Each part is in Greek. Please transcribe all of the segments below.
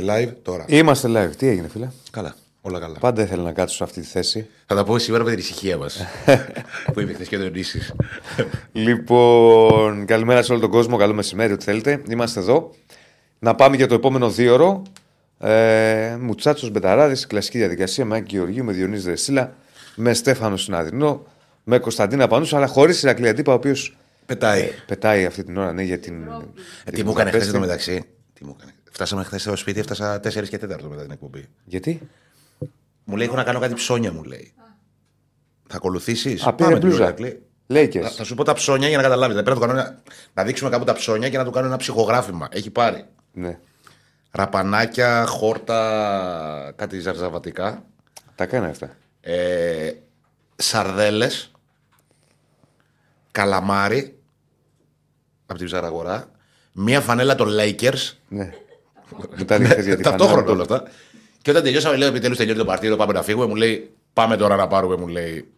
είμαστε live τώρα. Είμαστε live. Τι έγινε, φίλε; Καλά. Όλα καλά. Πάντα ήθελα να κάτσω σε αυτή τη θέση. Θα τα πω σήμερα με την ησυχία μας. που είπε χθες και τον ίσει. λοιπόν, καλημέρα σε όλο τον κόσμο. Καλό μεσημέρι, ό,τι θέλετε. Είμαστε εδώ. Να πάμε για το επόμενο δύο ώρο. Ε, Μουτσάτσος Μπεταράδης, κλασική διαδικασία με Άκη Γεωργίου, με Διονύση Δεσίλα, με Στέφανο Συναδρινό, με Κωνσταντίνα Πανούσα, αλλά χωρίς Ηρακλή Αντίπα, ο οποίος Πετάει. πετάει αυτή την ώρα ναι, για την. Ε, την τι μου έκανε χθες Βουδαπέστη. το μεταξύ. Τι μου έκανε. Φτάσαμε χθες στο σπίτι, έφτασα 4 και 4 μετά την εκπομπή. Γιατί; Μου λέει: Έχω να κάνω κάτι ψώνια, μου λέει. Θα ακολουθήσεις; Α, πήρε μπλούζα. Λέικες. Θα, θα σου πω τα ψώνια για να καταλάβεις. Πρέπει να, του κάνω ένα- να δείξουμε κάπου τα ψώνια και να του κάνω ένα ψυχογράφημα. Έχει πάρει. Ναι. Ραπανάκια, χόρτα, κάτι ζαρζαβατικά. Τα κάνει αυτά. Ε, σαρδέλες, καλαμάρι από την ψαραγορά, μία φανέλα των Lakers. Ναι. Μου τα δείχνει γιατί Ταυτόχρονα όλα αυτά. Και όταν τελειώσαμε, λέω επιτέλους τελειώνει το παρτίδο, πάμε να φύγουμε. Μου λέει, Πάμε τώρα να πάρουμε, μου λέει.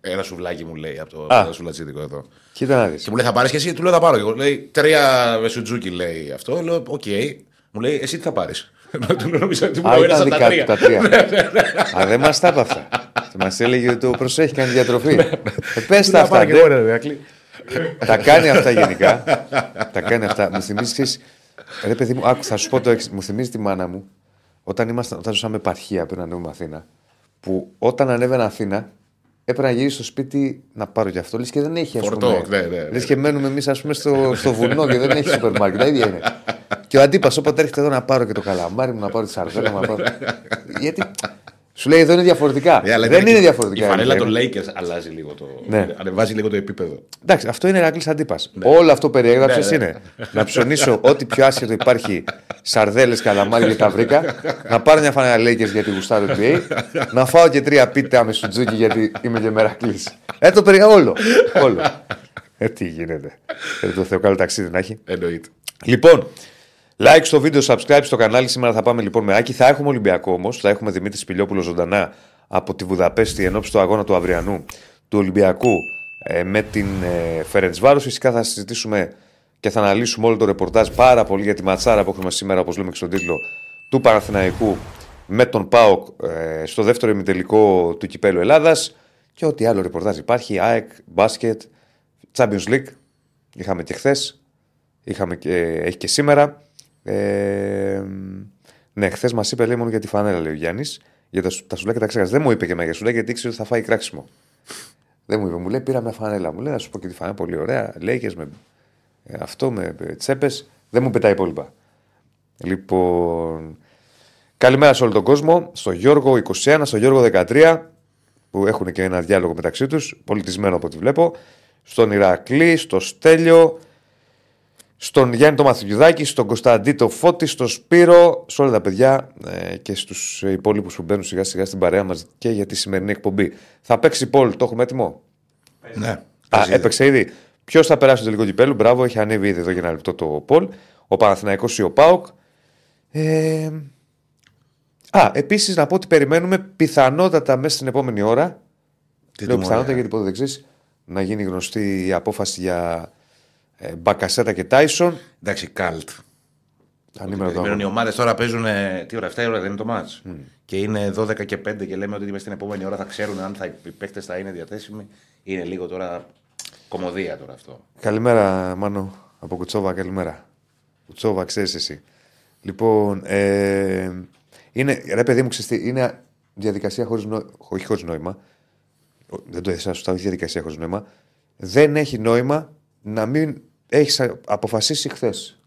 Ένα σουβλάκι μου λέει από το, Α. από το σουβλατσίδικο εδώ. Κοίτα να δεις. Και μου λέει, Θα πάρεις και εσύ, του λέω, Θα πάρω. Και εγώ λέει, Τρία με σουτζούκι λέει αυτό. Λέω, ΟΚ. Μου λέει, Εσύ τι θα πάρεις; Του λέω, Νομίζω ότι μου Α, λέει ένα ήταν από τα δικά του τρία. τα τρία. Α, δεν μας τα είπε αυτά. Μας έλεγε ότι το προσέχει, κάνει διατροφή. ε, πες τα αυτά. ντε. Τα κάνει αυτά γενικά. Τα κάνει αυτά. Μου θυμίζεις. Ρε παιδί μου, άκου, θα σου πω το εξή. Μου θυμίζει τη μάνα μου όταν, ήμασταν, όταν ζούσαμε επαρχία πριν ανέβουμε Αθήνα. Που όταν ανέβαινα Αθήνα έπρεπε να γυρίσει στο σπίτι να πάρω κι αυτό. Λες και δεν έχει ας Φορτό, πούμε. ναι, ναι, ναι. Λες και μένουμε εμείς πούμε στο, στο βουνό και δεν έχει σούπερ μάρκετ. Τα ίδια είναι. Και ο αντίπας όποτε έρχεται εδώ να πάρω και το καλαμάρι μου, να πάρω τη σαρδέλα μου. Να πάρω... Γιατί σου λέει εδώ είναι διαφορετικά. Ναι, αλλά δεν και- είναι διαφορετικά. Η φανέλα είναι. των Lakers αλλάζει λίγο το. Ναι. Ανεβάζει λίγο το επίπεδο. Εντάξει, αυτό είναι Ερακλής αντίπας. Όλο αυτό που περιέγραψε Ναι, ναι. είναι να ψωνίσω ό,τι πιο άσχετο υπάρχει σαρδέλες, καλαμάρι και τα βρήκα. να πάρω μια φανέλα Lakers γιατί γουστάρω NBA. να φάω και τρία πίτα με σουτζούκι γιατί είμαι και μερακλή. Ε, το περιγράψω όλο. όλο. ε, τι γίνεται. Ε, το Θεό καλό ταξίδι να έχει. Εννοείται. Λοιπόν, like στο βίντεο, subscribe στο κανάλι. Σήμερα θα πάμε λοιπόν με Άκη. Θα έχουμε Ολυμπιακό όμως. Θα έχουμε Δημήτρης Σπηλιόπουλο ζωντανά από τη Βουδαπέστη ενώπιση του αγώνα του αυριανού του Ολυμπιακού ε, με την ε, Φερεντσβάρο. Φυσικά θα συζητήσουμε και θα αναλύσουμε όλο το ρεπορτάζ πάρα πολύ για τη ματσάρα που έχουμε σήμερα, όπως λέμε και στον τίτλο, του Παναθηναϊκού με τον ΠΑΟΚ ε, στο δεύτερο ημιτελικό του κυπέλου Ελλάδας. Και ό,τι άλλο ρεπορτάζ υπάρχει. ΑΕΚ, μπάσκετ, Champions League. Είχαμε και χθες. Είχαμε και, έχει και σήμερα. Ε, ναι, χθες μας είπε λέει μόνο για τη φανέλα, λέει ο Γιάννης. Για τα, σου- τα σουλάκια τα ξέχασε. Δεν μου είπε και για σουλάκια γιατί ήξερε ότι θα φάει κράξιμο. Δεν μου είπε. Μου λέει πήρα μια φανέλα. Μου λέει να σου πω και τη φανέλα πολύ ωραία. Λέικε με ε, αυτό, με τσέπες. Δεν μου πετάει υπόλοιπα. Λοιπόν. Καλημέρα σε όλο τον κόσμο. Στο Γιώργο 21, στο Γιώργο 13, που έχουν και ένα διάλογο μεταξύ τους. Πολιτισμένο από ό,τι βλέπω. Στον Ηρακλή, στο Στέλιο, στον Γιάννη το Μαθιουδάκη, στον Κωνσταντί το Φώτη, στον Σπύρο, σε όλα τα παιδιά ε, και στους υπόλοιπους που μπαίνουν σιγά σιγά στην παρέα μας και για τη σημερινή εκπομπή. Θα παίξει Πολ, το έχουμε έτοιμο; Ναι. Α, Παίζει. έπαιξε ήδη. Ποιος θα περάσει το τελικό κυπέλου; Μπράβο, έχει ανέβει ήδη εδώ για ένα λεπτό το Πολ. Ο Παναθηναϊκός ή ο Πάοκ. Ε, α, επίσης να πω ότι περιμένουμε πιθανότατα μέσα στην επόμενη ώρα. Τι Λέω τιμωρία. πιθανότατα γιατί ποτέ δεν ξέρεις να γίνει γνωστή η απόφαση για ε, Μπακασέτα και Τάισον. Εντάξει, καλτ. Ανήμερο το Περιμένουν οι αγώνα. ομάδες τώρα παίζουν. ε, Τι ώρα, 7 η ώρα δεν είναι το μάτς. Και είναι 12 και 5 και λέμε ότι μέσα στην επόμενη ώρα θα ξέρουν αν θα, οι παίκτες θα είναι διαθέσιμοι. Είναι λίγο τώρα κομμωδία τώρα αυτό. Καλημέρα, Μάνο, από Κουτσόβα, καλημέρα. Κουτσόβα, ξέρεις εσύ. Λοιπόν, ε, είναι, ρε παιδί μου, ξέρεις τι, είναι διαδικασία χωρίς, νο... όχι χωρίς νόημα. Ο- Δεν το έθεσα σωστά, όχι διαδικασία χωρίς νόημα. Δεν έχει νόημα να μην έχεις αποφασίσει χθες.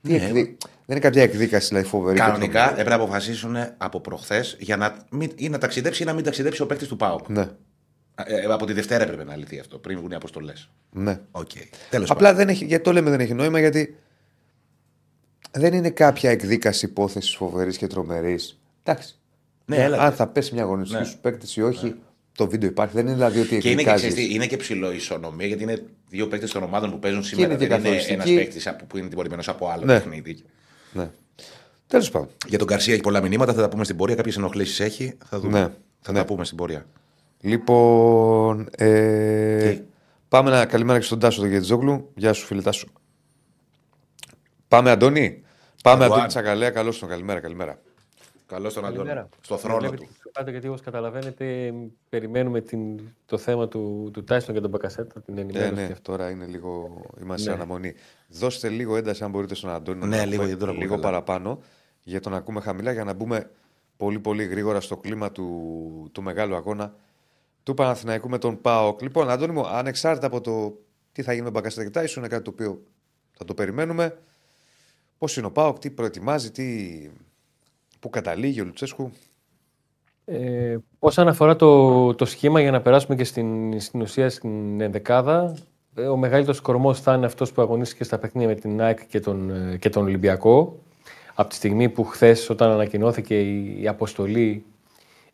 Ναι. Δεν είναι κάποια εκδίκαση δηλαδή, φοβερή. και Κανονικά τρομερή. έπρεπε να αποφασίσουν από προχθές για να μην, ή να ταξιδέψει ή να μην ταξιδέψει ο παίκτης του ΠΑΟΚ. Ναι, Ε, από τη Δευτέρα έπρεπε να λυθεί αυτό, πριν βγουν οι αποστολές. ναι. ΟΚ. Τέλος Απλά δεν έχει, γιατί το λέμε δεν έχει νόημα, γιατί δεν είναι κάποια εκδίκαση υπόθεσης φοβερής και τρομερής. Εντάξει. Ναι, έλα. Αν θα πέσει μια αγωνιστική Ναι. στου παίκτε ή όχι, το βίντεο υπάρχει. Δεν είναι δηλαδή ότι Και είναι και, εκδικάζεις. ξέρεις τι, είναι και ψηλό ισονομία γιατί είναι δύο παίκτες των ομάδων που παίζουν σήμερα. είναι και δεν είναι ένας καθοριστική. παίκτης που είναι τιμωρημένος από άλλο Ναι. παιχνίδι. Ναι. Τέλος πάντων. Για τον Καρσία έχει πολλά μηνύματα, θα τα πούμε στην πορεία. Κάποιες ενοχλήσεις έχει. Θα δούμε. Ναι. Θα Ναι. τα πούμε στην πορεία. Λοιπόν. Ε, Τι; πάμε να καλημέρα και στον Τάσο τον Γετζόγλου. Γεια σου, φίλε Τάσο. Πάμε, Αντώνη. Πάμε Εγώ από αν. την Τσακαλέα. Καλώς τον καλημέρα. καλημέρα. Καλό στον Αντώνη. Καλημέρα. Στο θρόνο Βλέπετε του. και Κάτω, γιατί όπως καταλαβαίνετε, περιμένουμε την, το θέμα του, του Τάισον και τον Μπακασέτα, την Ναι, ενημέρωση. ναι, αυτή. τώρα είναι λίγο. Είμαστε σε Ναι. αναμονή. Δώστε λίγο ένταση, αν μπορείτε, στον Αντώνη. να Ναι, τον λίγο, ακούμε γιατί τώρα λίγο πολύ καλά. παραπάνω για τον ακούμε χαμηλά για να μπούμε πολύ πολύ γρήγορα στο κλίμα του, του μεγάλου αγώνα του Παναθηναϊκού με τον ΠΑΟΚ. Λοιπόν, Αντώνη μου, ανεξάρτητα από το τι θα γίνει με Μπακασέτα και Τάισον, είναι κάτι το οποίο θα το περιμένουμε. Πώς είναι ο ΠΑΟΚ, τι προετοιμάζει, τι... πού καταλήγει ο Λουτσέσκου; Ε, όσον αφορά το, το σχήμα, για να περάσουμε και στην, στην ουσία στην ενδεκάδα, ε, ο μεγαλύτερος κορμός θα είναι αυτός που αγωνίστηκε στα παιχνίδια με την ΑΕΚ και τον, ε, και τον Ολυμπιακό. Από τη στιγμή που χθες, όταν ανακοινώθηκε η, η αποστολή,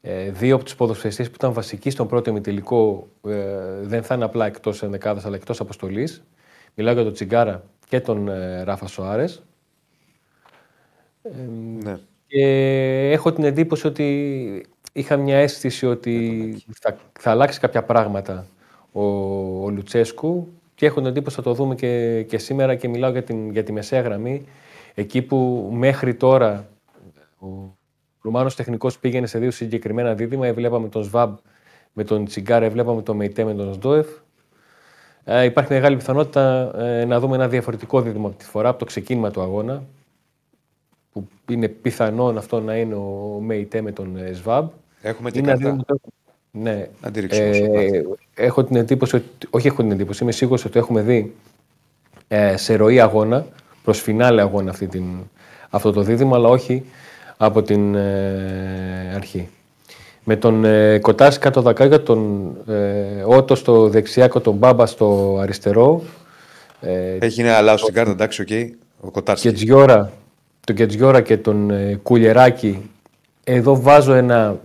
ε, δύο από τους ποδοσφαιριστές που ήταν βασικοί στον πρώτο ημιτελικό ε, δεν θα είναι απλά εκτός ενδεκάδας αλλά εκτός αποστολής. Μιλάω για τον Τσιγκάρα και τον ε, Ράφα Σοάρες. Ναι. Και έχω την εντύπωση ότι είχα μια αίσθηση ότι θα, θα αλλάξει κάποια πράγματα ο, ο Λουτσέσκου και έχω την εντύπωση θα το δούμε και, και σήμερα και μιλάω για, την, για τη μεσαία γραμμή. Εκεί που μέχρι τώρα ο Ρουμάνος τεχνικός πήγαινε σε δύο συγκεκριμένα δίδυμα έβλεπαμε τον Σβάμπ με τον Τσιγκάρα, έβλεπαμε τον Μεϊτέ με τον Σντόεφ. Ε, υπάρχει μεγάλη πιθανότητα ε, να δούμε ένα διαφορετικό δίδυμο από τη φορά από το ξεκίνημα του αγώνα που είναι πιθανόν αυτό να είναι ο Μεϊτέ με τον ε, Σβάμπ. Έχουμε και Είναι κάρτα. αδύνατο- Ναι. Να τη ρίξουμε στο Ε, έχω την εντύπωση ότι, όχι έχω την εντύπωση, είμαι σίγουρος ότι έχουμε δει ε, σε ροή αγώνα, προς φινάλε αγώνα αυτή την, αυτό το δίδυμο, αλλά όχι από την ε, αρχή. Με τον ε, Κοτάση κάτω δακάρια, τον ε, Ότο στο δεξιά και τον Μπάμπα στο αριστερό. Ε, Έχει ένα αλλάω στην κάρτα, εντάξει, οκ. Ο Κοτάρσκι. και Τζιόρα, τον Κετζιόρα και τον ε, Κουλιεράκη, εδώ βάζω ένα,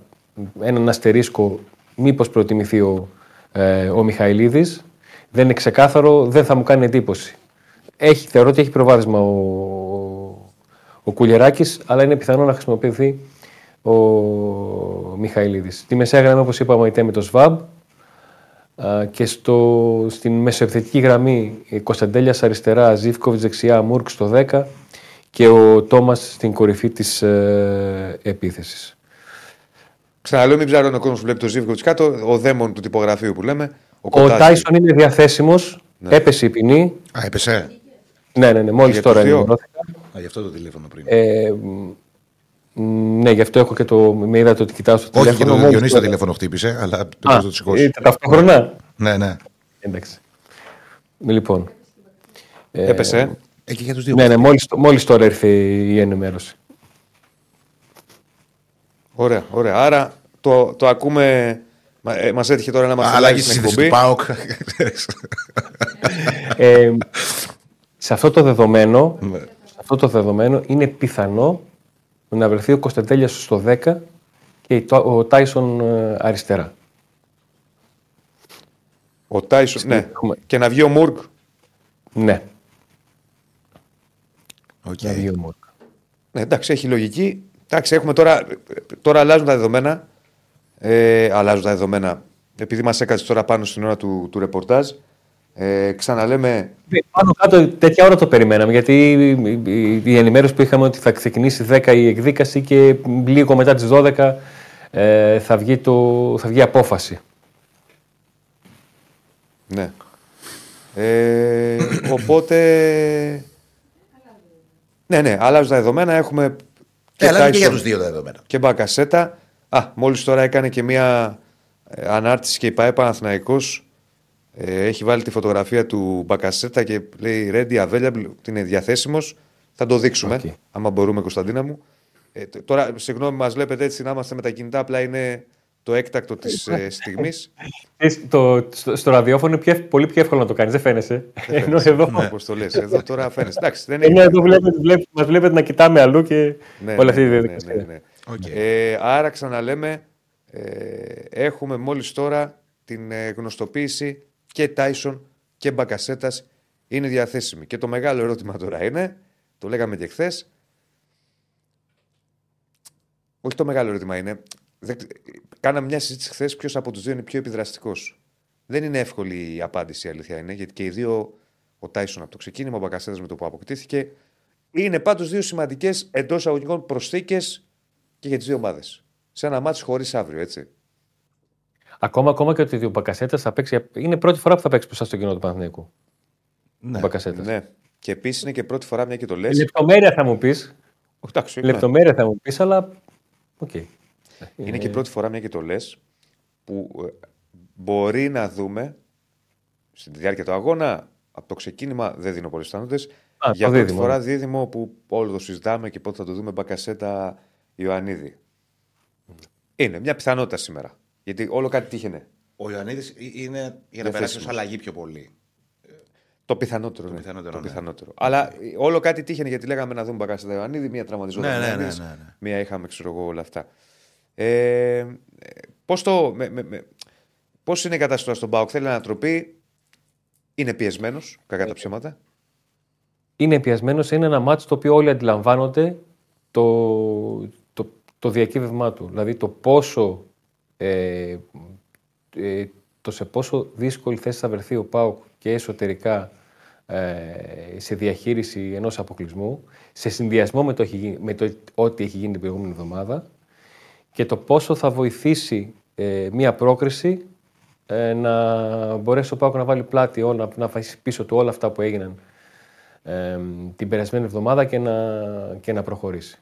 έναν αστερίσκο μήπως προτιμηθεί ο, ε, ο Μιχαηλίδης. Δεν είναι ξεκάθαρο, δεν θα μου κάνει εντύπωση. Έχει, θεωρώ ότι έχει προβάδισμα ο, ο Κουλιεράκης, αλλά είναι πιθανό να χρησιμοποιηθεί ο Μιχαηλίδης. Τη μεσαία γραμμή, όπως είπαμε, ήταν με το ΣΒΑΜ, Α, και στο, στην μεσοεπιθετική γραμμή η Κωνσταντέλιας αριστερά, Ζήφκοβιτς δεξιά, Μούρκ στο 10 και ο Τόμας στην κορυφή της ε, επίθεσης. Ξαναλέω, μην ψάρωνε ο κόσμος που βλέπει το Ζήβκοβιτ κάτω, ο δαίμον του τυπογραφείου που λέμε. Ο, Ο Κοτάρσκι. Τάισον είναι διαθέσιμος, έπεσε η ποινή. Α, έπεσε. Ναι, ναι, ναι, μόλις Για τώρα τους δύο. ενημερώθηκα. Α, γι' αυτό το τηλέφωνο πριν. Ε, μ, μ, ναι, γι' αυτό έχω και το. Με είδατε ότι κοιτάω στο Όχι, τηλέφωνο. και το μόλις Διονύση το τώρα. τηλέφωνο χτύπησε, αλλά Α, δεν το σηκώσει. είτε ταυτόχρονα. Ναι, ναι. Εντάξει. Λοιπόν. Έπεσε. Ε. Εκεί για τους δύο. Ναι, ναι, μόλις, μόλις τώρα ήρθε η ενημέρωση. Ωραία, ωραία. Άρα το, το ακούμε. Μα ε, μας έτυχε τώρα να μα Αλλαγή στη σύνθεση του ΠΑΟΚ. Ε, σε αυτό το δεδομένο, Ναι. σε αυτό το δεδομένο είναι πιθανό να βρεθεί ο Κωνσταντέλιας στο 10 και το- ο Τάισον ε, αριστερά. Ο Τάισον. Ναι. Έχουμε. Και να βγει ο Μουρκ. Ναι, Οκ. να βγει ο Μουρκ. Ναι, εντάξει, έχει λογική. Εντάξει, έχουμε τώρα. Τώρα αλλάζουν τα δεδομένα. Ε, αλλάζουν τα δεδομένα. Επειδή μας έκατσε τώρα πάνω στην ώρα του, του ρεπορτάζ. Ε, ξαναλέμε. Ε, Πάνω κάτω τέτοια ώρα το περιμέναμε γιατί η- η, η ενημέρωση που είχαμε ότι θα ξεκινήσει 10 η εκδίκαση και λίγο μετά τις 12 ε, θα, βγει το, θα βγει απόφαση. Ναι. Ε, οπότε. Ναι, ναι, αλλάζουν τα δεδομένα. Έχουμε. Ε, αλλά είναι και για Τάισον τους δύο τα δεδομένα. και Μπακασέτα. Α, μόλις τώρα έκανε και μία ε, ανάρτηση και η ΠΑΕ Παναθηναϊκός ε, έχει βάλει τη φωτογραφία του Μπακασέτα και λέει ready, available, ότι είναι διαθέσιμος. Θα το δείξουμε, Οκ. άμα μπορούμε Κωνσταντίνα μου. Ε, τ- τώρα, συγγνώμη, μας βλέπετε έτσι να είμαστε με τα κινητά, απλά είναι το έκτακτο της ε, στιγμής. Ε, Το, στο, στο ραδιόφωνο είναι πιο, ευ- πολύ πιο εύκολο να το κάνεις, δεν φαίνεσαι. Ενώ εδώ, Όπως το λες. Εδώ τώρα φαίνεται. Εντάξει, δεν ενώ έχει... εδώ βλέπετε, βλέπετε, μας βλέπετε να κοιτάμε αλλού και Ναι, όλη αυτή ναι, τη ναι, διαδικασία. ναι, ναι. Οκ. Ε, άρα ξαναλέμε, ε, έχουμε μόλις τώρα την ε, γνωστοποίηση και Τάισον και Μπακασέτας είναι διαθέσιμοι. Και το μεγάλο ερώτημα τώρα είναι, το λέγαμε και χθες. όχι το μεγάλο ερώτημα είναι, δεν, κάναμε μια συζήτηση χθες ποιος από τους δύο είναι πιο επιδραστικός. Δεν είναι εύκολη η απάντηση, η αλήθεια είναι, γιατί και οι δύο, ο Τάισον από το ξεκίνημα, ο Μπακασέτας με το που αποκτήθηκε, Είναι πάντως δύο σημαντικές εντός αγωγικών προσθήκες και για τις δύο ομάδες. Σε ένα μάτσο χωρίς αύριο, έτσι. Ακόμα, ακόμα και ότι ο Μπακασέτας θα παίξει. Είναι πρώτη φορά που θα παίξει μπροστά στο κοινό του Παναθηναϊκού. Ναι. Ο Μπακασέτας. Ναι. Και επίσης είναι και πρώτη φορά, μια και το λες. Λεπτομέρεια θα μου πεις. Εντάξει, ναι. Λεπτομέρεια θα μου πεις, αλλά. Οκ. Είναι και πρώτη φορά, μια και το λες, που ε, μπορεί να δούμε στη διάρκεια του αγώνα, από το ξεκίνημα δεν δίνω πολλές πιθανότητες. Α, Για το πρώτη δίδυμο, φορά ναι. δίδυμο που όλο το συζητάμε και πότε θα το δούμε Μπακασέτα Ιωαννίδη. Είναι μια πιθανότητα σήμερα. Γιατί όλο κάτι τύχαινε. Ο Ιωαννίδης είναι για να περάσει ως Διαθέσιμος. αλλαγή πιο πολύ. Το πιθανότερο. ναι. πιθανότερο, το ναι. πιθανότερο. Αλλά ε, όλο κάτι τύχαινε γιατί λέγαμε να δούμε Μπακασέτα Ιωαννίδη, μία τραυματιζόταν. Ναι, ναι, Ιωαννίδης, ναι, ναι, ναι. Μία είχαμε, ξέρω εγώ, όλα αυτά. Ε, Πώς το. Με, με, με, πώς είναι η κατάσταση τώρα στον Πάοκ, θέλει ανατροπή, είναι πιεσμένος, κακά τα ψέματα. είναι πιασμένο, είναι ένα μάτσο το οποίο όλοι αντιλαμβάνονται το, το, το διακύβευμά του. Δηλαδή το πόσο. Ε, ε, το σε πόσο δύσκολη θέση θα βρεθεί ο Πάουκ και εσωτερικά ε, σε διαχείριση ενός αποκλεισμού, σε συνδυασμό με το, έχει γίνει- με το ό,τι έχει γίνει την προηγούμενη εβδομάδα και το πόσο θα βοηθήσει ε, μία πρόκριση ε, να μπορέσει ο Πάουκ να βάλει πλάτη, όλα, να αφήσει πίσω του όλα αυτά που έγιναν ε, την περασμένη εβδομάδα και να, και να προχωρήσει.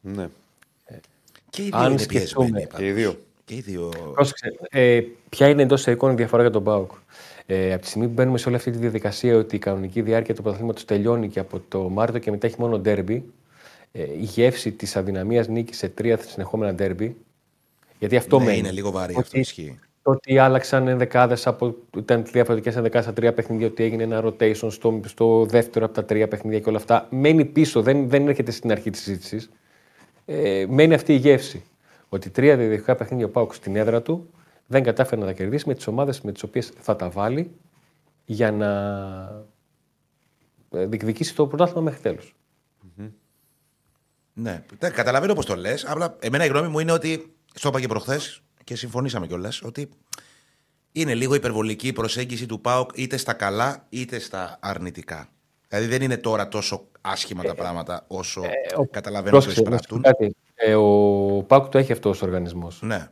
Ναι. Και οι δύο Αν είναι σκεφτούμε- πιεσμένοι. Και οι δύο. Και οι δύο. Πρόσεξε, ε, ποια είναι εντός εικόνα η διαφορά για τον Πάουκ. Ε, από τη στιγμή που μπαίνουμε σε όλη αυτή τη διαδικασία ότι η κανονική διάρκεια του πρωταθλήματος τελειώνει και από το Μάρτιο και μετά έχει μόνο ντέρμπι, ε, η γεύση της αδυναμίας νίκης σε τρία συνεχόμενα ντέρμπι. Γιατί αυτό Ναι, μένει. είναι λίγο βαρύ Ότι- αυτό. Ισχύει. Το ότι άλλαξαν ενδεκάδες από. ήταν διαφορετικές ενδεκάδες στα τρία παιχνίδια, ότι έγινε ένα rotation στο, στο δεύτερο από τα τρία παιχνίδια και όλα αυτά. Μένει πίσω, δεν, δεν έρχεται στην αρχή της συζήτησης. Ε, μένει αυτή η γεύση. Ότι τρία διαδικτυακά παιχνίδια ο Πάουκ στην έδρα του δεν κατάφερε να τα κερδίσει με τις ομάδες με τις οποίες θα τα βάλει για να ε, διεκδικήσει το πρωτάθλημα μέχρι τέλου. Ναι, Τε- καταλαβαίνω πώς το λες. Απλά εμένα η γνώμη μου είναι ότι. Στο είπα και προχθές και συμφωνήσαμε κιόλας. Ότι είναι λίγο υπερβολική η προσέγγιση του ΠΑΟΚ είτε στα καλά είτε στα αρνητικά. Δηλαδή δεν είναι τώρα τόσο άσχημα τα πράγματα όσο καταλαβαίνω ότι Πρόσεξε, να σου πω εισπράττουν. κάτι. Ε, ο Πάουκ το έχει αυτός ω οργανισμός. Ναι.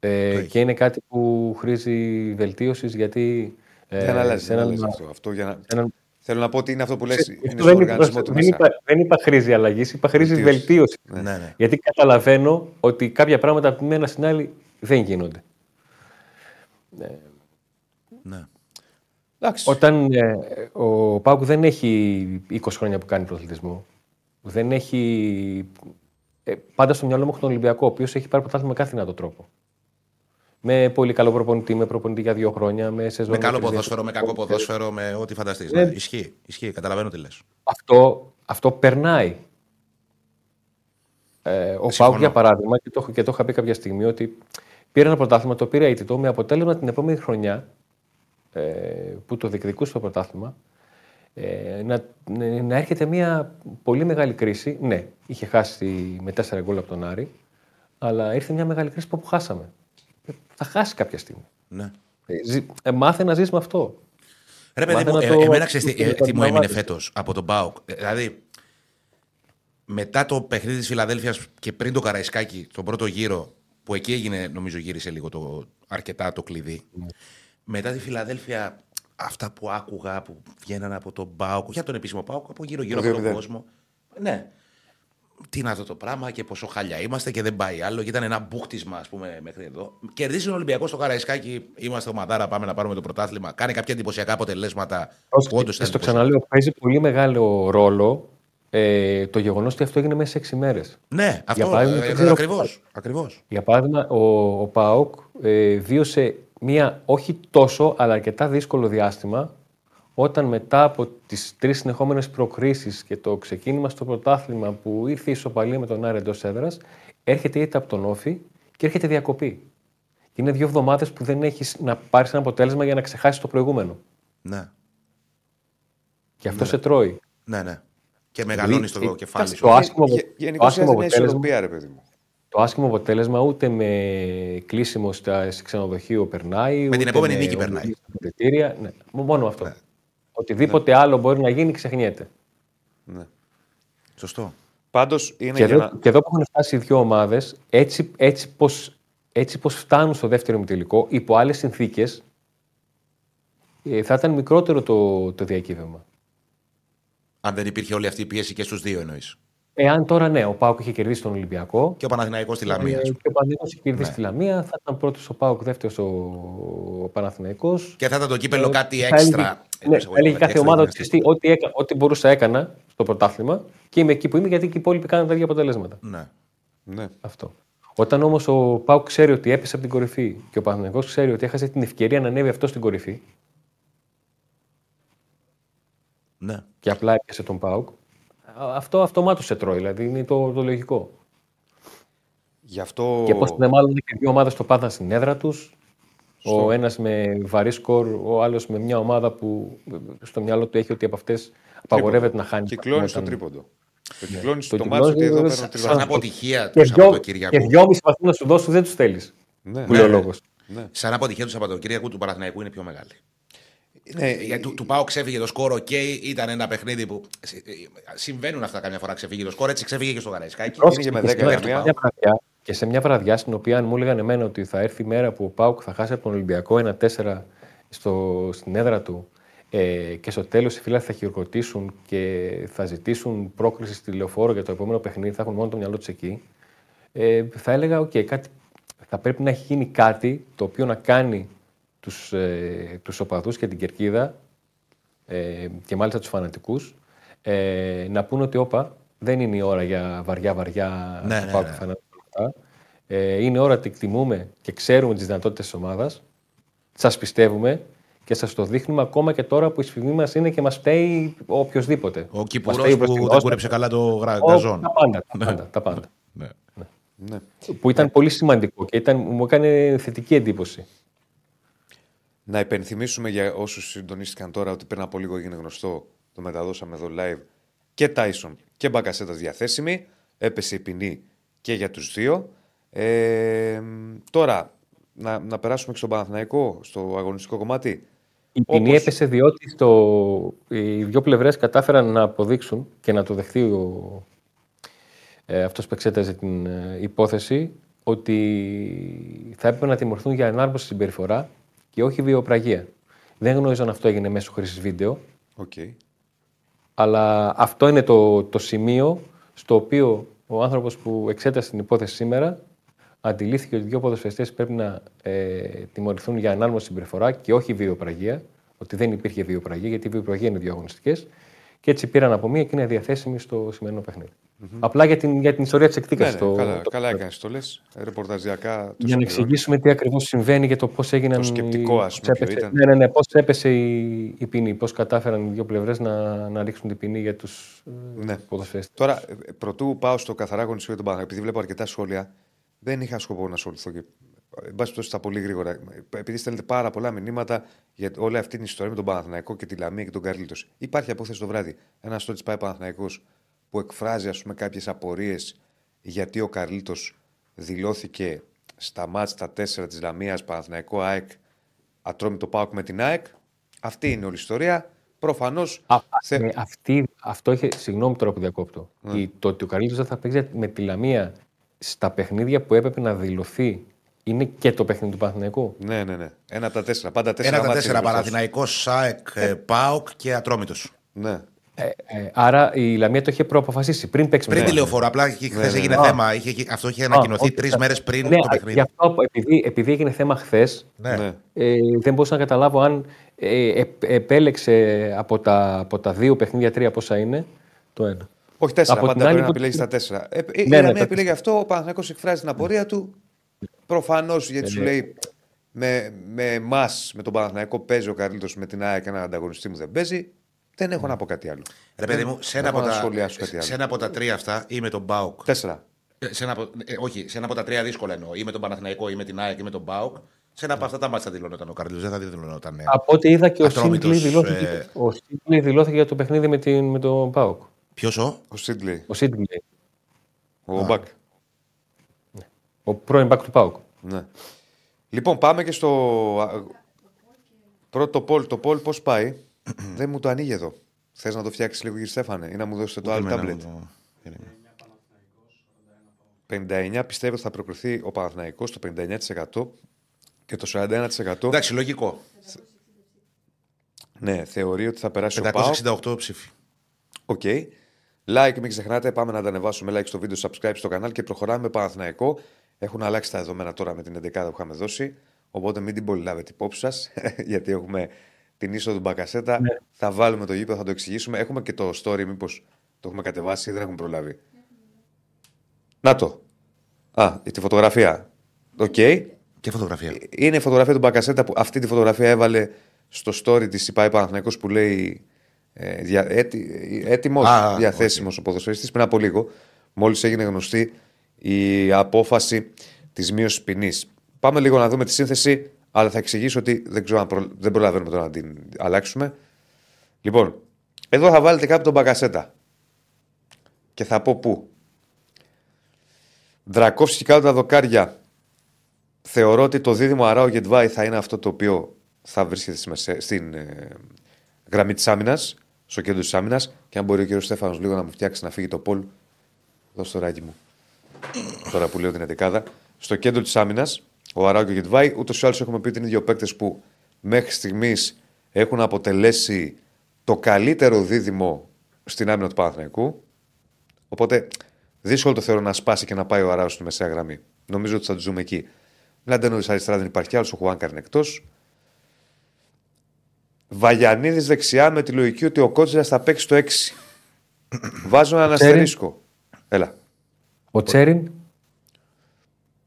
Ε, έχει. και είναι κάτι που χρήζει βελτίωσης γιατί. Ε, δεν αλλάζει, σε δεν έναν- αλλάζει αυτό. αυτό για να... έναν- Θέλω να πω ότι είναι αυτό που λες, είναι Αυτό στο δεν, είπα, οργανισμό του δεν, μέσα. είπα, δεν είπα χρήση αλλαγής, είπα χρήση Βελτίωσης. βελτίωσης. Ναι, ναι. Γιατί καταλαβαίνω ότι κάποια πράγματα από τη μία στην άλλη δεν γίνονται. ναι. Εντάξει. Όταν ε, ο Πάουκ δεν έχει 20 χρόνια που κάνει πρωταθλητισμό, δεν έχει. Ε, πάντα στο μυαλό μου έχω τον Ολυμπιακό, ο οποίος έχει πάρει πρωτάθλημα με κάθε δυνατό τρόπο. Με πολύ καλό προπονητή, με προπονητή για δύο χρόνια, με σεζόν. Με καλό τρεις ποδόσφαιρο, με κακό ποδόσφαιρο, με ό,τι φανταστείς. Ναι. Ναι, ισχύει, ισχύει, καταλαβαίνω τι λες. Αυτό, αυτό περνάει. Ε, ο Συμφωνώ. Πάουκ, για παράδειγμα, και το, έχω- και το είχα πει κάποια στιγμή, ότι πήρε ένα πρωτάθλημα, το πήρε αίτητο, με αποτέλεσμα την επόμενη χρονιά ε, που το διεκδικούσε το πρωτάθλημα, ε, να, ε, να έρχεται μια πολύ μεγάλη κρίση. Ναι, είχε χάσει με 4 γκολ από τον Άρη, αλλά ήρθε μια μεγάλη κρίση που χάσαμε. Ε, θα χάσει κάποια στιγμή. Ναι. Ε, ζη- ε, μάθε να ζεις με αυτό. Ρε παιδί Μάθε μου, να ε, το- εμένα ξέρεις τι, να ε, το τι μου έμεινε αντιλαμβάνεσαι. φέτος από τον Μπάουκ. Ε, Δηλαδή, μετά το παιχνίδι της Φιλαδέλφιας και πριν το Καραϊσκάκι, τον πρώτο γύρο, που εκεί έγινε, νομίζω γύρισε λίγο το, αρκετά το κλειδί. Ναι. Μετά τη Φιλαδέλφια, αυτά που άκουγα που βγαίναν από τον Μπάουκ, για τον επίσημο Μπάουκ, από γύρω-γύρω Το από τον 2-0. κόσμο. Ναι. Τι είναι αυτό το πράγμα και πόσο χάλια είμαστε και δεν πάει άλλο. Και ήταν ένα μπούχτισμα, ας πούμε, μέχρι εδώ. Κερδίζει ο Ολυμπιακός στο Καραϊσκάκι. Είμαστε ομαδάρα, πάμε να πάρουμε το πρωτάθλημα. Κάνει κάποια εντυπωσιακά αποτελέσματα. που όντως Και ήταν στο εντυπωσιακά. ξαναλέω, παίζει πολύ μεγάλο ρόλο ε, το γεγονός ότι αυτό έγινε μέσα σε 6 μέρες. Ναι, αυτό παράδειγμα, ε, το ξέρω ακριβώς, ακριβώς. Για παράδειγμα, ο, ο Πάοκ ε, βίωσε μία όχι τόσο, αλλά αρκετά δύσκολο διάστημα όταν μετά από τις τρεις συνεχόμενες προκρίσεις και το ξεκίνημα στο πρωτάθλημα που ήρθε η ισοπαλία με τον Άρη εντός έδρας, έρχεται είτε από τον Όφη και έρχεται διακοπή. Και είναι δύο εβδομάδες που δεν έχεις να πάρεις ένα αποτέλεσμα για να ξεχάσεις το προηγούμενο. Ναι, Και αυτό σε τρώει. ναι, ναι. Και μεγαλώνεις Δηλαδή, το ε, κεφάλι σου. το άσχημο, Γε- το Γενικώς άσχημο χρειάζεται μια αποτέλεσμα, ισορροπία, ρε παιδί μου. το άσχημο αποτέλεσμα ούτε με κλείσιμο στα σε ξενοδοχείο περνάει. την ούτε επόμενη νίκη περνάει. οδηγίες στα απαιτητήρια. Ναι, μόνο αυτό. Οτιδήποτε άλλο μπορεί να γίνει ξεχνιέται. Ναι. Σωστό. Πάντως είναι Και για εδώ, να. και εδώ που έχουν φτάσει οι δύο ομάδες, έτσι, έτσι πω έτσι πως φτάνουν στο δεύτερο ημιτελικό, υπό άλλες συνθήκες, θα ήταν μικρότερο το, το διακύβευμα. Αν δεν υπήρχε όλη αυτή η πίεση και στους δύο εννοείς. Εάν τώρα ναι, ο Πάουκ είχε κερδίσει τον Ολυμπιακό. Και ο Παναθηναϊκός στη Λαμία. ε, ας πούμε. Και ο Παναθηναϊκός είχε κερδίσει τη Λαμία, θα ήταν πρώτος ο Πάουκ, δεύτερος ο, ο Παναθηναϊκός. Και θα ήταν το κύπελο Ε, κάτι θα έξτρα. Έλεγε- εντός Ναι, εισαγωγικών, έλεγε κάτι κάθε έξτρα ομάδα ήταν ότι «Ξέρεις τι, ό,τι, έκα- ό,τι μπορούσα έκανα στο πρωτάθλημα και είμαι εκεί που είμαι γιατί και οι υπόλοιποι κάνουν τα ίδια αποτελέσματα. Ναι. Ναι. Αυτό. Όταν όμως ο Πάουκ ξέρει ότι έπεσε από την κορυφή και ο Παναθηναϊκός ξέρει ότι έχασε την ευκαιρία να ανέβει αυτός στην κορυφή ναι. και απλά έπιασε τον Πάουκ, α- αυτό αυτομάτως σε τρώει. Δηλαδή είναι το, το λογικό. Γι' αυτό. Και πώς δεν μάλλον και δύο ομάδες το πάθαν στην έδρα τους. Ο ένας με βαρύ σκορ, ο άλλος με μια ομάδα που στο μυαλό του έχει ότι από αυτές απαγορεύεται να χάνει. Κυκλώνεις στο Όταν- τρίποντο. Το κυκλώνεις Το το μάτσο ότι κυκλώνεις, εδώ βέβαια, παίρνω σαν- τρία Σαν βαθμού. αποτυχία Και του δυο, Σαββατοκύριακου. και δυόμιση βαθμού να σου δώσουν δεν τους θέλεις. Ναι. Που λέει ο λόγος. Ναι. Σαν αποτυχία του Σαββατοκύριακου του Παναθηναϊκού είναι πιο μεγάλη. Ναι, Για, του, του ΠΑΟΚ ξέφυγε το σκορ, οκ, ήταν ένα παιχνίδι που. ε, συμβαίνουν αυτά καμιά φορά, ξεφύγει το σκορ, έτσι ξέφυγε και στο Καραϊσκάκη. Είναι και με Και 10 σε μια γραμμιά. βραδιά- Και σε μια βραδιά στην οποία αν μου έλεγαν εμένα ότι θα έρθει η μέρα που ο ΠΑΟΚ θα χάσει από τον Ολυμπιακό ένα 4 στο, στην έδρα του ε, και στο τέλος οι φίλοι θα χειροκροτήσουν και θα ζητήσουν πρόκριση στη λεωφόρο για το επόμενο παιχνίδι, θα έχουν μόνο το μυαλό τους εκεί. Ε, θα έλεγα: Οκ, κάτι, θα πρέπει να έχει γίνει κάτι το οποίο να κάνει τους, ε, τους οπαδούς και την κερκίδα ε, και μάλιστα τους φανατικούς ε, να πούνε ότι όπα δεν είναι η ώρα για βαριά-βαριά Ναι, του ναι, Πάουκ ναι. και φανατικά. Ε, είναι ώρα ότι εκτιμούμε και ξέρουμε τις δυνατότητες της ομάδας. Σας πιστεύουμε και σας το δείχνουμε ακόμα και τώρα που η σφυγμή μας είναι και μας φταίει οποιοδήποτε. Ο Μας Κυπουρός φταίει ο που δεν Βρετανός, κούρεψε καλά το γρα- ο- γκαζόν. Τα πάντα, τα πάντα. Τα πάντα. Ναι. Ναι. Που ήταν πολύ σημαντικό και ήταν, μου έκανε θετική εντύπωση. Να υπενθυμίσουμε για όσους συντονίστηκαν τώρα ότι πριν από λίγο έγινε γνωστό, το μεταδώσαμε εδώ live και Tyson και Μπακασέτας διαθέσιμη. Έπεσε η ποινή και για τους δύο. Ε, τώρα, να, να περάσουμε και στον Παναθηναϊκό, στο αγωνιστικό κομμάτι. Η ποινή Όπως- έπεσε διότι στο, οι δύο πλευρές κατάφεραν να αποδείξουν και να το δεχθεί ο, ε, αυτός που εξέταζε την ε, υπόθεση ότι θα έπρεπε να τιμωρηθούν για ανάρμοστη συμπεριφορά και όχι βιαιοπραγία. Δεν γνώριζα αν αυτό έγινε μέσω χρήσης βίντεο, Οκ. αλλά αυτό είναι το, το σημείο στο οποίο ο άνθρωπος που εξέτασε την υπόθεση σήμερα αντιλήφθηκε ότι οι δύο ποδοσφαιριστές πρέπει να ε, τιμωρηθούν για ανάρμοστη συμπεριφορά και όχι βιαιοπραγία, ότι δεν υπήρχε βιαιοπραγία, γιατί η βιαιοπραγία είναι δύο αγωνιστικές και έτσι πήραν απομία και είναι διαθέσιμη στο σημερινό παιχνίδι. Απλά για την, για την ιστορία της Ναι, εκδίκασης. ναι, το- καλά, το- καλά έκανες το λες. Ρεπορταζιακά. το για να συμπληρώνει. εξηγήσουμε τι ακριβώς συμβαίνει και το πώς έγιναν. Το σκεπτικό, ας πούμε, πώς ποιο έπεσε- ήταν. Ναι, ναι, ναι, πώς έπεσε η, η ποινή, πώς κατάφεραν οι δύο πλευρές να, να ρίξουν την ποινή για τους Ναι. ποδοσφαιριστές. Τώρα, ε, πρωτού πάω στο καθαρά αγωνιστικό για τον Παναθηναϊκό, επειδή βλέπω αρκετά σχόλια, δεν είχα σκοπό να ασχοληθώ και. ε, Εν πάση περιπτώσει, στα πολύ γρήγορα. Επειδή στέλνετε πάρα πολλά μηνύματα για όλη αυτή την ιστορία με τον Παναθηναϊκό και τη Λαμία και τον Καρλίτος. Υπάρχει απόθεση το βράδυ. Ένας στο πάει Παναθηναϊκός που εκφράζει ας πούμε, κάποιες απορίες γιατί ο Καρλίτος δηλώθηκε στα μάτς τα 4 της Λαμίας Παναθηναϊκό ΑΕΚ ατρόμητο Πάοκ με την ΑΕΚ. Αυτή είναι όλη η ιστορία. Προφανώς. Α, ε, αυτή, αυτό είχε. Συγγνώμη τώρα που διακόπτω. Ναι. Η, το ότι ο Καρλίτος δεν θα παίξει με τη Λαμία στα παιχνίδια που έπρεπε να δηλωθεί είναι και το παιχνίδι του Παναθηναϊκού. Ναι, ναι, ναι. Ένα από τα τέσσερα. Πάντα τέσσερα. Ένα από τα μάτια τέσσερα. είναι μπροστά σου. Παναθηναϊκός, ΣΑΕΚ, ε, ΠΑΟΚ και Ατρόμητος. Ναι. Ε, ε, άρα η Λαμία το είχε προαποφασίσει πριν παίξει με Πριν τον τη λεωφόρο, απλά χθες ναι, έγινε ναι. θέμα. Είχε, αυτό είχε ανακοινωθεί όχι, τρεις θα- μέρες πριν Ναι, το α, παιχνίδι. Γι' αυτό, επειδή, επειδή έγινε θέμα χθες, Ναι. ναι. ε, δεν μπορούσα να καταλάβω αν ε, ε, επέλεξε από τα, από τα δύο παιχνίδια, τρία πόσα είναι, το ένα. Όχι τέσσερα. Από πάντα την άλλη πρέπει να που- επιλέγεις τα τέσσερα. Ε, ε, Ναι, η ναι, Λαμία τα επιλέγει αυτό. Ο Παναθυνακό εκφράζει την απορία του. Προφανώς γιατί σου ναι. λέει με, με εμάς, με τον Παναθηναϊκό παίζει ο Καρλίτο με την ΑΕΚ έναν ανταγωνιστή μου δεν παίζει. Δεν έχω να πω κάτι άλλο. Ρε παιδί Δεν- μου, σε δεν ένα, έχω από να τα, σχολιάσω κάτι σε άλλο. ένα από τα τρία αυτά ή με τον ΠΑΟΚ. Τέσσερα. Ε, Σε ένα, από- ε, όχι, σε ένα από τα τρία δύσκολα εννοώ. Ή με τον Παναθηναϊκό ή με την ΑΕΚ ή με τον ΠΑΟΚ. Σε ένα από αυτά τα μάτια θα δηλώνονταν ο Καρλίτο. Δεν θα δηλώνονταν. ε. Από ό,τι είδα και ο Ατρόμητος, Σίγκλι δηλώθηκε, ε, ο Σίγκλι δηλώθηκε για το παιχνίδι με, την, με τον Πάοκ. Ποιος ο; Ο Σίτλι. Ο Σίγκλι, Ο Μπακ. ο πρώην μπακ του Πάοκ. Ναι. Λοιπόν, πάμε και στο α, πρώτο πόλ. Το πόλ πώς πάει; δεν μου το ανοίγει εδώ. Θες να το φτιάξεις λίγο, κύριε Στέφανε, ή να μου δώσετε το Ούτε άλλο εμένα τάμπλετ; μου το- Περίμενε. 59 πιστεύω ότι θα προκριθεί ο Παναθηναϊκός στο 59% και το 41% Εντάξει, λογικό. ναι, θεωρεί ότι θα περάσει ο ΠΑΟ. 568 ψήφοι. OK. Like, μην ξεχνάτε, πάμε να τα ανεβάσουμε like στο βίντεο, subscribe στο κανάλι και προχωράμε με Παναθηναϊκό. Έχουν αλλάξει τα δεδομένα τώρα με την 11 που είχαμε δώσει. Οπότε μην την πολύ λάβετε υπόψη σας, γιατί έχουμε την είσοδο του Μπακασέτα. Θα βάλουμε το γήπεδο, θα το εξηγήσουμε. Έχουμε και το story, μήπως το έχουμε κατεβάσει ή δεν έχουμε προλάβει. Να το. Α, τη φωτογραφία. Οκ. Και φωτογραφία. Είναι η φωτογραφία του Μπακασέτα που αυτή τη φωτογραφία έβαλε στο story της ΙΠΑΗ Παναθηναϊκός που λέει ε, δια, έτι, έτοιμος, Α, διαθέσιμος ο ποδοσφαιριστής πριν από λίγο μόλις έγινε γνωστή η απόφαση της μείωσης ποινής. Πάμε λίγο να δούμε τη σύνθεση αλλά θα εξηγήσω ότι δεν, ξέρω αν προ- δεν προλαβαίνουμε τώρα να την αλλάξουμε. Λοιπόν, εδώ θα βάλετε κάπου τον Μπακασέτα και θα πω πού. Δρακόφσκι κάτω τα δοκάρια Θεωρώ ότι το δίδυμο Αράο Γετβάη θα είναι αυτό το οποίο θα βρίσκεται στη μεσέ- στην ε, γραμμή της άμυνας, στο κέντρο της άμυνας. Και αν μπορεί ο κύριος Στέφανος λίγο να μου φτιάξει να φύγει το Πολ. Δώσε το ράκι μου. Τώρα που λέω την 11. Στο κέντρο της άμυνας, ο Αράο και ο Γετβάη, ούτως ή άλλως έχουμε πει ότι είναι δύο παίκτες που μέχρι στιγμής έχουν αποτελέσει το καλύτερο δίδυμο στην άμυνα του Παναθηναϊκού. Οπότε δύσκολο το θεωρώ να σπάσει και να πάει ο Αράο στη μεσαία γραμμή. Νομίζω ότι θα τους ζούμε εκεί. Λαντένοβι αριστερά δεν υπάρχει άλλος, ο Χουάνκαρ είναι εκτός. Βαγιανίδης δεξιά με τη λογική ότι ο Κότσιρα θα παίξει στο 6. Βάζω έναν Τσέριν. αστερίσκο. Έλα. Ο Τσέριν.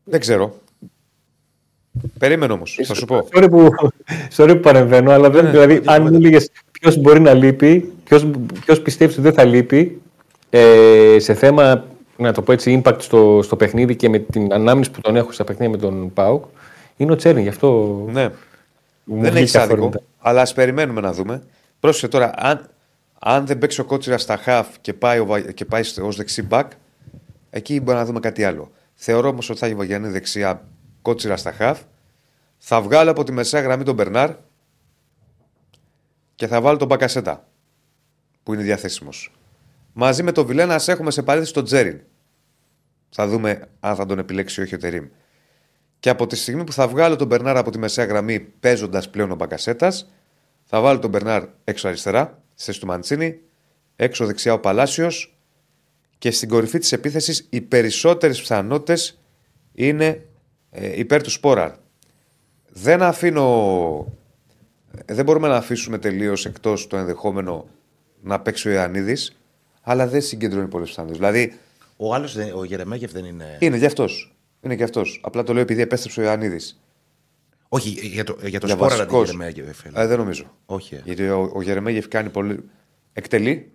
Δεν ξέρω. Περίμενε όμως, θα σου πω. Sorry που, sorry που παρεμβαίνω, αλλά δεν, Ναι, δηλαδή, ναι, αν ναι. μου έλεγες ποιος μπορεί να λείπει, ποιο πιστεύεις ότι δεν θα λείπει, ε, σε θέμα, να το πω έτσι, impact στο, στο παιχνίδι και με την ανάμνηση που τον έχω στα παιχνίδια με τον Πάουκ, είναι ο Τσέριν. Γι' αυτό Ναι. μου δεν βγήκε έχει άδικο. αφορμητά. Αλλά ας περιμένουμε να δούμε. Πρόσεχε τώρα, αν, αν δεν παίξει ο Κότσιρα στα χαφ και πάει, ο Βα- και πάει ως δεξί μπακ, εκεί μπορεί να δούμε κάτι άλλο. Θεωρώ όμως ότι θα έχει Βαγιανή δεξιά Κότσιρα στα χαφ. Θα βγάλω από τη μεσαία γραμμή τον Μπερνάρ και θα βάλω τον Μπακασέτα που είναι διαθέσιμος. Μαζί με τον Βιλένα ας έχουμε σε παρένθεση τον Τζέριν. Θα δούμε αν θα τον επιλέξει ή όχι ο Τερήμ. Και από τη στιγμή που θα βγάλω τον Μπερνάρ από τη μεσαία γραμμή παίζοντας πλέον ο Μπακασέτας, θα βάλω τον Μπερνάρ έξω αριστερά, στη θέση του Μαντσίνη, έξω δεξιά ο Παλάσιος και στην κορυφή της επίθεσης οι περισσότερες πιθανότητες είναι ε, υπέρ του Σπόραρ. Δεν αφήνω. Δεν μπορούμε να αφήσουμε τελείως εκτός το ενδεχόμενο να παίξει ο Ιωαννίδης, αλλά δεν συγκεντρώνει πολλέ πιθανότητε. Δηλαδή Ο άλλος, ο Γερεμέγεφ δεν είναι. είναι γι' αυτός. Είναι γι' αυτός. Απλά το λέω επειδή επέστρεψε ο Ιωαννίδης. Όχι, για το, για το Για σπόρα δεν βασικός. Γερεμέγεφ. φίλε. Ε, δεν νομίζω. Όχι. ε. Γιατί ο, ο Γερεμέγεφ κάνει πολύ. Εκτελεί.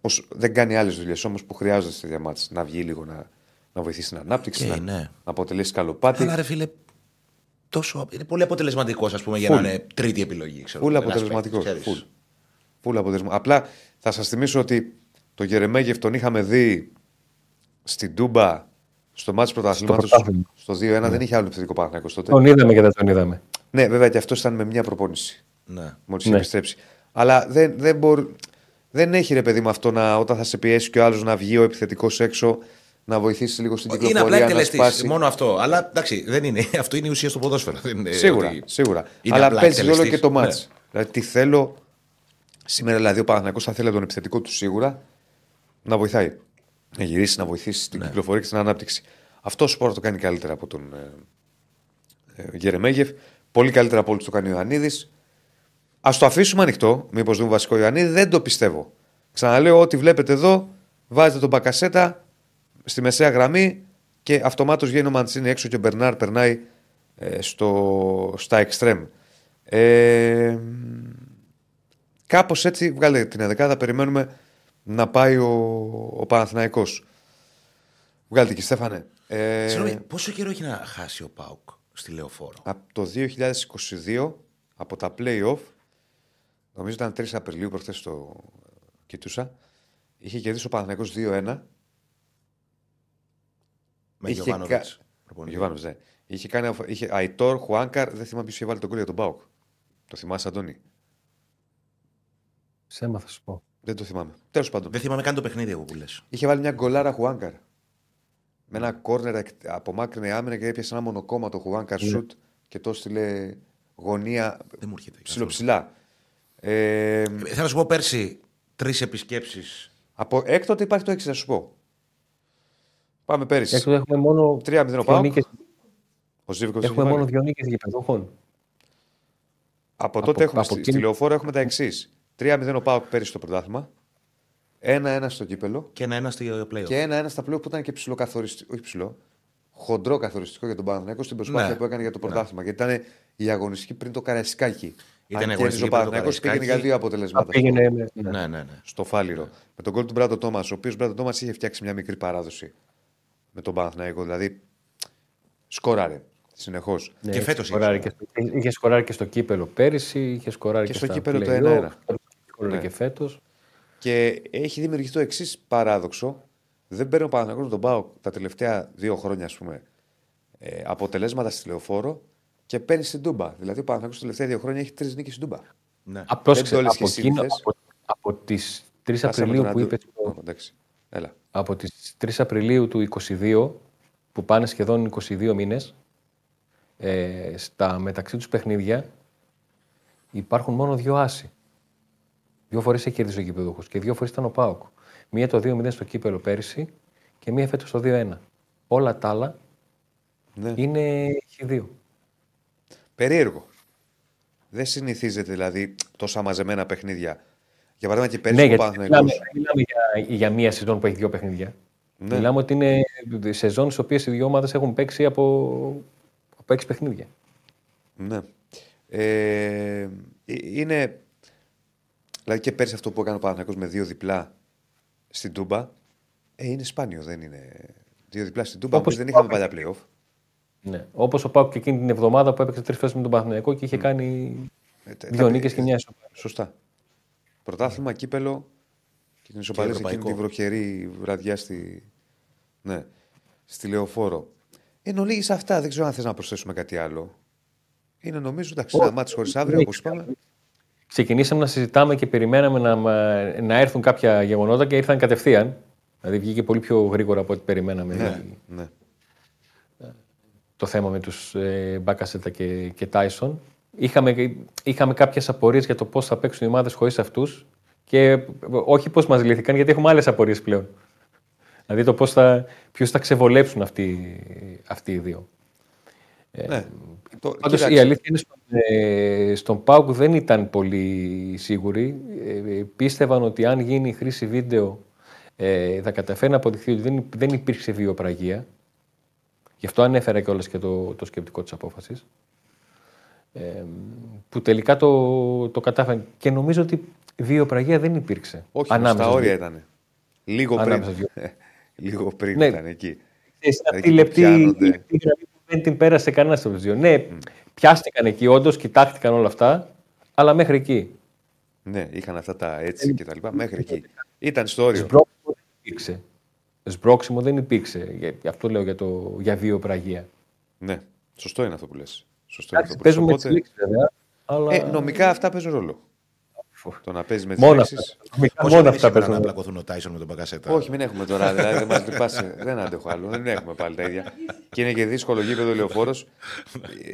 Ως, δεν κάνει άλλες δουλειές όμως που χρειάζονται στη διαμάτια. Να βγει λίγο να, να βοηθήσει την ανάπτυξη, Και να, ναι. να αποτελέσει καλοπάτι. Αλλά ρε φίλε, τόσο, είναι πολύ αποτελεσματικός ας πούμε, για Φουλ. να είναι τρίτη επιλογή. Ξέρω, Φουλ ένας αποτελεσματικός. παίκτης, ξέρεις. Φουλ. Φουλ αποτελεσμα... Απλά θα σας θυμίσω ότι το Γερεμέγεφ τον είχαμε δει στην Τούμπα στο μάτι πρωταθλήματο πρωτάθλημα. στο 2-1. Δεν είχε άλλο επιθετικό Παναθηναϊκός τότε. Τον είδαμε και δεν τον είδαμε. Ναι, βέβαια και αυτός ήταν με μια προπόνηση. Ναι. Μόλις Ναι. επιστρέψει. Αλλά δεν, δεν, μπορεί, δεν έχει ρε παιδί με αυτό να, όταν θα σε πιέσει και ο άλλος να βγει ο επιθετικός έξω, να βοηθήσεις λίγο στην Είναι απλά κυκλοφορία, να εκτελεστής. σπάσει. Μόνο αυτό. Αλλά εντάξει, δεν είναι. Αυτό είναι η ουσία στο ποδόσφαιρο. Δεν είναι Σίγουρα, ότι σίγουρα. είναι Αλλά απλά παίζει όλο εκτελεστής. και το μάτς. Ναι. Δηλαδή, τι θέλω. Σήμερα δηλαδή ο Παναθηναϊκός θα θέλει τον επιθετικό του σίγουρα να βοηθάει. Να γυρίσει, να βοηθήσει στην Ναι. κυκλοφορία και στην ανάπτυξη. Αυτό ο σπόρο το κάνει καλύτερα από τον ε, ε, Γερεμέγεφ. Πολύ καλύτερα από όλους το κάνει ο Ιωαννίδης. Α το αφήσουμε ανοιχτό. Μήπως δούμε βασικό Ιωαννίδη. Δεν το πιστεύω. Ξαναλέω, ό,τι βλέπετε εδώ, βάζετε τον Μπακασέτα στη μεσαία γραμμή και αυτομάτως βγαίνει ο Μαντσίνη έξω και ο Μπερνάρ περνάει ε, στο, στα εξτρέμ. Ε, κάπως έτσι βγάλε την εδεκάδα, περιμένουμε να πάει ο, ο Παναθηναϊκός. Βγάλτε και Στέφανε. Ε, Συγγνώμη, πόσο καιρό έχει να χάσει ο Πάουκ στη Λεωφόρο; από το 2022, από τα play-off, νομίζω ήταν 3 Απριλίου, προχθές το κοιτούσα, είχε κερδίσει ο Παναθηναϊκός 2-1. Με είχε Γιωβάνοβιτς. κα- Γιωβάνοβιτς, ναι. Είχε κάνει είχε Αϊτόρ, Χουάνκαρ, δεν θυμάμαι ποιος είχε βάλει τον κόλλο για τον Μπάουκ. Το θυμάσαι, Αντώνη; Σε έμαθα, σου πω. Δεν το θυμάμαι. Τέλος πάντων. Δεν θυμάμαι καν το παιχνίδι εγώ που λες. Είχε βάλει μια γκολάρα Χουάνκαρ. Με ένα κόρνερ εκ- απομάκρυνε άμυνα και έπιασε ένα μονοκόμμα το Χουάνκαρ σουτ και το έστειλε γωνία Δεν μου έρχεται. ψιλοψηλά. Ε, Ε, Θέλω να σου πω πέρσι τρεις επισκέψεις. από έκτοτε υπάρχει το έξι, να σου πω. Πάμε πέρυσι. Έκτοτε έχουμε μόνο 3-0 ο δύο Πάοκ. νίκες, Ο Ζήβικος έχουμε είχε μόνο βάλει. δύο νίκες γηπεδούχων. Από από- τότε έχουμε από στη, εκείνη- στη λεωφόρο έχουμε τα εξής. 3-0 ο Πάοκ πέρυσι στο πρωτάθλημα. 1-1 στο κύπελο. Και ένα-ένα στο playoff. Και ένα-ένα στα πλέον που ήταν και ψηλό καθοριστικό. Όχι ψηλό. Χοντρό καθοριστικό για τον Παναθηναϊκό στην προσπάθεια Ναι. που έκανε για το πρωτάθλημα. Γιατί ήταν η αγωνιστική πριν το Καραϊσκάκι. Ήταν Αν η κέρδιζε αγωνιστική ο πριν το Παναθηναϊκός πήγαινε για Καραϊσκάκι. δύο αποτελέσματα. Πήγαινε με- Ναι, ναι, ναι. Στο Φάληρο. Με τον κόλ του Μπράντο Τόμας, ο οποίος Μπράντο Τόμας είχε φτιάξει μια μικρή παράδοση με τον Παναθηναϊκό. Δηλαδή σκόραρε συνεχώς. Ναι, Και είχε φέτος σκοράρει είχε. και στο- Είχε σκοράρει και στο κύπελο πέρυσι, είχε σκοράρει Και και, στο στα κύπελο το play-off, 1-1. Σκόραρε Ναι. και φέτος. Και έχει δημιουργηθεί το εξής παράδοξο. Δεν παίρνει ο Παναθηναϊκός με τον Πάο τα τελευταία δύο χρόνια, ας πούμε, ε, αποτελέσματα στη λεωφόρο και παίρνει στην Τούμπα. Δηλαδή ο Παναθηναϊκός τα τελευταία δύο χρόνια έχει τρεις νίκες στην Τούμπα. ναι. Απλώς Δεν το λες και από, εσύ εκείνο- τι θες. από, από τις 3 Χάσαμε Απριλίου τον που Αντου- είπες. Ω, εντάξει. Έλα. Από τις 3 Απριλίου του 22, που πάνε σχεδόν 22 μήνες, ε, στα μεταξύ τους παιχνίδια υπάρχουν μόνο δύο άσοι. Δύο φορές έχει κερδίσει ο κυπεδούχος και δύο φορές ήταν ο ΠΑΟΚ. Μία το 2-0 στο κύπελο πέρυσι και μία φέτος το 2-1. Όλα τα άλλα Ναι. είναι χ2. Περίεργο. Δεν συνηθίζεται δηλαδή τόσα μαζεμένα παιχνίδια. Για παράδειγμα και πέρυσι Ναι, ο γιατί Παναθηναϊκός. μιλάμε, δεν μιλάμε για, για μία σεζόν που έχει δύο παιχνίδια. Ναι. Μιλάμε ότι είναι σεζόν στις οποίες οι δύο ομάδες έχουν παίξει από, από έξι παιχνίδια. Ναι. Ε, ε, είναι. Δηλαδή και πέρσι αυτό που έκανε ο Παναθηναϊκός με δύο διπλά στην Τούμπα. Ε, είναι σπάνιο, δεν είναι. Δύο διπλά στην Τούμπα, Όπως όπως δεν είχαμε το παλιά playoff. Ναι. Όπως ο Πάουκ και εκείνη την εβδομάδα που έπαιξε τρεις φορέ με τον Παναθηναϊκό και είχε κάνει Ε, τα- δύο τα- νίκες και μια ισοπαλία. Σωστά. Πρωτάθλημα, κύπελο και την ισοπαλία σε εκείνη ευρωπαϊκό. τη βροχερή βραδιά στη, ναι, στη Λεωφόρο. Εν ολίγης αυτά, δεν ξέρω αν θες να προσθέσουμε κάτι άλλο. Είναι νομίζω, εντάξει, ένα μάτι χωρίς αύριο, Ναι, όπως είπαμε. Ξεκινήσαμε να συζητάμε και περιμέναμε να, να έρθουν κάποια γεγονότα και ήρθαν κατευθείαν. Δηλαδή βγήκε πολύ πιο γρήγορα από ό,τι περιμέναμε Ναι, ναι. το θέμα με τους ε, Μπάκασετα και, και Τάισον. Είχαμε, είχαμε κάποιες απορίες για το πώς θα παίξουν οι ομάδες χωρίς αυτούς και ε, όχι πώς μας λύθηκαν γιατί έχουμε άλλες απορίες πλέον. Δηλαδή το πώς θα, ποιους θα ξεβολέψουν αυτοί, αυτοί οι δύο. ναι. Το, Πάντως κοίταξε, η αλήθεια είναι στον, ε, στον ΠΑΟΚ δεν ήταν πολύ σίγουροι. Ε, ε, πίστευαν ότι αν γίνει η χρήση βίντεο ε, θα καταφέρει να αποδειχθεί ότι δεν, δεν υπήρξε βιοπραγία. Γι' αυτό ανέφερα κιόλας και το, το σκεπτικό της απόφασης. Ε, που τελικά το, το κατάφεραν. Και νομίζω ότι βιοπραγία δεν υπήρξε. όχι, ανάμεσα στα στους όρια δύο. ήταν. Λίγο Ανάμεσα πριν. στους Λίγο πριν Ναι. ήταν εκεί. Ξέρεις, Εκεί αυτή η που λεπτή, πιάνονται. η λεπτή γραμμή που δεν την πέρασε κανένας από τους δύο. Ναι, πιάστηκαν εκεί, όντως, κοιτάχτηκαν όλα αυτά, αλλά μέχρι εκεί. Ναι, είχαν αυτά τα έτσι και τα λοιπά. Μέχρι εκεί. Ήταν στο όριο. Σμπρόξιμο δεν υπήρξε. Σμπρόξιμο δεν υπήρξε. Για- Γι' αυτό λέω για, το, για βιοπραγία. Ναι, σωστό είναι αυτό που λες. Σωστό είναι Εντάξει, αυτό που λες. παίζουμε με τι Οπότε, λήξει βέβαια. Αλλά... ε, νομικά αυτά παίζουν ρόλο. Το να παίζεις με τις μόνο λέξεις. αυτά. Νομικά Πόσο Μόνο δεν αυτά σήμερα να παίζουν. πλακωθούν ο Τάισον με τον Μπακασέτα. Όχι, μην έχουμε τώρα. Δηλαδή δεν μας λυπάσαι. δεν αντέχω άλλο. Δεν έχουμε πάλι τα ίδια. Και είναι και δύσκολο γήπεδο λεωφόρος.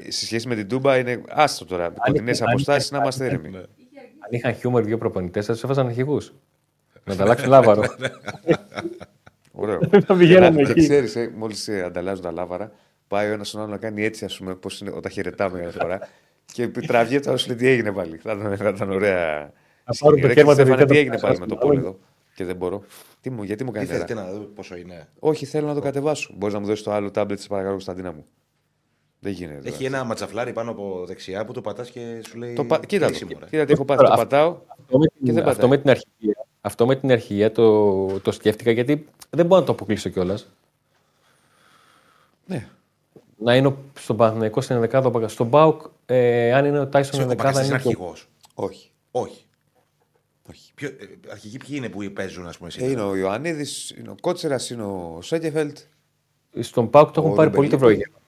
Σε σχέση με την Τούμπα είναι άστο τώρα. Με κοντινές αν- αποστάσεις να αν- είμαστε αν- ήρεμοι. Αν είχαν χιούμορ δύο προπονητές, θα τους έβαζαν αρχηγούς. να τα αλλάξουν λάβαρο. Ωραίο. Θα πηγαίναμε Και εκεί. ξέρεις, μόλις ανταλλάζουν τα λάβαρα, πάει ο ένας τον άλλο να κάνει έτσι, ας πούμε, πώς είναι όταν χαιρετάμε μια φορά. Και τραβιέται, σου λέει τι έγινε πάλι. Θα ήταν, θα ήταν ωραία. πάρουν το Ρε, κέρμα Στέφανε, τελικά, τι το έγινε πάλι με το πιάσουν. πόλ εδώ. Και δεν μπορώ. Τι μου, γιατί μου Τι κάνει θέλετε ένα. να δω πόσο είναι; Όχι, θέλω να το κατεβάσω. Μπορείς να μου δώσεις το άλλο τάμπλετ, σε παρακαλώ, Κωνσταντίνα μου. Δεν γίνεται. Έχει ένα ματσαφλάρι πάνω από δεξιά που το πατάς και σου λέει. Το πα... Κοίτα το. κλείσιμο, ρε. Κοίτα τι έχω πάθει. Τώρα, Το πατάω. Αυτό με, Και την, δεν αυτό πατάει. με την αρχηγία, αυτό με την αρχηγία το, το σκέφτηκα γιατί δεν μπορώ να το αποκλείσω κιόλας. Ναι. Να είναι ο- στον Παναθηναϊκό στην ενδεκάδα ο Μπακα- Στον Μπάουκ, ε, αν είναι ο Τάισον Ξέρω, Ο ενδεκάδα, Μπακασέτα είναι είναι και ο- αρχηγός. Όχι. Όχι. Όχι. Ποιο, ε, αρχηγοί ποιοι είναι που παίζουν, ας πούμε, Ε, σήμερα. είναι ο Ιωαννίδης, είναι ο Κότσερας, είναι ο Σέκεφελτ. Στον Πάουκ το έχουν Ο πάρει Ρούμπεν πολύ την Λίπερ. προηγούμενη.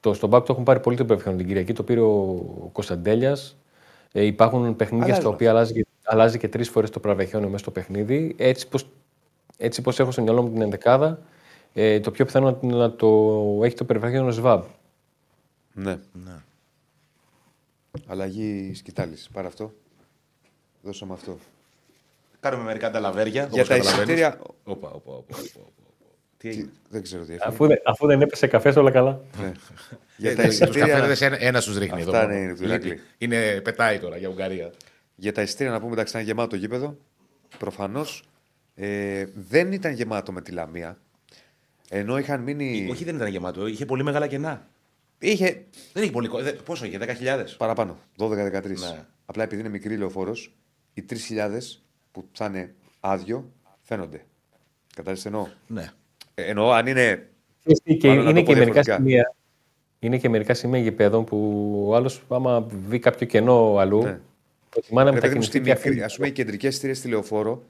Το, στον Πάουκ το έχουν πάρει πολύ την προηγούμενη την Κυριακή. Το πήρε ο Κωνσταντέλιας. Ε, υπάρχουν παιχνίδια στα Αλλάζουν. οποία αλλάζει, αλλάζει και τρεις φορές το πραβεχιόνιο μέσα στο παιχνίδι. Έτσι πως, έτσι πως έχω στο μυαλό μου την ενδεκάδα, ε, το πιο πιθανό είναι να το έχει το πραβεχιόνιο Σβάμπ. Ναι. Αλλαγή σκητάλης. Πάρε αυτό. Δώσαμε αυτό. Κάνουμε μερικά ταλαβέρια. Για όπως τα καταλαβαίνεις. εισιτήρια. Όπα, όπα, όπα, όπα, όπα. Τι έγινε; Δεν ξέρω τι έφυγε. Αφού, δεν- αφού δεν έπεσε καφές, όλα καλά. Ναι. Για τα Ε, τους εισιτήρια. καφέδες ένα, ένας τους ρίχνει Αυτά εδώ. είναι, είναι του Ηράκλη. Είναι, πετάει τώρα για Ουγγαρία. Για τα εισιτήρια να πούμε εντάξει, ήταν γεμάτο γήπεδο. Προφανώς ε, δεν ήταν γεμάτο με τη Λαμία. Ενώ είχαν μείνει. Όχι, δεν ήταν γεμάτο. Είχε πολύ μεγάλα κενά. Είχε Δεν είχε πολύ. κο- δε- Πόσο είχε, 10.000. παραπάνω. 12-13. Ναι. Απλά επειδή είναι μικρή λεωφόρος, οι 3.000 που θα είναι άδειο φαίνονται. Κατάλαβες εννοώ. Ναι. Ε, εννοώ αν είναι. Και, και Μάλλον να είναι, το πω και μερικά διαφορετικά. σημεία, είναι και μερικά σημεία γηπέδων που ο άλλος, άμα δει κάποιο κενό αλλού, Ναι. προτιμά να Ρε παιδί μου, στη μετακινηθεί και μικρή, αφήνει. ας πούμε, οι κεντρικές εισιτήρια στη λεωφόρο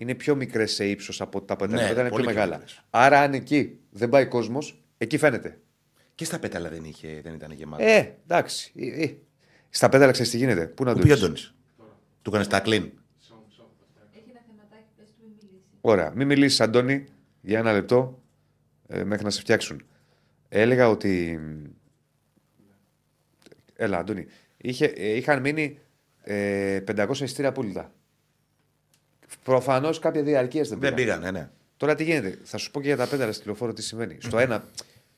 είναι πιο μικρές σε ύψος από τα πεντάλεπτα. Ναι, είναι πιο πολύ πιο μεγάλα. μικρές. Άρα, αν εκεί δεν πάει κόσμος, εκεί φαίνεται. Και στα πέταλα δεν, είχε, δεν ήταν γεμάτο. Ε, εντάξει. Ε, ε. Στα πέταλα ξέρεις τι γίνεται. Πού να Πού το πήγες ο έχεις; Αντώνης; Του έκανες τα κλίν. Έχει ένα θεματάκι, πες του μην μιλήσεις. Ωραία. Μην μιλήσεις, Αντώνη, για ένα λεπτό ε, μέχρι να σε φτιάξουν. Έλεγα ότι. Έλα, Αντώνη. Είχε, ε, είχαν μείνει ε, 500 εισιτήρια απόλυτα. Προφανώς κάποια διαρκείας δεν Δεν πήγαν. πήγαν, ναι. Τώρα τι γίνεται; Θα σου πω και για τα πέταλα στη λεωφόρο τι συμβαίνει. Στο ένα,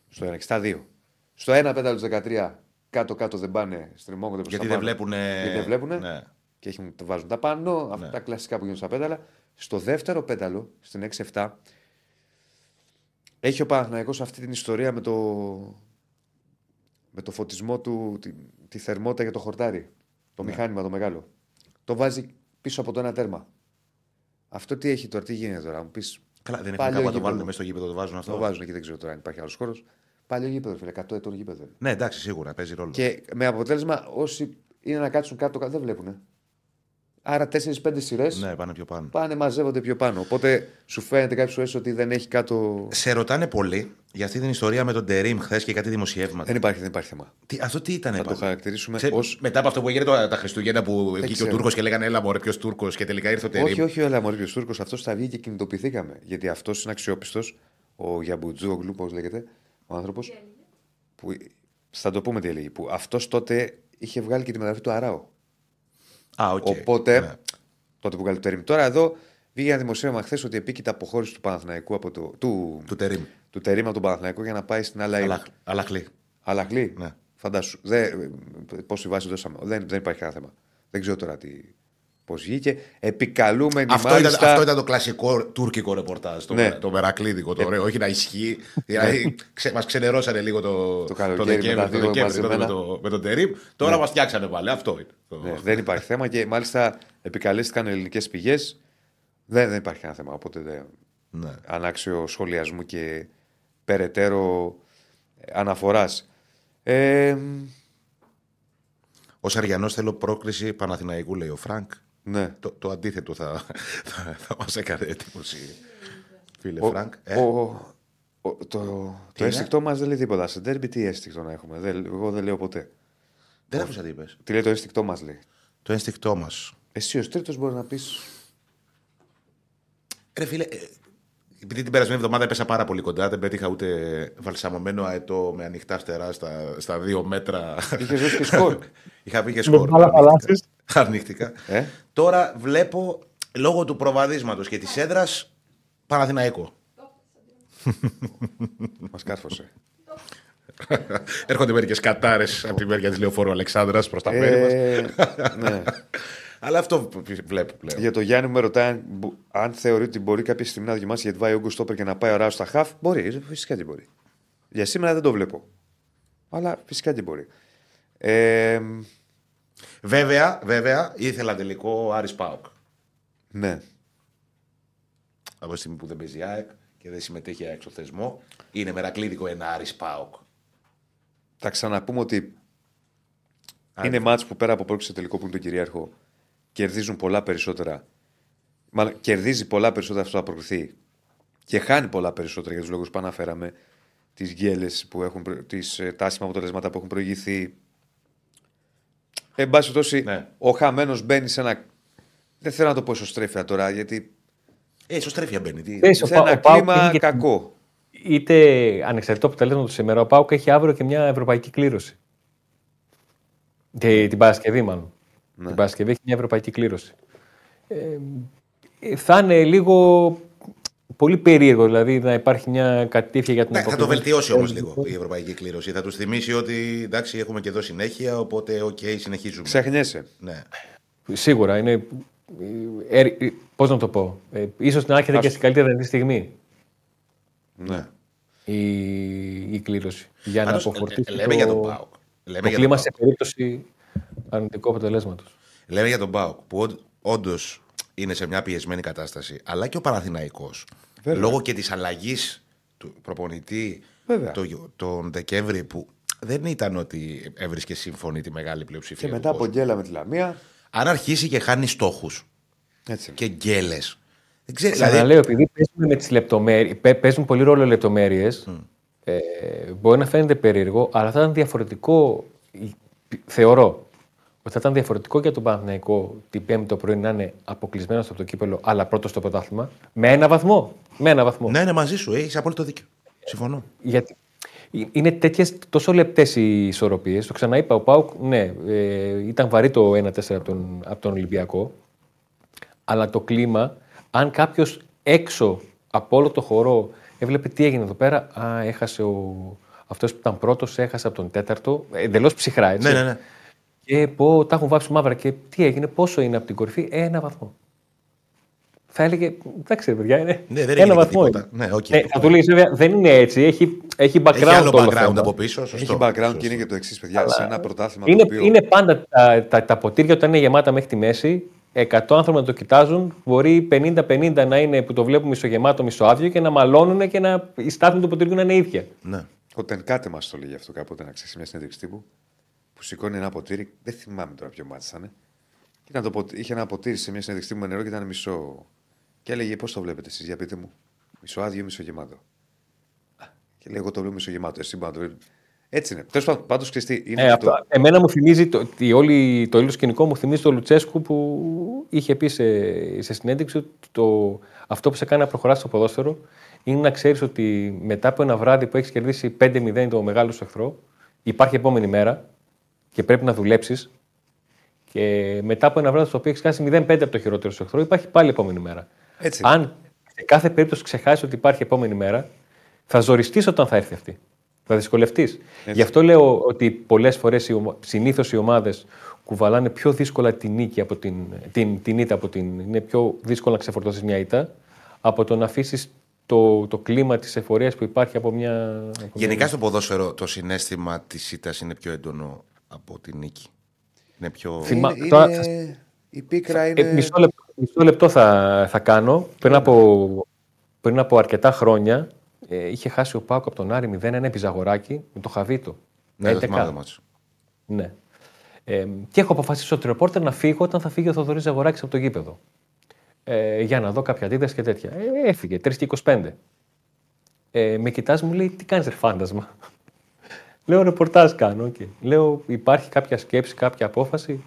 στο ένα και στα δύο. Στο ένα πέταλο του 13 κάτω-κάτω δεν πάνε, στριμώγονται προς Γιατί τα δεν πάνω. βλέπουν. Γιατί δεν βλέπουνε. Ναι. και έχουν, το βάζουν τα πάνω, αυτά Ναι. τα κλασικά που γίνονται στα πέταλα. Στο δεύτερο πέταλο, στην 6-7, έχει ο Παναθηναϊκός αυτή την ιστορία με το, με το φωτισμό του, τη, τη θερμότητα για το χορτάρι. Το Ναι. μηχάνημα το μεγάλο. Το βάζει πίσω από το ένα τέρμα. Αυτό τι έχει τώρα, τι γίνεται τώρα, μου πεις. Καλά, δεν έχουν Παλιό κάπου να το γήπεδο. βάλουν μέσα στο γήπεδο, το βάζουν αυτό. Το βάζουν εκεί, δεν ξέρω τώρα αν υπάρχει άλλος χώρος. Παλιό γήπεδο, φίλε, 100 ετών γήπεδο. είναι. Ναι, εντάξει, σίγουρα παίζει ρόλο. Και με αποτέλεσμα όσοι είναι να κάτσουν κάτω, κάτω δεν βλέπουν. Άρα 4-5 σειρές Ναι, πάνε πιο πάνω. πάνε, μαζεύονται πιο πάνω. Οπότε σου φαίνεται κάποιος φορέ ότι δεν έχει κάτω. Σε ρωτάνε πολύ για αυτή την ιστορία με τον Τερήμ χθες και κάτι δημοσιεύματα. Δεν υπάρχει, δεν υπάρχει θέμα. Τι, αυτό τι ήταν, Θα το χαρακτηρίσουμε Ξέ- ως... Μετά από αυτό που έγινε τώρα τα Χριστούγεννα που βγήκε ο ξέρω. Τούρκος και λέγανε Έλα, μωρέ, ποιος Τούρκος και τελικά ήρθε ο Τερήμ. Όχι, όχι, αλλά Μωρή Τούρκος, αυτός θα βγει και κινητοποιηθήκαμε. Γιατί αυτός είναι αξιόπιστος, ο Σαμπουντζούογλου, πώς λέγεται, ο άνθρωπος. Που... Θα το πούμε τι έλεγε. Που αυτός τότε είχε βγάλει και τη μεταγραφή του Αράου. Α, οκ. Οπότε, Ναι. τότε που βγάλει το Τερίμ. Τώρα εδώ βγήκε ένα δημοσίευμα χθες ότι επίκειται αποχώρηση του Παναθηναϊκού από το. του, Του Τερίμ. του Τερίμ από τον Παναθηναϊκό για να πάει στην Αλ Αχλί. Αλλά- Αλ Αχλί. Αλ Αχλί. Ναι. Φαντάσου. Δεν, πόση βάση δώσαμε. Δεν, δεν υπάρχει κανένα θέμα. Δεν ξέρω τώρα τι, πώς βγήκε. Επικαλούμενοι Αυτό, μάλιστα. ήταν, αυτό ήταν το κλασικό τουρκικό ρεπορτάζ. Το, Ναι. το μερακλίδικο, το ωραίο. Όχι να ισχύει. δηλαδή, ξε, μας ξενερώσανε λίγο το, Το καλοκαίρι Δεκέμβρη, με τα το δύο Δεκέμβρη τότε με, μαζεμένα. το, με τον Τερίμ. Τώρα μας φτιάξανε πάλι. Αυτό είναι. Το- Ναι, δεν υπάρχει θέμα και μάλιστα επικαλέστηκαν ελληνικές πηγές. Δεν, δεν υπάρχει κανένα θέμα. Οπότε δεν, Ναι. ανάξιο σχολιασμού και περαιτέρω αναφοράς. Ε, Ως Αρειανός θέλω πρόκριση Παναθηναϊκού, λέει ο Φρανκ. Ναι. Το, το αντίθετο θα, θα, θα μας έκανε εντύπωση. Φίλε Ο, Φρανκ. Ε, ο- ο- το το είναι; ένστικτό μας δεν λέει τίποτα. Σε ντέρμπι τι ένστικτο να έχουμε; Δεν, εγώ δεν λέω ποτέ. δεν άκουσα τι είπες. Τι λέει το ένστικτό μας, λέει. Το ένστικτό μας. Εσύ ως τρίτος μπορείς να πεις. Ρε φίλε, ε, επειδή την περασμένη εβδομάδα έπεσα πάρα πολύ κοντά, δεν πέτυχα ούτε βαλσαμωμένο αετό με ανοιχτά φτερά στα, στα δύο μέτρα. Είχες δώσει και σκορ. Είχα πει και σκορ. μπάλα αρνήθηκα. Αρνήθηκα. Ε; Τώρα βλέπω λόγω του προβαδίσματος και της έδρας Παναθηναϊκό. Μας κάρφωσε. Έρχονται μερικές κατάρες από τη μεριά της Λεωφόρου Αλεξάνδρας προς τα μέρη μας. ε, ναι. Αλλά αυτό βλέπω πλέον. Για το Γιάννη μου με ρωτάει αν, μπο- αν θεωρεί ότι μπορεί κάποια στιγμή να δοκιμάσει γιατί βάει όγκος στόπερ και να πάει ο Ράος στα χαφ. Μπορεί, φυσικά και μπορεί. Για σήμερα δεν το βλέπω. Αλλά φυσικά και μπορεί. Ε, Βέβαια, βέβαια, ήθελα τελικό Άρης Πάοκ. ναι. Από τη στιγμή που δεν παίζει η ΑΕΚ και δεν συμμετέχει η ΑΕΚ στο θεσμό, είναι μερακλείδικο ένα Άρης Πάοκ. Θα ξαναπούμε ότι Άρη. είναι μάτς που πέρα από πρόκληση στο τελικό που είναι το κυρίαρχο κερδίζουν πολλά περισσότερα. Μάλλον κερδίζει πολλά περισσότερα αυτό που θα προκριθεί και χάνει πολλά περισσότερα για τους λόγους που αναφέραμε. Τις γκέλες που έχουν, προ- τις, ε, τα άσχημα αποτελέσματα που έχουν προηγηθεί. Εν πάση περιπτώσει, Ναι. ο χαμένος μπαίνει σε ένα Δεν θέλω να το πω ισοστρέφεια τώρα, γιατί Ε, ισοστρέφεια μπαίνει. Τι... Ξέρεις, ο σε Πα- ένα ο Πάοκ κλίμα είναι και- κακό. Είτε ανεξαρτήτω αποτελέσματο σήμερα, ο Πάουκ έχει αύριο και μια ευρωπαϊκή κλήρωση. Και την Παρασκευή, μάλλον. Την Παρασκευή έχει μια ευρωπαϊκή κλήρωση. Ε, ε, θα είναι λίγο πολύ περίεργο, δηλαδή να υπάρχει μια κατήφεια για την Ναι, θα το αποκλεισμό. βελτιώσει όμως λίγο η ευρωπαϊκή κλήρωση. Θα τους θυμίσει ότι εντάξει, έχουμε και εδώ συνέχεια, οπότε οκ, συνεχίζουμε. Ξεχνιέσαι. Ναι. Σίγουρα είναι. Ε, ε, Πώς να το πω. Ε, ίσως να έρχεται και στην καλύτερη δυνατή στιγμή Ναι. η, η κλήρωση. Για να Πάντως, αποφορτίσει. ε, ε, λέμε για τον ΠΑΟΚ. Λέμε Το για κλίμα τον σε περίπτωση αρνητικού αποτελέσματος. Λέμε για τον Πάοκ που όντως είναι σε μια πιεσμένη κατάσταση, αλλά και ο Παναθηναϊκός λόγω και της αλλαγής του προπονητή Βέβαια. το, τον Δεκέμβρη που δεν ήταν ότι έβρισκε σύμφωνη τη μεγάλη πλειοψηφία. Και του μετά από κόσμου. γκέλα με τη Λαμία. Αν αρχίσει και χάνει στόχους Έτσι. και γκέλες. Δεν ξέρω. Ξαναλέω, Δηλαδή, επειδή παίζουν με τις λεπτομέρειες, παίζουν πολύ ρόλο οι λεπτομέρειες, ε, μπορεί να φαίνεται περίεργο, αλλά θα ήταν διαφορετικό, θεωρώ, ότι θα ήταν διαφορετικό για τον Παναθηναϊκό την Πέμπτη το πρωί να είναι αποκλεισμένος από το κύπελο, αλλά πρώτος στο πρωτάθλημα, με ένα βαθμό. Με ένα βαθμό. ναι, είναι μαζί σου. Έχεις απόλυτο δίκιο. Συμφωνώ. Γιατί είναι τέτοιες τόσο λεπτές οι ισορροπίες. Το ξαναείπα, ο Πάουκ, ναι, ε, ήταν βαρύ το 1-4 από τον, από τον Ολυμπιακό. Αλλά το κλίμα, αν κάποιος έξω από όλο το χορό έβλεπε τι έγινε εδώ πέρα, Α, έχασε ο. Αυτός που ήταν πρώτος, έχασε από τον τέταρτο. Εντελώς ψυχρά, έτσι. Ναι, ναι, ναι. Και πω, τα έχουν βάψει μαύρα. Και τι έγινε, πόσο είναι από την κορυφή, ένα βαθμό. Θα έλεγε, εντάξει, ρε παιδιά, είναι Ναι, δεν ένα έγινε βαθμό. τίποτα. είναι. Ναι, οκ. Ε, θα του λέει, βέβαια, δεν είναι έτσι. Έχει, έχει background. Έχει άλλο όλο background θέμα. από πίσω. Σωστό. Έχει background Σωστό. και είναι και το εξής, παιδιά. Σε ένα πρωτάθλημα Είναι, το οποίο. είναι πάντα τα, τα, τα ποτήρια όταν είναι γεμάτα μέχρι τη μέση. 100 άνθρωποι να το κοιτάζουν. Μπορεί 50-50 να είναι που το βλέπουν μισογεμάτο, μισοάδιο και να μαλώνουν και να, η στάθμη του ποτηριού να είναι ίδια. Ναι. Ο Τενκάτε μας το λέγει αυτό κάποτε να ξέρεις σε μια συνέντευξη τύπου. Που σηκώνει ένα ποτήρι. Δεν θυμάμαι τώρα ποιο μάτι ήταν. Και ήταν το ποτη- είχε ένα ποτήρι σε μια συνέντευξη τύπου με νερό και ήταν μισό. Και έλεγε πώς το βλέπετε εσείς, για πείτε μου. Μισό άδειο, μισό γεμάτο; Α, Και λέει: Εγώ το βλέπω μισό γεμάτο. Εσύ μπορεί να το βλέπει. Έτσι είναι. Τέλος πάντων, πάντως ξέρεις τι. Είναι Ε, και αυτό, εμένα μου θυμίζει, το, τη, όλη, το όλο σκηνικό μου θυμίζει το Λουτσέσκου που είχε πει σε, σε συνέντευξη ότι το, αυτό που σε κάνει να προχωράς στο ποδόσφαιρο είναι να ξέρεις ότι μετά από ένα βράδυ που έχεις κερδίσει 5-0 το μεγάλο σου εχθρό υπάρχει επόμενη μέρα και πρέπει να δουλέψεις και μετά από ένα βράδυ στο οποίο έχεις χάσει 0-5 από το χειρότερο σου εχθρό υπάρχει πάλι επόμενη μέρα. Έτσι είναι. Αν σε κάθε περίπτωση ξεχάσεις ότι υπάρχει επόμενη μέρα, θα ζοριστείς όταν θα έρθει αυτή. Θα δυσκολευτείς. Γι' αυτό λέω ότι πολλές φορές συνήθως οι ομάδες κουβαλάνε πιο δύσκολα την νίκη από την, την, την ήττα από την. Είναι πιο δύσκολο να ξεφορτώσεις μια ήττα από το να αφήσεις το, το κλίμα της εφορίας που υπάρχει από μια. από Γενικά στο ποδόσφαιρο το συνέστημα της ήττας είναι πιο έντονο από τη νίκη. Είναι πιο. Θυμά- Είναι, τώρα είναι- Η πίκρα είναι. Ε, μισό, λεπτό, μισό λεπτό θα, θα κάνω. Πριν από, πριν από αρκετά χρόνια ε, είχε χάσει ο Πάκο από τον Άρη 0-1 επιζαγοράκι με το Χαβίτο. Ναι, το 11. θυμάμαι το μάτσο. Ναι. Ε, και έχω αποφασίσει ότι ρεπόρτερ να φύγω όταν θα φύγει ο Θοδωρής Ζαγοράκης από το γήπεδο. Ε, για να δω κάποια αντίδραση και τέτοια. Ε, έφυγε, 3 και 25. Ε, με κοιτάζει, μου λέει: Τι κάνεις, ρε φάντασμα. Λέω ρεπορτάζ κάνω. Okay. Λέω: Υπάρχει κάποια σκέψη, κάποια απόφαση.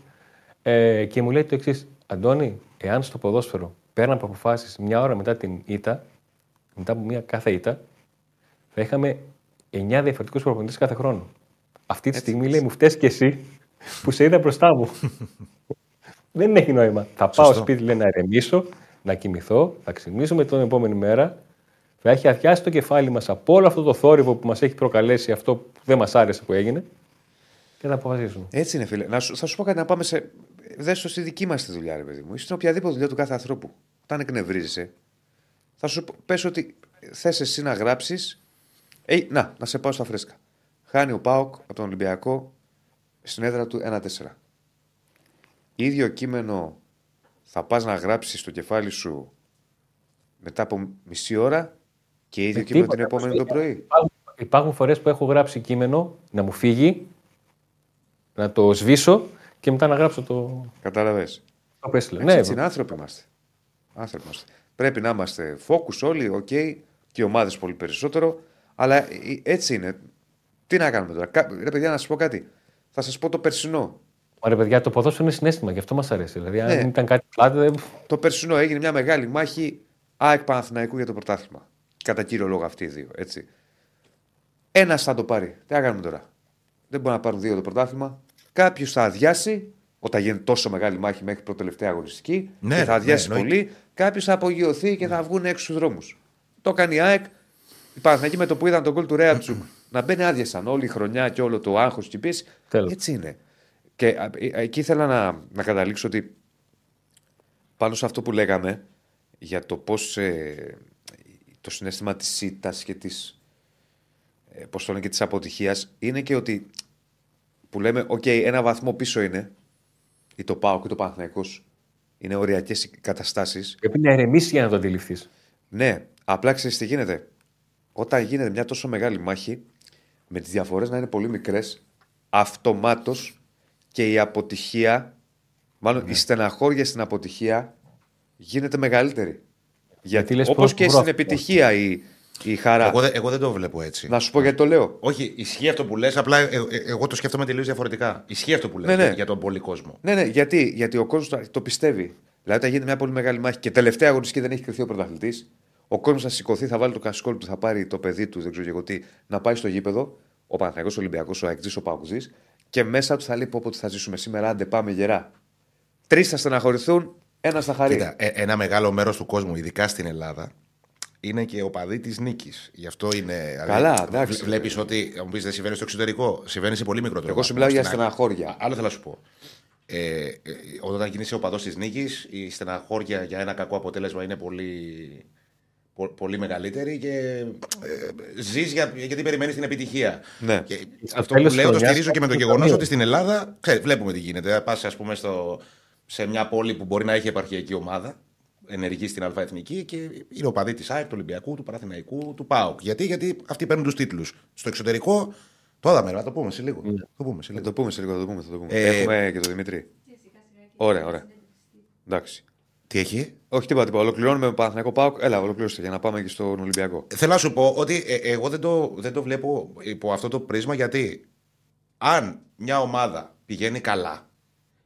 Ε, και μου λέει το εξής: Αντώνη, εάν στο ποδόσφαιρο παίρναμε αποφάσεις μια ώρα μετά την ήττα, μετά από μια κάθε ήττα, θα είχαμε 9 διαφορετικούς προπονητές κάθε χρόνο. Αυτή τη στιγμή λέει: Μου φταίει και εσύ που σε είδα μπροστά μου. Δεν έχει νόημα. Θα πάω Σωστό. σπίτι λέει, να ηρεμήσω, να κοιμηθώ, θα ξυπνήσουμε την επόμενη μέρα. Θα έχει αδειάσει το κεφάλι μας από όλο αυτό το θόρυβο που μας έχει προκαλέσει αυτό που δεν μας άρεσε που έγινε και θα αποφασίσουμε. Έτσι είναι, φίλε. Να σου, θα σου πω κάτι να πάμε σε. Δες το στη δική μας τη δουλειά, ρε παιδί μου. Ή στην οποιαδήποτε δουλειά του κάθε ανθρώπου. Όταν εκνευρίζεσαι, θα σου πες ότι θες εσύ να γράψεις. Ε, να, να σε πάω στα φρέσκα. Χάνει ο Πάοκ από τον Ολυμπιακό στην έδρα του 1-4. Ίδιο κείμενο θα πας να γράψεις στο κεφάλι σου μετά από μισή ώρα και ίδιο Με κείμενο την τίποτα. επόμενη το πρωί. Υπάρχουν, υπάρχουν φορές που έχω γράψει κείμενο να μου φύγει, να το σβήσω και μετά να γράψω το. Κατάλαβες. το που έστειλα. Έτσι, Ναι, έτσι είναι, άνθρωποι είμαστε. Άνθρωποι είμαστε. Πρέπει να είμαστε focus όλοι, οκ, και οι ομάδες πολύ περισσότερο. Αλλά ε, έτσι είναι. Τι να κάνουμε τώρα; Κα- Ρε παιδιά, να σας πω κάτι. Θα σας πω το περσινό. Μα ρε παιδιά, το ποδόσφαιρο είναι συναίσθημα, γι' αυτό μας αρέσει. Δηλαδή, αν Ναι. ήταν κάτι πλάτη, δεν. Το περσινό έγινε μια μεγάλη μάχη ΑΕΚ Παναθηναϊκού για το πρωτάθλημα. Κατά κύριο λόγο αυτοί οι δύο. Έτσι. Ένας θα το πάρει. Τι να κάνουμε τώρα; Δεν μπορεί να πάρουν δύο το πρωτάθλημα. Κάποιος θα αδειάσει όταν γίνει τόσο μεγάλη μάχη μέχρι προτελευταία αγωνιστική. Ναι, και θα ναι, αδειάσει εννοείται. πολύ. Κάποιος θα απογειωθεί και θα βγουν έξω στους δρόμους. Το κάνει η ΑΕΚ. Οι Παναθηναϊκοί με το που είδαν τον κόλ του Ρέατσουκ να μπαίνει άδειασαν όλη η χρονιά και όλο το άγχος και η πίεση. Τέλος. Έτσι είναι. Και α, ε, εκεί ήθελα να, να καταλήξω ότι πάνω σε αυτό που λέγαμε για το πώς ε, το συναίσθημα της ήττας και της ε, πώς το λένε και της αποτυχίας είναι και ότι που λέμε οκ ένα βαθμό πίσω είναι ή το ΠΑΟΚ ή το Παναθηναϊκός είναι οριακές οι καταστάσεις Πρέπει να ηρεμήσει για να το αντιληφθείς. ναι, απλά ξέρεις τι γίνεται. Όταν γίνεται μια τόσο μεγάλη μάχη, με τις διαφορές να είναι πολύ μικρές, αυτομάτως και η αποτυχία, μάλλον η στεναχώρια στην αποτυχία, γίνεται μεγαλύτερη. Γιατί λες όπως πώς και βρω στην αυτό. επιτυχία η, η χαρά. Εγώ, δεν- εγώ δεν το βλέπω έτσι. Να σου πω γιατί το λέω. Όχι, ισχύει αυτό που λες, απλά ε, ε, εγώ το σκέφτομαι τελείως διαφορετικά. Ισχύει αυτό που λες Ναι, ναι. για τον πολύ κόσμο. Ναι, ναι, γιατί, γιατί ο κόσμος το πιστεύει. Δηλαδή, όταν γίνεται μια πολύ μεγάλη μάχη και τελευταία αγωνιστική δεν έχει κρυφθεί ο πρωταθλητής, ο κόσμος θα σηκωθεί, θα βάλει το κασκόλ του, θα πάρει το παιδί του, δεν ξέρω και εγώ τι, να πάει στο γήπεδο, ο Παναθηναϊκός, ο Ολυμπιακός, ο Αεκτζής, ο Παγκουζή, και μέσα του θα λέει: Πω, πω, τι θα ζήσουμε σήμερα, άντε πάμε γερά. Τρεις θα στεναχωρηθούν, ένα θα χαρεί. Κοίτα, ε, ένα μεγάλο μέρος του κόσμου, ειδικά στην Ελλάδα, είναι και ο παδί της νίκης. Γι' αυτό είναι. Καλά, εντάξει. Βλέπεις ότι. Μου πεις δεν συμβαίνει στο εξωτερικό. Συμβαίνει σε πολύ μικρότερο. Εγώ σου βαθμό μιλάω για στην ΑΕΚ. στεναχώρια. Α, Άλλο θέλω να σου πω. Ε, ε, όταν γίνεσαι ο παδός της νίκης, η στεναχώρια για ένα κακό αποτέλεσμα είναι πολύ, πο- πολύ μεγαλύτερη και ε, ζεις για, γιατί περιμένεις την επιτυχία. Ναι. Και Στο αυτό που τέλος λέω το χρονιάς στηρίζω και με το θα γεγονός ταμείο. ότι στην Ελλάδα ξέρεις, βλέπουμε τι γίνεται. Πας, ας πούμε, στο, σε μια πόλη που μπορεί να έχει επαρχιακή ομάδα, ενεργεί στην ΑΕ Εθνική και είναι ο παδί της ΑΕΚ, του Ολυμπιακού, του Παραθυναϊκού, του ΠΑΟΚ. Γιατί, γιατί αυτοί παίρνουν τους τίτλους. Στο εξωτερικό, το είδαμε, να το πούμε σε λίγο. Το πούμε σε Θα λίγο. το πούμε σε λίγο, θα το πούμε. Θα το πούμε. Ε, Έχουμε και τον Δημήτρη. Ωραία, ωραία. Εντάξει. Τι έχει; Όχι τίποτα, τίποτα. Ολοκληρώνουμε με Παναθηναϊκό Πάοκ. Έλα, ολοκληρώστε για να πάμε και στον Ολυμπιακό. Θέλω να σου πω ότι ε, εγώ δεν το, δεν το βλέπω υπό αυτό το πρίσμα γιατί αν μια ομάδα πηγαίνει καλά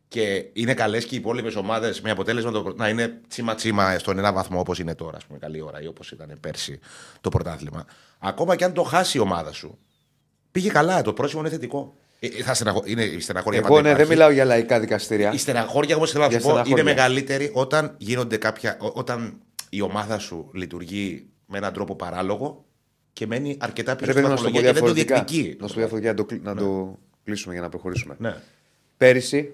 και είναι καλές και οι υπόλοιπες ομάδες με αποτέλεσμα το, να είναι τσίμα-τσίμα στον ένα βαθμό όπως είναι τώρα, ας πούμε, καλή ώρα ή όπως ήταν πέρσι το πρωτάθλημα. Ακόμα και αν το χάσει η ομάδα σου, πήγε καλά, το πρόσημο είναι θετικό. Ε, ε, θα στεναχω... Είναι η στεναχώρια Εγώ πάντα ναι, δεν υπάρχει. μιλάω για λαϊκά δικαστήρια. Η στεναχώρια όμως θέλω να Για σου πω είναι στεναχώρια. μεγαλύτερη όταν γίνονται κάποια. ό- όταν η ομάδα σου λειτουργεί με έναν τρόπο παράλογο και μένει αρκετά πίσω Πρέπει στην να σου το πω βαθμολογία και δεν το διαφορετικά. διεκδικεί. Να σου το πω διαφορετικά, να το, κλει- να το κλείσουμε για να προχωρήσουμε. Ναι. Πέρυσι,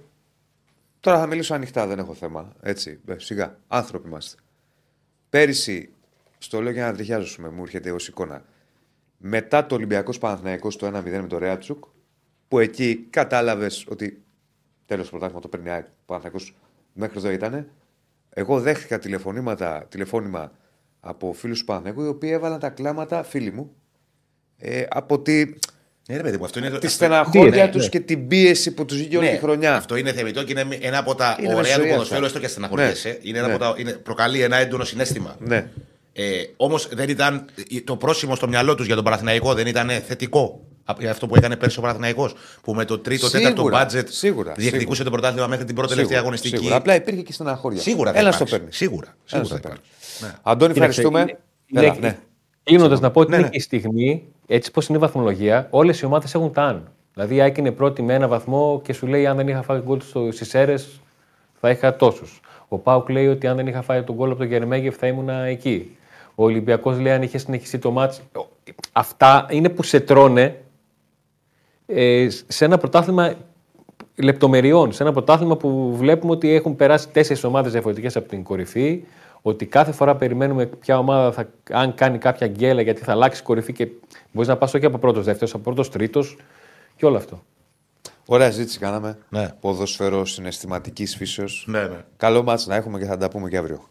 τώρα θα μιλήσω ανοιχτά, δεν έχω θέμα. Έτσι, ε, σιγά. Άνθρωποι είμαστε. Πέρυσι, στο λέω για να τριχιάζουμε, μου έρχεται ως εικόνα. Μετά το Ολυμπιακός Παναθυναϊκό το 1-0 με το Ρέατσουκ, που εκεί κατάλαβες ότι τέλος πρωτάθλημα το παίρνει ΑΕΚ, ο Παναθηναϊκός μέχρι εδώ ήταν. Εγώ δέχτηκα τηλεφωνήματα, τηλεφώνημα από φίλους του Παναθηναϊκού, οι οποίοι έβαλαν τα κλάματα, φίλοι μου, ε, από τη, Ναι, ρε παιδί μου, αυτό είναι. τη αυτό- στεναχώρια ναι, τους ναι. και την πίεση που τους βγήκε όλη Ναι, τη χρονιά. Αυτό είναι θεμητό και είναι ένα από τα Είναι ωραία του μεσοεία ποδοσφαίρου, αυτά. έστω και στεναχωριέσαι. Ναι. Είναι ένα Ναι. από τα, είναι, προκαλεί ένα έντονο συνέστημα. Ναι. Ε, Όμως δεν ήταν το πρόσημο στο μυαλό τους για τον Παναθηναϊκό δεν ήταν θετικό. Α- Αυτό που έκανε πέρσι ο Παναθηναϊκός που με το τρίτο, Σίγουρα, τέταρτο budget σίγουρα, διεκδικούσε σίγουρα. το πρωτάθλημα μέχρι την πρώτη τελευταία αγωνιστική. Σίγουρα. Απλά υπήρχε και στεναχώρια. Σίγουρα θα Έλα υπάρξει. στο παίρνεις. Σίγουρα. Έλα Σίγουρα στο θα παίρνεις. υπάρξει. Ναι. Αντώνη, Κοίταξε, ευχαριστούμε. είναι- Έλα, είναι- ναι. Κλείνοντας, να πω ότι Ναι, είναι ναι. και η στιγμή, έτσι πώ είναι η βαθμολογία, όλες οι ομάδες έχουν τα αν. Δηλαδή, η ΑΕΚ είναι πρώτη με ένα βαθμό και σου λέει: Αν δεν είχα φάει γκολ στις αίρες, θα είχα τόσους. Ο Πάουκ λέει ότι αν δεν είχα φάει τον γκολ από τον Γερμέγεφ, θα ήμουν εκεί. Ο Ολυμπιακός λέει: Αν είχε συνεχιστεί το μάτς. Αυτά είναι που σε τρώνε ε, σε ένα πρωτάθλημα λεπτομεριών. Σε ένα πρωτάθλημα που βλέπουμε ότι έχουν περάσει τέσσερις ομάδες διαφορετικές από την κορυφή. Ότι κάθε φορά περιμένουμε ποια ομάδα θα, αν κάνει κάποια γκέλα γιατί θα αλλάξει η κορυφή και μπορείς να πας όχι από πρώτος δεύτερος, από πρώτος τρίτος και όλο αυτό. Ωραία συζήτηση κάναμε. Ναι. Ποδοσφαιρό συναισθηματικής φύσεως. Ναι, ναι. Καλό μάτς να έχουμε και θα τα πούμε και αύριο.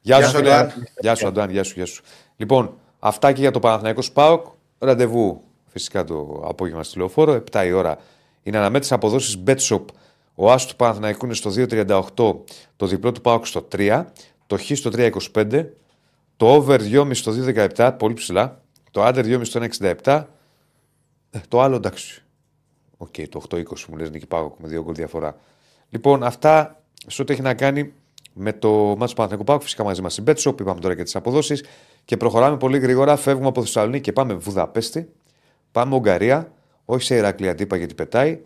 Γεια, Γεια σου, σου, Αντουάν. Αντουάν. Γεια σου, Αντουάν. Γεια σου, γεια σου. Λοιπόν, αυτά και για το Παναθηναϊκός ΠΑΟΚ. Ραντεβού φυσικά το απόγευμα στη λεωφόρο. 7 η ώρα είναι αναμέτρηση αποδόσεις BetShop. Ο Άσο του Παναθηναϊκού είναι στο 2,38. Το διπλό του ΠΑΟΚ στο 3. Το Χ στο 3,25. Το over 2,5 στο 2,17. Πολύ ψηλά. Το under 2,5 στο 1,67. Ε, Το άλλο εντάξει. Οκ, το 8-20 μου λες νίκη ΠΑΟ με δύο γκολ διαφορά. Λοιπόν, αυτά σε ό,τι έχει να κάνει με το μάτσο του Παναθηναϊκού Πάγου. Φυσικά μαζί μας η Betshop, είπαμε τώρα και τις αποδόσεις. Και προχωράμε πολύ γρήγορα. Φεύγουμε από Θεσσαλονίκη και πάμε Βουδαπέστη. Πάμε Ουγγαρία. Όχι σε Ηρακλή αντίπα γιατί πετάει.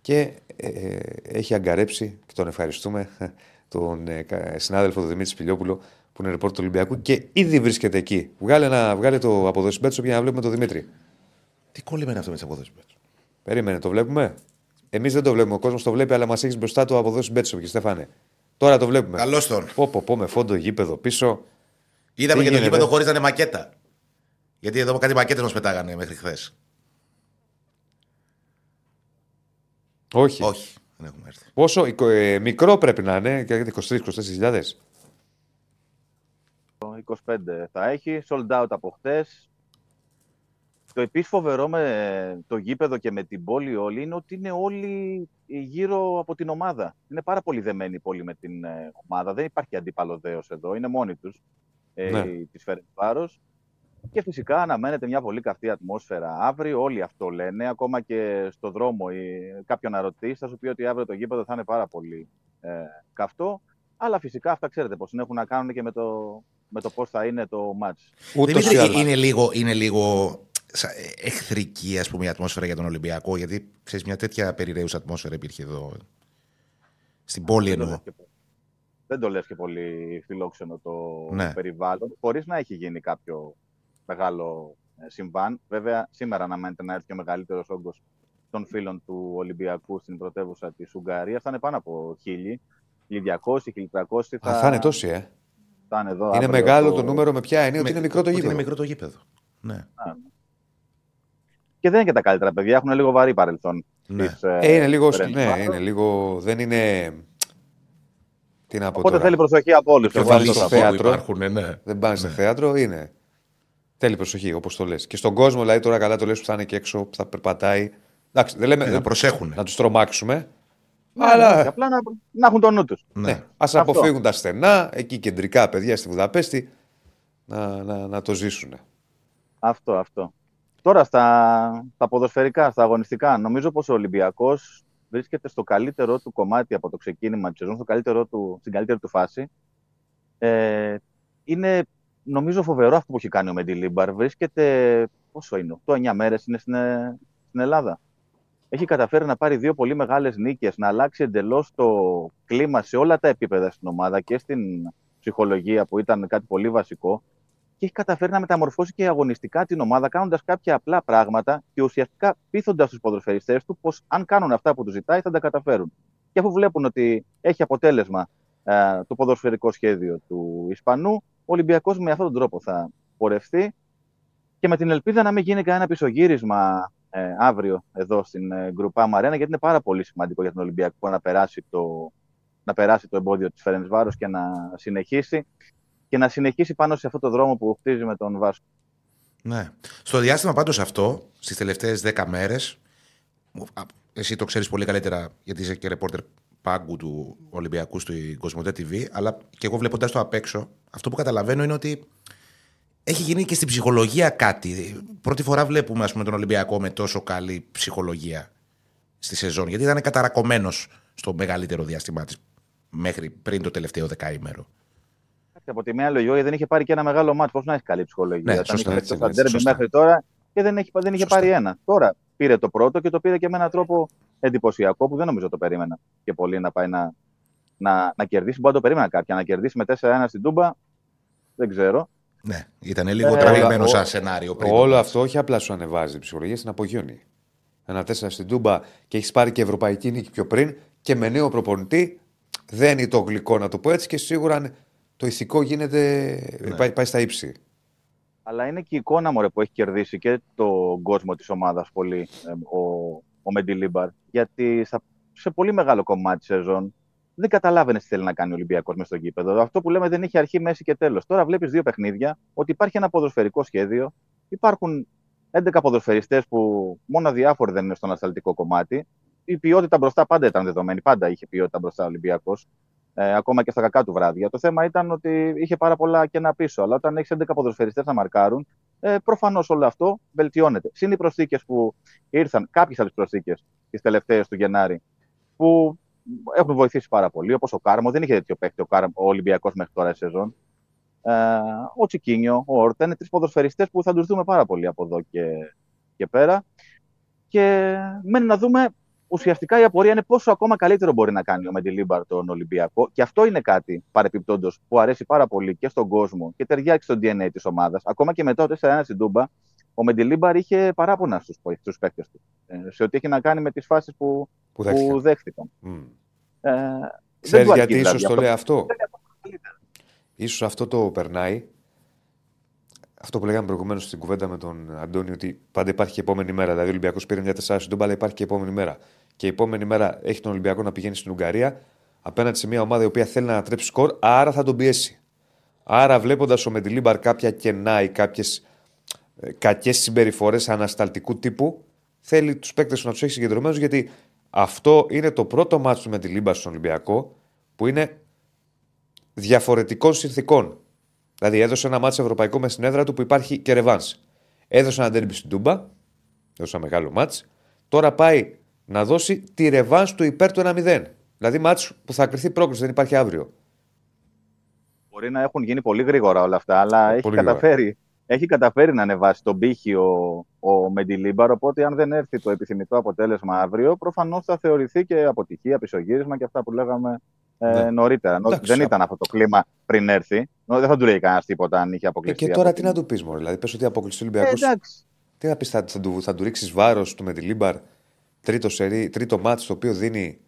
Και ε, ε, έχει αγκαρέψει και τον ευχαριστούμε τον ε, κα- συνάδελφο του Δημήτρη Πιλιόπουλο που είναι ρεπόρτερ του Ολυμπιακού και ήδη βρίσκεται εκεί. Βγάλε, ένα, βγάλε το αποδόση Betshop για να βλέπουμε τον Δημήτρη. Τι κόλλημα είναι αυτό με τις αποδόσεις. Περίμενε, το βλέπουμε; Εμείς δεν το βλέπουμε. Ο κόσμος το βλέπει, αλλά μας έχεις μπροστά το αποδόσεις Μπέτσοπ και Στέφανε. Τώρα το βλέπουμε. Καλώς τον. Πω, πω, πω, με φόντο γήπεδο πίσω. Είδαμε Τι και το γίνεται; γήπεδο χωρί να είναι μακέτα. Γιατί εδώ κάτι μακέτες μας πετάγανε μέχρι χθες. Όχι. Όχι, δεν έχουμε έρθει. Πόσο εικο- ε, μικρό πρέπει να είναι, γιατί 23-24 χιλιάδες. Το 25 θα έχει, sold out από χτε. Το επίσης φοβερό με το γήπεδο και με την πόλη όλη είναι ότι είναι όλοι γύρω από την ομάδα. Είναι πάρα πολύ δεμένη η πόλη με την ε, ομάδα. Δεν υπάρχει αντίπαλο δέος εδώ, είναι μόνοι τους. Ε, Ναι. Της Φερεντσβάρος. Και φυσικά αναμένεται μια πολύ καυτή ατμόσφαιρα αύριο. Όλοι αυτό λένε. Ακόμα και στο δρόμο ή κάποιον να ρωτήσει, θα σου πει ότι αύριο το γήπεδο θα είναι πάρα πολύ ε, καυτό. Αλλά φυσικά αυτά ξέρετε πώ έχουν να κάνουν και με το, με το πώς θα είναι το match. Ούτως Δημήτρη, ή άλλως. είναι λίγο, είναι λίγο σα- εχθρική ας πούμε, η ατμόσφαιρα για τον Ολυμπιακό, γιατί ξέρεις, μια τέτοια περιραίουσα ατμόσφαιρα υπήρχε εδώ. Στην πόλη Δεν το εννοώ. λες και πο- Δεν το λες και πολύ φιλόξενο το Ναι. περιβάλλον, χωρίς να έχει γίνει κάποιο μεγάλο ε, συμβάν. Βέβαια, σήμερα αναμένεται να έρθει και ο μεγαλύτερος όγκος των φίλων του Ολυμπιακού στην πρωτεύουσα της Ουγγαρίας. Θα είναι πάνω από 1.000, 1.200, 1.300. Α, θα είναι τόσοι, ε. θα είναι εδώ Είναι αύριο μεγάλο το νούμερο με ποια έννοια ότι Με- είναι μικρό το ότι γήπεδο. Είναι μικρό το γήπεδο. Ναι. Και δεν είναι και τα καλύτερα παιδιά, έχουν λίγο βαρύ παρελθόν. Ναι. της, ε, Ε, είναι λίγο. Φερεντσβάρος. Ναι, είναι λίγο. Δεν είναι. Τι να πω Οπότε τώρα. θέλει προσοχή από όλους. Και βάλει στο θέατρο. Υπάρχουν, ναι. Δεν πάνε στο θέατρο, είναι. Θέλει προσοχή, όπως το λες. Και στον κόσμο, δηλαδή τώρα καλά το λες που θα είναι και έξω, που θα περπατάει. Εντάξει, δεν λέμε Ε, να, να προσέχουν. να τους τρομάξουμε. Αλλά... αλλά Απλά να, να έχουν το νου τους. ναι, Ναι. ας Αυτό. αποφύγουν τα στενά, εκεί κεντρικά παιδιά στη Βουδαπέστη, να, να, να το ζήσουν. Αυτό, αυτό. Τώρα στα, στα ποδοσφαιρικά, στα αγωνιστικά, νομίζω πως ο Ολυμπιακός βρίσκεται στο καλύτερό του κομμάτι από το ξεκίνημα της σεζόν, στο καλύτερό του, στην καλύτερη του φάση. Ε, είναι, νομίζω, φοβερό αυτό που έχει κάνει ο Μεντιλίμπαρ. Βρίσκεται, πόσο είναι, 8-9 μέρες είναι στην, ε, στην Ελλάδα. Έχει καταφέρει να πάρει δύο πολύ μεγάλες νίκες, να αλλάξει εντελώς το κλίμα σε όλα τα επίπεδα στην ομάδα και στην ψυχολογία που ήταν κάτι πολύ βασικό και έχει καταφέρει να μεταμορφώσει και αγωνιστικά την ομάδα, κάνοντας κάποια απλά πράγματα και ουσιαστικά πείθοντας τους ποδοσφαιριστές του πως αν κάνουν αυτά που τους ζητάει θα τα καταφέρουν. Και αφού βλέπουν ότι έχει αποτέλεσμα ε, το ποδοσφαιρικό σχέδιο του Ισπανού, ο Ολυμπιακός με αυτόν τον τρόπο θα πορευτεί και με την ελπίδα να μην γίνει κανένα πισωγύρισμα ε, αύριο εδώ στην ε, Γκρουπά Μαρένα, γιατί είναι πάρα πολύ σημαντικό για τον Ολυμπιακό να περάσει το, να περάσει το εμπόδιο της Φερενσβάρος και να συνεχίσει και να συνεχίσει πάνω σε αυτό το δρόμο που χτίζει με τον Βάσκο. Ναι. Στο διάστημα πάντως αυτό, στις τελευταίες 10 μέρες, εσύ το ξέρεις πολύ καλύτερα γιατί είσαι και ρεπόρτερ πάγκου του Ολυμπιακού στο Κοσμοτέ TV, αλλά και εγώ βλέποντας το απ' έξω, αυτό που καταλαβαίνω είναι ότι έχει γίνει και στην ψυχολογία κάτι. Πρώτη φορά βλέπουμε ας πούμε, τον Ολυμπιακό με τόσο καλή ψυχολογία στη σεζόν, γιατί ήταν καταρακωμένος στο μεγαλύτερο διάστημά της μέχρι πριν το τελευταίο δεκαήμερο. Από τη μία λογική δεν είχε πάρει και ένα μεγάλο μάτι. Πώς να έχεις καλή ψυχολογία. Ναι, Όταν σωστά, είχε έτσι παίξει είναι, τα ντέρμπι σωστά. μέχρι τώρα και δεν, έχει, δεν είχε Σωστά. πάρει ένα. Τώρα πήρε το πρώτο και το πήρε και με έναν τρόπο εντυπωσιακό που δεν νομίζω το περίμενα και πολύ να πάει να, να, να κερδίσει. Μπορεί να το περίμενα κάποια. Να κερδίσει με 4-1 στην Τούμπα. Δεν ξέρω. Ναι, ήταν λίγο Ε, τραβηγμένο ο- σαν σενάριο πριν. Όλο αυτό όχι απλά σου ανεβάζει την ψυχολογία, στην απογειώνει. Ένα τέσσερα στην Τούμπα και έχεις πάρει και ευρωπαϊκή νίκη πιο πριν και με νέο προπονητή. Δεν είναι το γλυκό να το πω έτσι και σίγουρα το ηθικό γίνεται. Ναι. Πάει, πάει στα ύψη. Αλλά είναι και η εικόνα μωρέ, που έχει κερδίσει και τον κόσμο της ομάδας πολύ ε, ο, ο Μεντιλίμπαρ. Γιατί στα- σε πολύ μεγάλο κομμάτι της σεζόν δεν καταλάβαινες τι θέλει να κάνει ο Ολυμπιακός μέσα στο γήπεδο. Αυτό που λέμε δεν είχε αρχή, μέση και τέλος. Τώρα βλέπεις δύο παιχνίδια ότι υπάρχει ένα ποδοσφαιρικό σχέδιο. Υπάρχουν 11 ποδοσφαιριστές που μόνο διάφοροι δεν είναι στο ανασταλτικό κομμάτι. Η ποιότητα μπροστά πάντα ήταν δεδομένη. Πάντα είχε ποιότητα μπροστά ο Ολυμπιακός. Ε, ακόμα και στα κακά του βράδια. Το θέμα ήταν ότι είχε πάρα πολλά κενά πίσω. Αλλά όταν έχεις 11 ποδοσφαιριστές να μαρκάρουν Ε, Προφανώς όλο αυτό βελτιώνεται. Συν οι προσθήκες που ήρθαν, κάποιες από τι προσθήκες τις τελευταίες του Γενάρη, που έχουν βοηθήσει πάρα πολύ, όπως ο Κάρμο. Δεν είχε τέτοιο παίκτη ο, Κάρμο, ο Ολυμπιακός μέχρι τώρα η σεζόν. Ε, ο Τσικίνιο, ο Όρτα είναι τρεις ποδοσφαιριστές που θα τους δούμε πάρα πολύ από εδώ και, και πέρα. Και μένει να δούμε ουσιαστικά η απορία είναι πόσο ακόμα καλύτερο μπορεί να κάνει ο Μεντιλίμπαρ τον Ολυμπιακό. Και αυτό είναι κάτι παρεπιπτόντως που αρέσει πάρα πολύ και στον κόσμο και ταιριάζει στο DNA της ομάδας. Ακόμα και μετά το 4-1 στην Τούμπα, ο Μεντιλίμπαρ είχε παράπονα στους παίκτες του. Ε, σε ό,τι έχει να κάνει με τις φάσεις που, Που που, δέχτηκαν. δέχτηκαν. Μμ. Ε, δεν Ξέρεις του γιατί αρκεί, ίσως δηλαδή, το λέει αυτό; αυτό. Ίσως αυτό το περνάει. Αυτό που λέγαμε προηγουμένως στην κουβέντα με τον Αντώνη, ότι πάντα υπάρχει και επόμενη μέρα. Δηλαδή, ο Ολυμπιακός πήρε μια τεσσάρα στην Τούμπα, αλλά υπάρχει και επόμενη μέρα. Και η επόμενη μέρα έχει τον Ολυμπιακό να πηγαίνει στην Ουγγαρία απέναντι σε μια ομάδα η οποία θέλει να ανατρέψει σκορ, άρα θα τον πιέσει. Άρα, βλέποντας ο Μεντιλίμπαρ κάποια κενά ή κάποιες κακές συμπεριφορές ανασταλτικού τύπου, θέλει τους παίκτες να τους έχει συγκεντρωμένους γιατί αυτό είναι το πρώτο μάτσο του Μεντιλίμπαρ στον Ολυμπιακό που είναι διαφορετικών συνθήκων. Δηλαδή έδωσε ένα μάτσο ευρωπαϊκό μες στην έδρα του που υπάρχει και ρεβάνς. Έδωσε ένα ντέρμπι στην Τούμπα, έδωσε ένα μεγάλο μάτς. Τώρα πάει να δώσει τη ρεβάνς του υπέρ του 1-0. Δηλαδή ματς που θα κριθεί πρόκριση, δεν υπάρχει αύριο. Μπορεί να έχουν γίνει πολύ γρήγορα όλα αυτά, αλλά έχει Πολύ γρήγορα. καταφέρει, έχει καταφέρει να ανεβάσει τον πήχη ο, ο Μεντιλίμπαρ. Οπότε, αν δεν έρθει το επιθυμητό αποτέλεσμα αύριο, προφανώς θα θεωρηθεί και αποτυχία, πισωγύρισμα και αυτά που λέγαμε ε, Ναι. νωρίτερα. Ενώ Εντάξει, δεν α- ήταν αυτό το κλίμα πριν έρθει. Ενώ δεν θα του λέει κανένας τίποτα αν είχε Ε, αποκλειστεί. και από τώρα την- τι να του πεις, Μωρέ. Δηλαδή, πες ότι αποκλειστεί ο Ε, Ολυμπιακός. εντάξει. τι να πεις, θα, θα του, θα του ρίξεις βάρος του Μεντιλίμπαρ. Τρίτο, σερί, τρίτο μάτς το οποίο δίνει.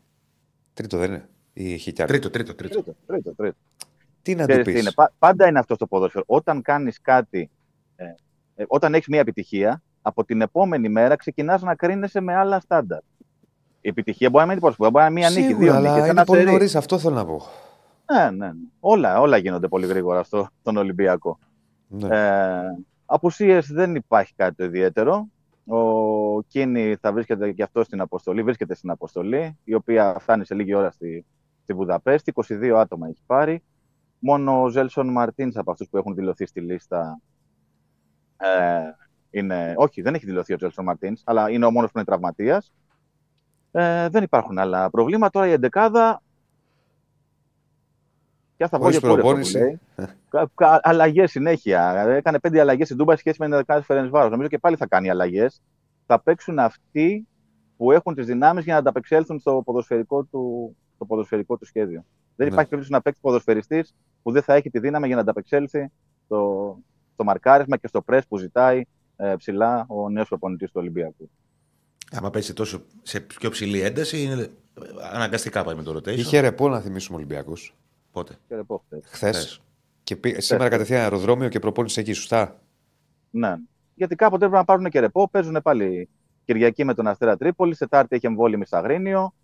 Τρίτο δεν είναι. Ή έχει κι άλλο; Τρίτο, τρίτο, τρίτο. Τρίτο, τρίτο, τρίτο. Τι να του Ξέρεις τι πεις; είναι. Πα- Πάντα είναι αυτό στο ποδόσφαιρο. Όταν κάνεις κάτι, ε, ε, όταν έχεις μια επιτυχία, από την επόμενη μέρα ξεκινάς να κρίνεσαι με άλλα στάνταρ. Η επιτυχία μπορεί να μην είναι μπορεί να είναι μία νίκη, δύο Σίγουρα, νίκες, αλλά ένα είναι πολύ σερί. νωρίς, αυτό θέλω να πω. Ναι, ναι, ναι. Όλα, όλα γίνονται πολύ γρήγορα στο, στον Ολυμπιακό. Ναι. Ε, απουσίες δεν υπάρχει κάτι το ιδιαίτερο. Ο Κίνη θα βρίσκεται και αυτό στην αποστολή, βρίσκεται στην αποστολή, η οποία φτάνει σε λίγη ώρα στη, στη Βουδαπέστη. 22 άτομα έχει πάρει. Μόνο ο Ζέλσον Μαρτίνς από αυτούς που έχουν δηλωθεί στη λίστα. Ε, είναι, όχι, δεν έχει δηλωθεί ο Ζέλσον Μαρτίνς, αλλά είναι ο μόνος που είναι τραυματίας. Ε, δεν υπάρχουν άλλα προβλήματα. Τώρα η εντεκάδα. Και θα βγω Χωρίς και πόρε αυτό που προπόνηση. λέει. Αλλαγές συνέχεια. Έκανε πέντε αλλαγές στην Τούμπα σχέση με την Εντεκάδα Φερενσβάρο. Νομίζω και πάλι θα κάνει αλλαγές. Θα παίξουν αυτοί που έχουν τις δυνάμεις για να ανταπεξέλθουν στο ποδοσφαιρικό του, στο ποδοσφαιρικό του σχέδιο. Δεν Ναι. υπάρχει περίπτωση να παίξει ποδοσφαιριστής που δεν θα έχει τη δύναμη για να ανταπεξέλθει στο, στο μαρκάρισμα και στο πρέσ που ζητάει ε, ψηλά ο νέος προπονητής του Ολυμπιακού. Άμα παίζει τόσο σε πιο ψηλή ένταση, είναι αναγκαστικά πάει με το rotation. Είχε ρεπό να θυμίσουμε Ολυμπιακού. Πότε; Και δεν πω χθες. Χθες. Χθες. Και πή- σήμερα κατευθείαν αεροδρόμιο και προπόνησε εκεί, σωστά; Ναι. Γιατί κάποτε έπρεπε να πάρουν και ρεπό. Παίζουν πάλι Κυριακή με τον Αστέρα Τρίπολης. Τετάρτη έχει εμβόλυμη στα Αγρίνιο.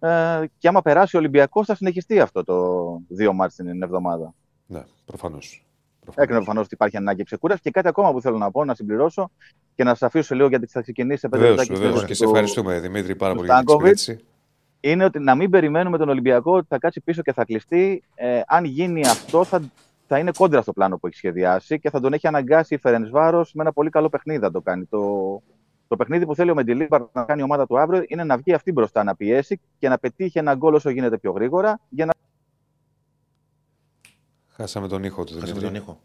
Ε, και άμα περάσει ο Ολυμπιακός, θα συνεχιστεί αυτό το 2 Μάρτιο την εβδομάδα. Ναι, προφανώς. Έκανε προφανώς ότι υπάρχει ανάγκη ξεκούραση. Και κάτι ακόμα που θέλω να πω, να συμπληρώσω και να σα αφήσω λίγο γιατί θα ξεκινήσει σε πέντε Βεβαίως, λεπτάκια βεβαίως. του- Και σε ευχαριστούμε, Δημήτρη, πάρα του πολύ για την Στάνκοβιτς. εξυπηρέτηση. Είναι ότι να μην περιμένουμε τον Ολυμπιακό ότι θα κάτσει πίσω και θα κλειστεί. Ε, αν γίνει αυτό, θα, θα είναι κόντρα στο πλάνο που έχει σχεδιάσει και θα τον έχει αναγκάσει η Φερενσβάρος με ένα πολύ καλό παιχνίδι να το κάνει. Το, το παιχνίδι που θέλει ο Μεντιλίμπαρ να κάνει η ομάδα του αύριο είναι να βγει αυτή μπροστά να πιέσει και να πετύχει ένα γκολ όσο γίνεται πιο γρήγορα για να Χάσαμε τον ήχο του Χάσαμε Δημήτρη. τον ήχο.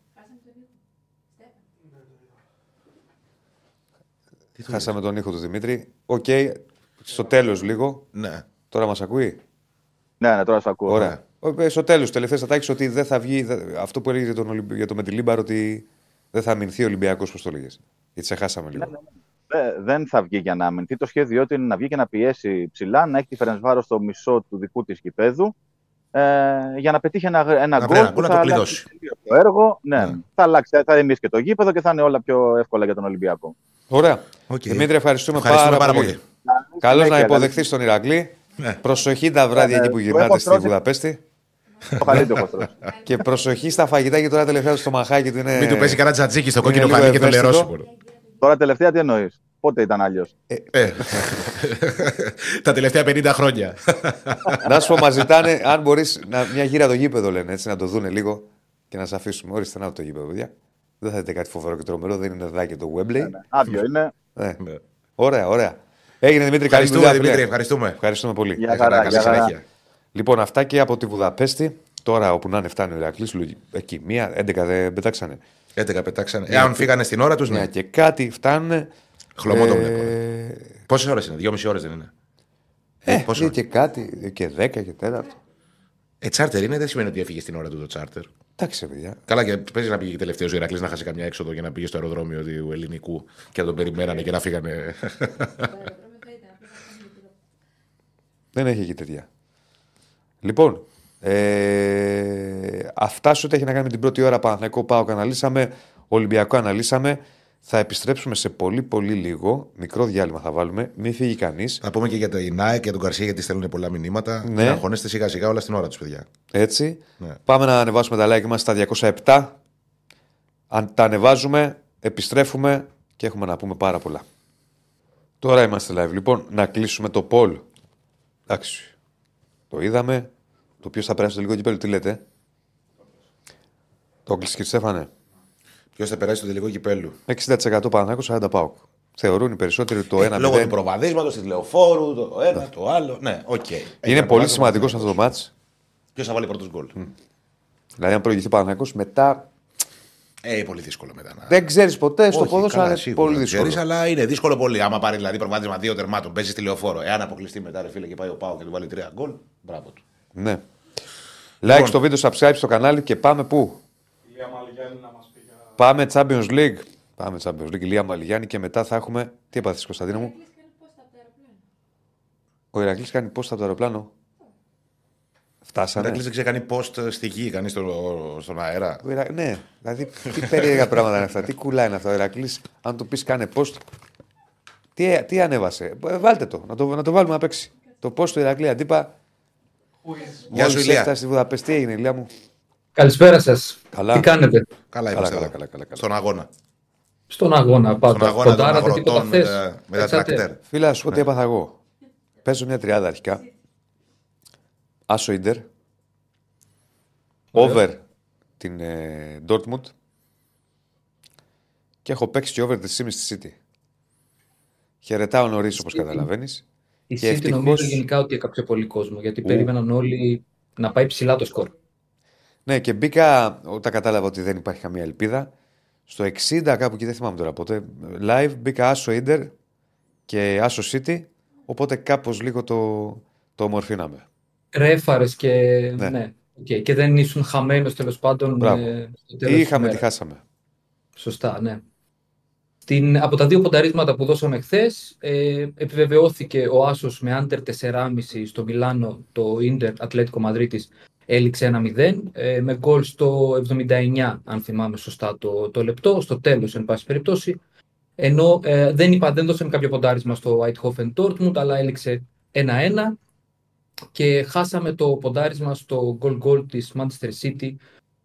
Τι του Χάσαμε τον ήχο του Δημήτρη. Οκ, στο τέλος λίγο. Ναι. Τώρα μας ακούει; Ναι, ναι, τώρα σας ακούω. Ωραία. Ε, Στο τέλος, τελευταία θα τάξει ότι δεν θα βγει. δε- Αυτό που έλεγε για τον, Ολυμπ- για τον Μεντιλίμπαρ ότι δεν θα αμυνθεί ο Ολυμπιακός, πώς το λέγες. Γιατί σε χάσαμε λίγο. Ε, δεν θα βγει για να αμυνθεί. Το σχέδιό του είναι να βγει και να πιέσει ψηλά, να έχει τη Φερεντσβάρος στο μισό του δικού της γηπέδου ε, για να πετύχει ένα, ένα Να βρει γκολ ένα που γκολ να θα το αλλάξει κλειδώσει. τελείως το έργο. Ναι, Ναι. θα αλλάξει, θα εμείς και το γήπεδο και θα είναι όλα πιο εύκολα για τον Ολυμπιακό. Ωραία. Οκ. Δημήτρη, ευχαριστούμε, Ευχαριστούμε πάρα, πάρα πολύ. πολύ. Καλώς να Συνέχεια, υποδεχθείς τον Ηρακλή. Ναι. Προσοχή τα βράδια Ναι, εκεί που το γυρνάτε έχω στη τρώσει. Βουδαπέστη. Το καλύτερο έχω τρώσει. και προσοχή στα φαγητά γιατί τώρα τελευταία στο μαχάκι του είναι. Μην του παίζει κανένα τζατζίκι στο είναι κόκκινο λίγο χαλί και το ευαίσθητο. λερόσιμο. Τώρα τελευταία τι εννοείς; Πότε ήταν αλλιώς; Ε. Τα τελευταία 50 χρόνια. να σου πω, μας ζητάνε αν μπορείς μια γύρα το γήπεδο λένε έτσι να το δούνε λίγο και να σε αφήσουμε. Ορίστε να το γήπεδο, παιδιά. Δεν θα δείτε κάτι φοβερό και τρομερό, δεν είναι εδώ και το Wembley. Ναι, Άδειο είναι. Ναι. Ναι. Ωραία, ωραία. Έγινε Δημήτρη, καλή Ευχαριστούμε, δουλειά. Δημήτρη, φίλε. ευχαριστούμε. Ευχαριστούμε πολύ. Γεια Καλή χαρά, καλή γεια χαρά. συνέχεια. Λοιπόν, αυτά και από τη Βουδαπέστη. Τώρα όπου να είναι φτάνει ο Ηρακλής, λογι- εκεί μία, 11 δεν πετάξανε. 11 πετάξανε. Εάν φύγανε στην ώρα τους, Μια ναι. και κάτι φτάνουν. Χλωμό το ε, βλέπω. Πόσες ώρες είναι, 2,5 ώρες δεν είναι; Ε, πόσο δύο είναι; και κάτι, δύο και 10 και 4. Ε, τσάρτερ είναι, δεν σημαίνει ότι έφυγε στην ώρα του το τσάρτερ. Εντάξει, παιδιά. Καλά, και παίζεις να πήγε και τελευταίος ο Ηρακλής να χάσει καμιά έξοδο για να πήγε στο αεροδρόμιο του ελληνικού και να τον περιμένανε και να φύγανε. Το αεροδρόμιο θα ήταν. απλά θα κάνει τηλεοπτικό. Δεν έχει εκεί τέτοια. Λοιπόν, ε, αυτά σου ό,τι έχει να κάνει με την πρώτη ώρα Παναθηναϊκό Πάο αναλύσαμε, Ολυμπιακό αναλύσαμε. Θα επιστρέψουμε σε πολύ πολύ λίγο. Μικρό διάλειμμα θα βάλουμε. Μην φύγει κανείς. Θα πούμε και για το ΙΝΑΕ και τον Καρσία γιατί στέλνουν πολλά μηνύματα. Ναι. Ναι. Αγχώνεστε σιγά σιγά όλα στην ώρα τους, παιδιά. Έτσι. Ναι. Πάμε να ανεβάσουμε τα like μας στα 207. Αν τα ανεβάζουμε, επιστρέφουμε και έχουμε να πούμε πάρα πολλά. Τώρα είμαστε live. Λοιπόν, να κλείσουμε το poll. Εντάξει. Το είδαμε. Το ποιο θα περάσει τελικό κυπέλλου, τι λέτε; Το κλείσει κι ο Στέφανε. Ποιο θα περάσει το τελικό κυπέλλου. 60% Παναθηναϊκός, 40 ΠΑΟΚ. Θεωρούν οι περισσότεροι ότι το 1-0. Ε, Λόγω του προβαδίσματος, της λεωφόρου, το ένα, το άλλο. Ναι, οκ. είναι πολύ σημαντικός σε αυτό το μάτς. Ποιος θα βάλει πρώτος γκολ; Δηλαδή, αν προηγηθεί ο Παναθηναϊκός, μετά Ε, πολύ δύσκολο μετά. Να... δεν ξέρεις ποτέ στο Όχι, ποδόσφαιρο, καλά, αλλά είναι σίγουρα πολύ δεν δύσκολο. ξέρεις, αλλά είναι δύσκολο πολύ. Άμα πάρει δηλαδή προβάδισμα δύο τερμάτων, παίζει στη λεωφόρο. Εάν αποκλειστεί μετά, ρε φίλε, και πάει ο Πάο και του βάλει τρία γκολ, μπράβο του. Ναι. Λοιπόν. Like στο βίντεο, subscribe στο κανάλι και πάμε πού; Πάμε Champions League. Πάμε Champions League, Ηλία Μαλιγιάννη και μετά θα έχουμε. Τι έπαθες Κωνσταντίνο μου; Ηρακλής κάνει πώς από το αεροπλάνο. Ο Ηρακλής κάνει πώς από το αεροπλάνο; Φτάσανε. Δεν δεν ξέρει κάνει post στη γη, κανεί στο, στον αέρα. Ο Ηρα- Ναι, δηλαδή τι περίεργα πράγματα είναι αυτά. Τι κουλά είναι αυτό. Ο Ηρακλής, αν του πεις κάνε post. Τι, τι ανέβασε; Ε, Βάλτε το να, το, να το βάλουμε να παίξει. Το post του Ηρακλή αντίπα. Γεια σου, Μόλις Ηλία. έφτασε στη Βουδαπέστη, τι έγινε, Ηλία μου; Καλησπέρα σας. Καλά. Τι κάνετε; Καλά Καλά, είμαστε καλά, εδώ. καλά, καλά, καλά. Στον αγώνα. στον αγώνα πάντα. Στον αγώνα των Ποντάρατε τίποτα αγροτών με χθε. τα, με τα τρακτέρ. Φίλα, να σου πω τι έπαθα εγώ. Παίζω μια τριάδα αρχικά. Άσο Ιντερ. Over την ε, Dortmund. Και έχω παίξει και over τη Sims στη City. Χαιρετάω νωρίς όπως καταλαβαίνεις. Η Και City ευτυχώς- νομίζω γενικά ότι έκαψε πολύ κόσμο γιατί Ου. περίμεναν όλοι να πάει ψηλά το σκορ. Ναι, και μπήκα όταν κατάλαβα ότι δεν υπάρχει καμία ελπίδα. Στο 60 κάπου εκεί δεν θυμάμαι τώρα πότε. Live μπήκα Άσο Ίντερ και Άσο City. Οπότε κάπως λίγο το, το ομορφύναμε. Ρέφαρε και. Ναι. Ναι. οκ. Και δεν ήσουν χαμένος τέλος πάντων. Μπράβο. ε, στο Ή τέλος της είχαμε, της ημέρας. χάσαμε. Σωστά, ναι. Στην, από τα δύο πονταρίσματα που δώσαμε χθες, ε, επιβεβαιώθηκε ο Άσος με under 4,5 στο Μιλάνο, το Ίντερ Ατλέτικο Μαδρίτης έληξε 1-0, ε, με γκολ στο 79, αν θυμάμαι σωστά το, το λεπτό, στο τέλος, εν πάση περιπτώσει. Ενώ ε, δεν, είπα, δεν δώσαμε κάποιο ποντάρισμα στο Eindhoven Dortmund, αλλά έληξε 1-1 και χάσαμε το ποντάρισμα στο goal goal της Manchester City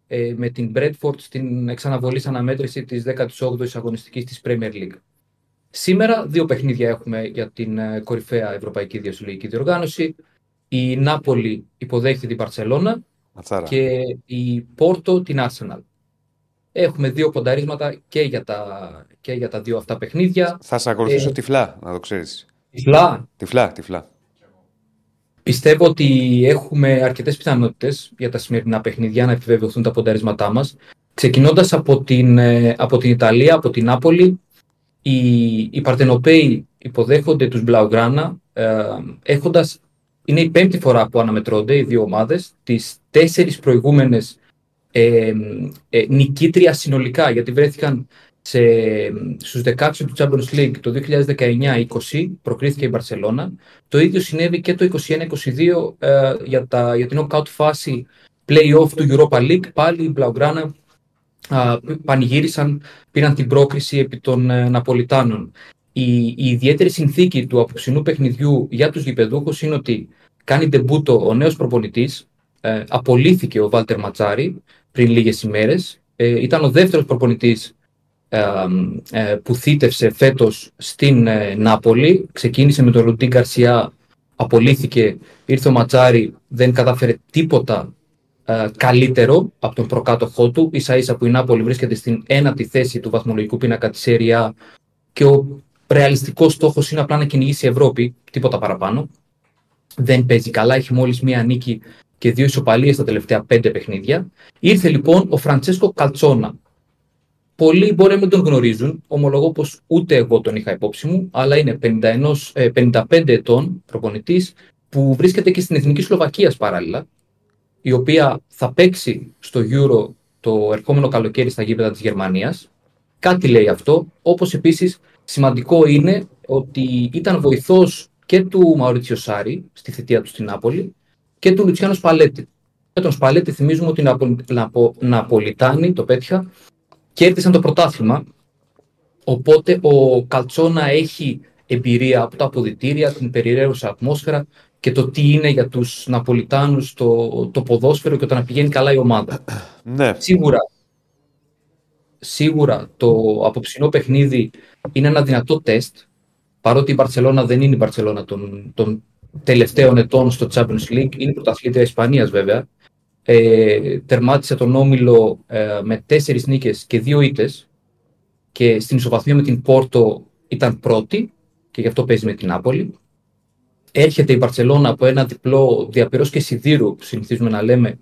ε, με την Bradford στην εξαναβολής αναμέτρηση της 18ης αγωνιστικής της Premier League. Σήμερα δύο παιχνίδια έχουμε για την ε, κορυφαία Ευρωπαϊκή Διασυλλογική Διοργάνωση. Η Νάπολη υποδέχεται την Παρσελώνα Ματσάρα. και η Πόρτο την Arsenal. Έχουμε δύο πονταρίσματα και για τα, και για τα δύο αυτά παιχνίδια. Θα σε ακολουθήσω Ε, τυφλά, να το ξέρεις. Τυφλά, Τυφλά, τυφλά. Πιστεύω ότι έχουμε αρκετές πιθανότητες για τα σημερινά παιχνίδια να επιβεβαιωθούν τα πονταρίσματά μας. Ξεκινώντας από την, ε, από την Ιταλία, από την Νάπολη, οι, οι Παρτενοπαίοι υποδέχονται τους Μπλαουγκράνα, ε, έχοντας, είναι η πέμπτη φορά που αναμετρώνται οι δύο ομάδες, τις τέσσερις προηγούμενες ε, ε, νικήτρια συνολικά, γιατί βρέθηκαν σε, στους 16 του Champions League το 2019-20, προκρίθηκε η Μπαρσελώνα. Το ίδιο συνέβη και το 21-22 ε, για, τα, για την knockout φάση play-off του Europa League. Πάλι οι Blaugrana α, πανηγύρισαν, πήραν την πρόκριση επί των ε, Ναπολιτάνων. Η, η ιδιαίτερη συνθήκη του απόψινού παιχνιδιού για τους γηπεδούχους είναι ότι κάνει ντεμπούτο ο νέος προπονητής, ε, απολύθηκε ο Βάλτερ Ματσάρη πριν λίγες ημέρες, ε, ήταν ο δεύτερος προπονητής ε, ε, που θύτευσε φέτος στην ε, Νάπολη. Ξεκίνησε με τον Ρουντίν Γκαρσιά, απολύθηκε, ήρθε ο Ματσάρη, δεν κατάφερε τίποτα ε, καλύτερο από τον προκάτοχό του. σα ίσα που η Νάπολη βρίσκεται στην ένατη θέση του βαθμολογικού πίνακα της ΣΕΡΙΑ και ο ρεαλιστικός στόχος είναι απλά να κυνηγήσει η Ευρώπη, τίποτα παραπάνω. Δεν παίζει καλά, έχει μόλις μία νίκη και δύο ισοπαλίες στα τελευταία πέντε παιχνίδια. Ήρθε λοιπόν ο Φραντσέσκο Καλτσόνα. Πολλοί μπορεί να μην τον γνωρίζουν, ομολογώ πως ούτε εγώ τον είχα υπόψη μου, αλλά είναι 51, 55 ε, ετών προπονητής που βρίσκεται και στην Εθνική Σλοβακίας παράλληλα, η οποία θα παίξει στο Euro το ερχόμενο καλοκαίρι στα γήπεδα της Γερμανίας. Κάτι λέει αυτό, όπως επίσης σημαντικό είναι ότι ήταν βοηθός και του Μαουρίτσιο Σάρη στη θητεία του στην Νάπολη και του Λουτσιάνο Σπαλέτη. Με τον Σπαλέτη θυμίζουμε ότι οι Ναπολιτάνοι, το πέτυχα, κέρδισαν το πρωτάθλημα. Οπότε ο Καλτσόνα έχει εμπειρία από τα αποδητήρια, την περιραίουσα ατμόσφαιρα και το τι είναι για τους Ναπολιτάνους το, το ποδόσφαιρο και όταν πηγαίνει καλά η ομάδα. Ναι. Σίγουρα, σίγουρα το απόψινό παιχνίδι είναι ένα δυνατό τεστ, παρότι η Μπαρτσελώνα δεν είναι η Μπαρτσελώνα των, των τελευταίων ετών στο Champions League, είναι πρωταθλήτρια Ισπανίας βέβαια. Ε, τερμάτισε τον Όμιλο ε, με τέσσερις νίκες και δύο ήττες και στην ισοβαθμία με την Πόρτο ήταν πρώτη και γι' αυτό παίζει με την Νάπολη έρχεται η Μπαρσελόνα από ένα διπλό διαπυρός και σιδήρου, που συνηθίζουμε να λέμε,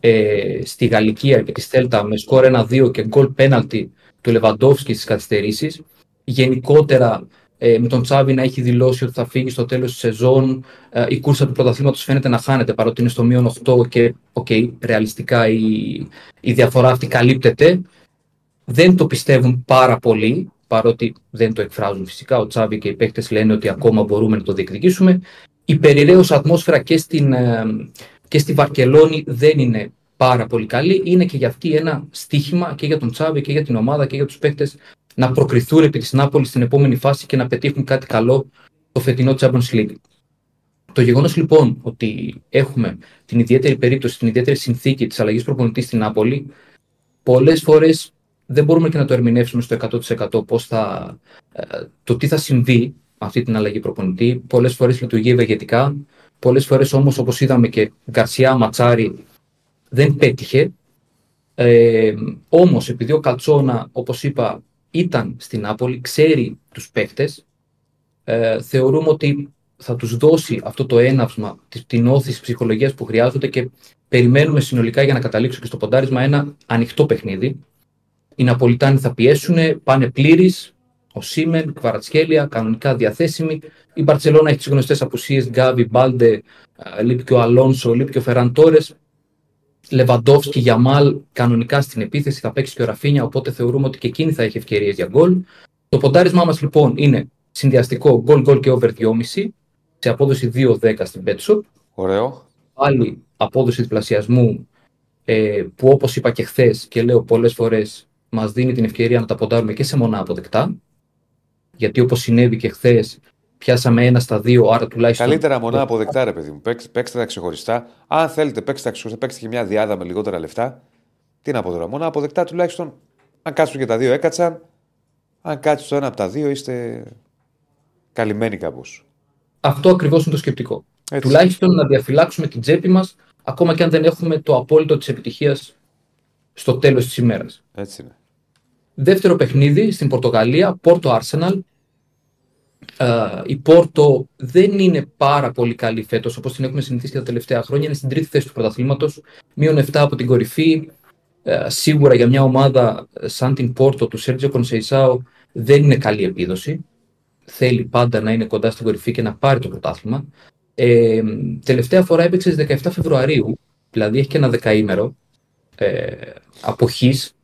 ε, στη Γαλλικία και τη Στέλτα με σκορ 1-2 και γκολ πέναλτι του Λεβαντόφσκι στις καθυστερήσεις. Γενικότερα ε, με τον Τσάβη να έχει δηλώσει ότι θα φύγει στο τέλος της σεζόν. Ε, η κούρσα του πρωταθλήματος φαίνεται να χάνεται παρότι είναι στο μείον 8 και okay, ρεαλιστικά η, η διαφορά αυτή καλύπτεται. Δεν το πιστεύουν πάρα πολύ παρότι δεν το εκφράζουν φυσικά. Ο Τσάβη και οι παίχτε λένε ότι ακόμα μπορούμε να το διεκδικήσουμε. Η περιραίωση ατμόσφαιρα και, στην, ε, και στη Βαρκελόνη δεν είναι πάρα πολύ καλή. Είναι και για αυτή ένα στίχημα και για τον Τσάβη και για την ομάδα και για τους παίχτε να προκριθούν επί της Νάπολης στην επόμενη φάση και να πετύχουν κάτι καλό το φετινό Champions League. Το γεγονός λοιπόν ότι έχουμε την ιδιαίτερη περίπτωση, την ιδιαίτερη συνθήκη της αλλαγής προπονητής στην Νάπολη, πολλές φορές δεν μπορούμε και να το ερμηνεύσουμε στο 100% πώς θα, ε, το τι θα συμβεί με αυτή την αλλαγή προπονητή. Πολλές φορές λειτουργεί ευεργετικά, πολλές φορές όμως όπως είδαμε και Γκαρσιά Ματσάρι δεν πέτυχε. Ε, όμως επειδή ο Καλτσόνα όπως είπα ήταν στην Νάπολη, ξέρει τους παίχτες, ε, θεωρούμε ότι θα τους δώσει αυτό το έναυσμα, την όθηση ψυχολογίας που χρειάζονται και περιμένουμε συνολικά για να καταλήξω και στο ποντάρισμα ένα ανοιχτό παιχνίδι οι Ναπολιτάνοι θα πιέσουν, πάνε πλήρης. Ο Σίμεν, Κβαρατσχέλια, κανονικά διαθέσιμοι. Η Μπαρσελόνα έχει τις γνωστές απουσίες. Γκάβι, Μπάλντε, λείπει και ο Αλόνσο, λείπει και ο Φεραντόρε. Λεβαντόφσκι, Γιαμάλ, κανονικά στην επίθεση. Θα παίξει και ο Ραφίνια, οπότε θεωρούμε ότι και εκείνη θα έχει ευκαιρίες για γκολ. Το ποντάρισμά μας λοιπόν είναι συνδυαστικό γκολ γκολ και over 2,5 σε απόδοση 2-10 στην Betshop. Ωραίο. Άλλη απόδοση διπλασιασμού ε, που όπως είπα και χθες και λέω πολλές φορές μας δίνει την ευκαιρία να τα ποντάρουμε και σε μονά αποδεκτά. Γιατί όπως συνέβη και χθες, πιάσαμε ένα στα δύο, άρα τουλάχιστον. Καλύτερα μονά αποδεκτά, ρε παιδί μου. Παίξτε, τα ξεχωριστά. Αν θέλετε, παίξτε τα ξεχωριστά, παίξτε και μια διάδα με λιγότερα λεφτά. Τι να πω τώρα, μονά αποδεκτά τουλάχιστον. Αν κάτσουν και τα δύο έκατσαν. Αν κάτσει το ένα από τα δύο, είστε καλυμμένοι κάπως. Αυτό ακριβώς είναι το σκεπτικό. Έτσι. Τουλάχιστον να διαφυλάξουμε την τσέπη μας, ακόμα και αν δεν έχουμε το απόλυτο της επιτυχίας στο τέλος της ημέρας. Έτσι είναι. Δεύτερο παιχνίδι στην Πορτογαλία, Πόρτο Arsenal. Η Πόρτο δεν είναι πάρα πολύ καλή φέτος όπως την έχουμε συνηθίσει και τα τελευταία χρόνια. Είναι στην τρίτη θέση του πρωταθλήματος. Μείον 7 από την κορυφή. σίγουρα για μια ομάδα σαν την Πόρτο του Σέρτζιο Κονσεϊσάου δεν είναι καλή επίδοση. Θέλει πάντα να είναι κοντά στην κορυφή και να πάρει το πρωτάθλημα. Ε, τελευταία φορά έπαιξε στις 17 Φεβρουαρίου, δηλαδή έχει και ένα δεκαήμερο ε, αποχής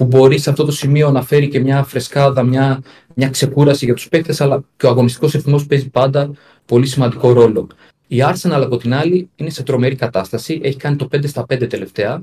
που μπορεί σε αυτό το σημείο να φέρει και μια φρεσκάδα, μια, μια ξεκούραση για τους παίκτες, αλλά και ο αγωνιστικός ευθυνός παίζει πάντα πολύ σημαντικό ρόλο. Η Arsenal από την άλλη είναι σε τρομερή κατάσταση, έχει κάνει το 5 στα 5 τελευταία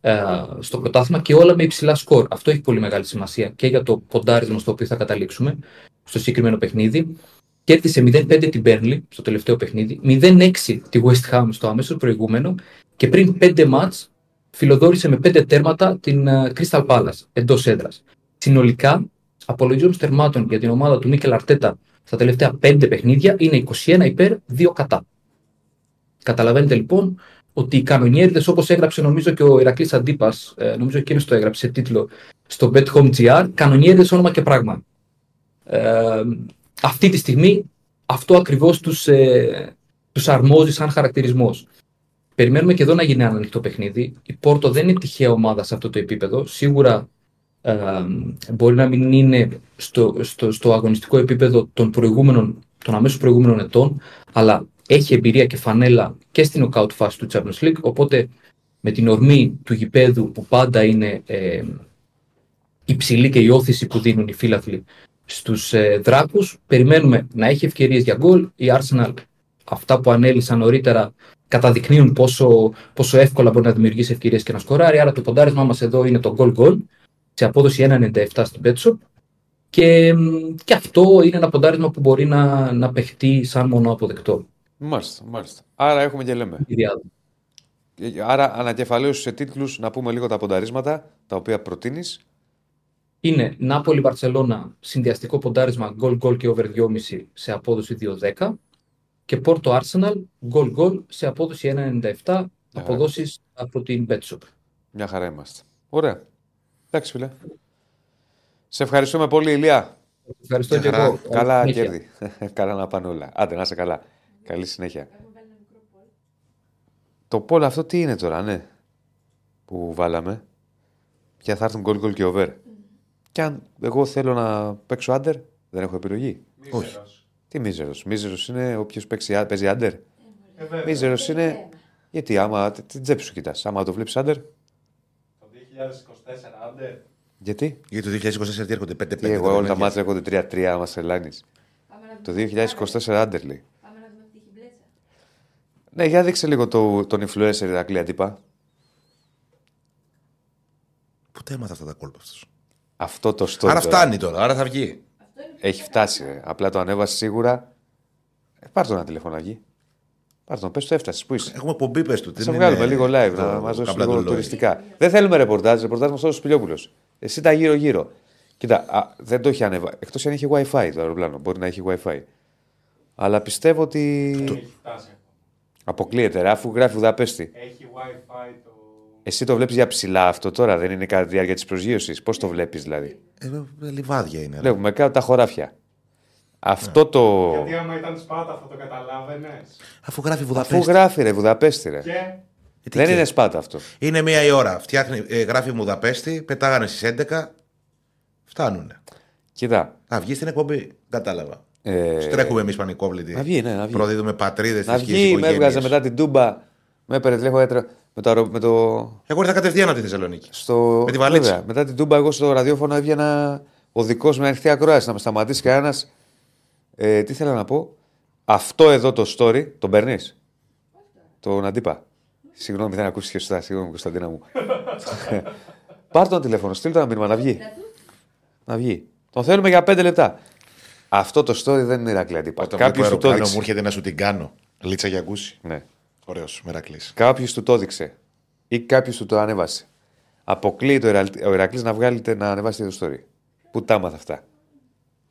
ε, στο πρωτάθλημα και όλα με υψηλά σκορ. Αυτό έχει πολύ μεγάλη σημασία και για το ποντάρισμα στο οποίο θα καταλήξουμε στο συγκεκριμένο παιχνίδι. Κέρδισε 0-5 την Burnley στο τελευταίο παιχνίδι, 0-6 τη West Ham στο αμέσω προηγούμενο και πριν 5 μάτς φιλοδόρησε με πέντε τέρματα την ε, Crystal Palace εντός έδρας. Συνολικά, απολογισμό τερμάτων για την ομάδα του Μίκελ Αρτέτα στα τελευταία πέντε παιχνίδια είναι 21 υπέρ, 2 κατά. Καταλαβαίνετε λοιπόν ότι οι κανονιέριδες, όπως έγραψε νομίζω και ο Ηρακλής Αντίπας, νομίζω εκείνο το έγραψε σε τίτλο στο Bet Home GR, κανονιέριδες όνομα και πράγμα. Ε, αυτή τη στιγμή αυτό ακριβώς τους ε, τους αρμόζει σαν χαρακτηρισμός. Περιμένουμε και εδώ να γίνει ένα ανοιχτό παιχνίδι. Η Πόρτο δεν είναι τυχαία ομάδα σε αυτό το επίπεδο. Σίγουρα ε, μπορεί να μην είναι στο, στο, στο αγωνιστικό επίπεδο των, προηγούμενων, των αμέσως προηγούμενων ετών, αλλά έχει εμπειρία και φανέλα και στην knockout φάση του Champions League, οπότε με την ορμή του γηπέδου που πάντα είναι ε, υψηλή και η όθηση που δίνουν οι φίλαθλοι στους ε, δράκους, περιμένουμε να έχει ευκαιρίες για γκολ. Η Arsenal, αυτά που ανέλησαν νωρίτερα, καταδεικνύουν πόσο, πόσο εύκολα μπορεί να δημιουργήσει ευκαιρίες και να σκοράρει, άρα το ποντάρισμά μας εδώ είναι το goal-goal σε απόδοση 1,97 στην Betshop και, και αυτό είναι ένα ποντάρισμα που μπορεί να, να παιχτεί σαν μόνο αποδεκτό. Μάλιστα, μάλιστα. Άρα έχουμε και λέμε. Άρα ανακεφαλαίωση σε τίτλους να πούμε λίγο τα πονταρίσματα τα οποία προτείνεις. Είναι Νάπολη Βαρσελόνα συνδυαστικό ποντάρισμα γκολ γκολ και over 2,5 σε απόδοση 2,10 και Πόρτο Άρσεναλ γκολ γκολ σε απόδοση 1,97 αποδόσεις από την Betshop. Μια χαρά είμαστε. Ωραία. Εντάξει φίλε. Σε ευχαριστούμε πολύ Ηλία. Ευχαριστώ και εγώ. Καλά κέρδη. καλά να πάνε όλα. Άντε να είσαι καλά. Καλή συνέχεια. Το πόλ αυτό τι είναι τώρα, ναι, που βάλαμε; Ποια θα έρθουν γκολ γκολ και over. Και αν εγώ θέλω να παίξω άντερ, δεν έχω επιλογή. Όχι. Τι μίζερος. Μίζερος είναι όποιος παίζει άντερ. Ε, μίζερος είναι. Γιατί άμα την τσέπη σου κοιτάς, άμα το βλέπεις άντερ. Το 2024 άντερ. Γιατί; Γιατί το 2024 τι έρχονται 5-5. Εγώ όλα τα μάτια έρχονται 3-3 άμα σε λάνεις. Το 2024 άντερ λέει. Ναι, για δείξε λίγο το, τον influencer Ηρακλή αντίπα. Πού έμαθα αυτά τα κόλπα αυτός; Αυτό το story. Άρα φτάνει τώρα, άρα θα βγει. Έχει φτάσει. Ρε. Απλά το ανέβασε σίγουρα. Ε, πάρ' το ένα τηλεφωνάκι. Πάρ' τον, πες το έφτασες. Πού είσαι; Έχουμε πομπή, πες του. Θα σε βγάλουμε λίγο live να μας δώσεις λίγο τουριστικά. Δεν θέλουμε ρεπορτάζ. Ρεπορτάζ μας δώσει Πιλιόπουλο. Εσύ τα γύρω-γύρω. Κοίτα, α, δεν το έχει ανέβα. Εκτός αν έχει WiFi το αεροπλάνο. Μπορεί να έχει WiFi. Αλλά πιστεύω ότι. Έχει φτάσει. Αποκλείεται, ρε, αφού γράφει Βουδαπέστη. Έχει WiFi το. Εσύ το βλέπεις για ψηλά αυτό τώρα, δεν είναι κατά τη διάρκεια της προσγείωσης; Πώς το βλέπεις δηλαδή; Ε, ε, λιβάδια είναι. ρε. Βλέπουμε κάτω τα χωράφια. Αυτό το. Γιατί άμα ήταν Σπάτας θα το καταλάβαινες; Αφού γράφει Αφού Βουδαπέστη. γράφει ρε, Βουδαπέστη ρε. Και; Ε, τι Δεν και- είναι σπάτα αυτό. Είναι μία η ώρα. Φτιάχνει, ε, γράφει Βουδαπέστη, πετάγανε στις 11. Φτάνουνε. Κοίτα. Να βγει στην εκπομπή. Κατάλαβα. Ε, Στρέχουμε εμείς πανικόβλητοι. Να βγει, ναι, να βγει. Προδίδουμε πατρίδες Να τη βγει, με έβγαζε μετά την Τούμπα. Με έπαιρνε τηλέφωνο έτρα- με το, αερο- με το, Εγώ ήρθα κατευθείαν από τη Θεσσαλονίκη. στο, Με τη Βαλίτσα. βέβαια, μετά την Τούμπα, εγώ στο ραδιόφωνο έβγαινα οδικό με ανοιχτή ακρόαση. Να με σταματήσει κανένας. Ε, τι θέλω να πω; Αυτό εδώ το story, τον παίρνεις; Τον αντίπα. Συγγνώμη, δεν ακούστηκε σωστά. Συγγνώμη, Κωνσταντίνα μου. Πάρ τον τηλέφωνο, στείλ το ένα μήνυμα να βγει. Να βγει. Τον θέλουμε για πέντε λεπτά. Αυτό το story δεν είναι Ηρακλή αντίπα. Όταν Κάποιος βλέπω του το αεροπλάνο μου έδειξε. έρχεται να σου την κάνω. Λίτσα για ακούσει. Ναι. Ωραίος, μερακλής. Κάποιος του το έδειξε. Ή κάποιος του το ανέβασε. Αποκλείεται ο, Ιρα- ο Ηρακλής να βγάλει να ανεβάσει το story. Πού τα έμαθα αυτά;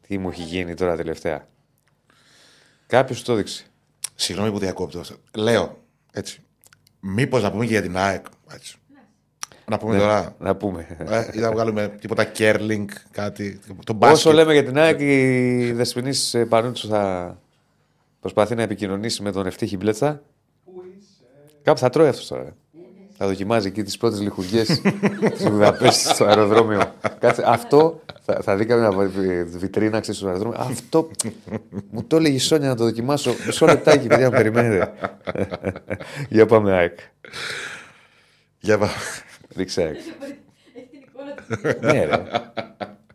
Τι μου έχει γίνει τώρα τελευταία; Κάποιος του το έδειξε. Συγγνώμη που διακόπτω αυτό. Λέω έτσι. Μήπως να πούμε και για την ΑΕΚ. Έτσι. Να πούμε τώρα. Να πούμε. Ε, ή να βγάλουμε τίποτα κέρλινγκ, κάτι. Το μπάσκετ. Όσο λέμε για την ΑΕΚ, η Δεσποινής Πανούτσου θα προσπαθεί να επικοινωνήσει με τον Ευτύχη Μπλέτσα. Κάπου θα τρώει αυτός τώρα. Θα δοκιμάζει εκεί τις πρώτες λιχουδιέ στη Βουδαπέστη στο αεροδρόμιο. Κάτσε, αυτό θα, θα δει καμιά βι- βιτρίνα ξέρεις, στο αεροδρόμιο. Αυτό μου το έλεγε η Σόνια να το δοκιμάσω. Μισό λεπτάκι, παιδιά, να περιμένετε. Για πάμε, ΑΕΚ. Για πά- Ρίξε ΑΕΚ. Έχει την εικόνα του. ναι, ρε.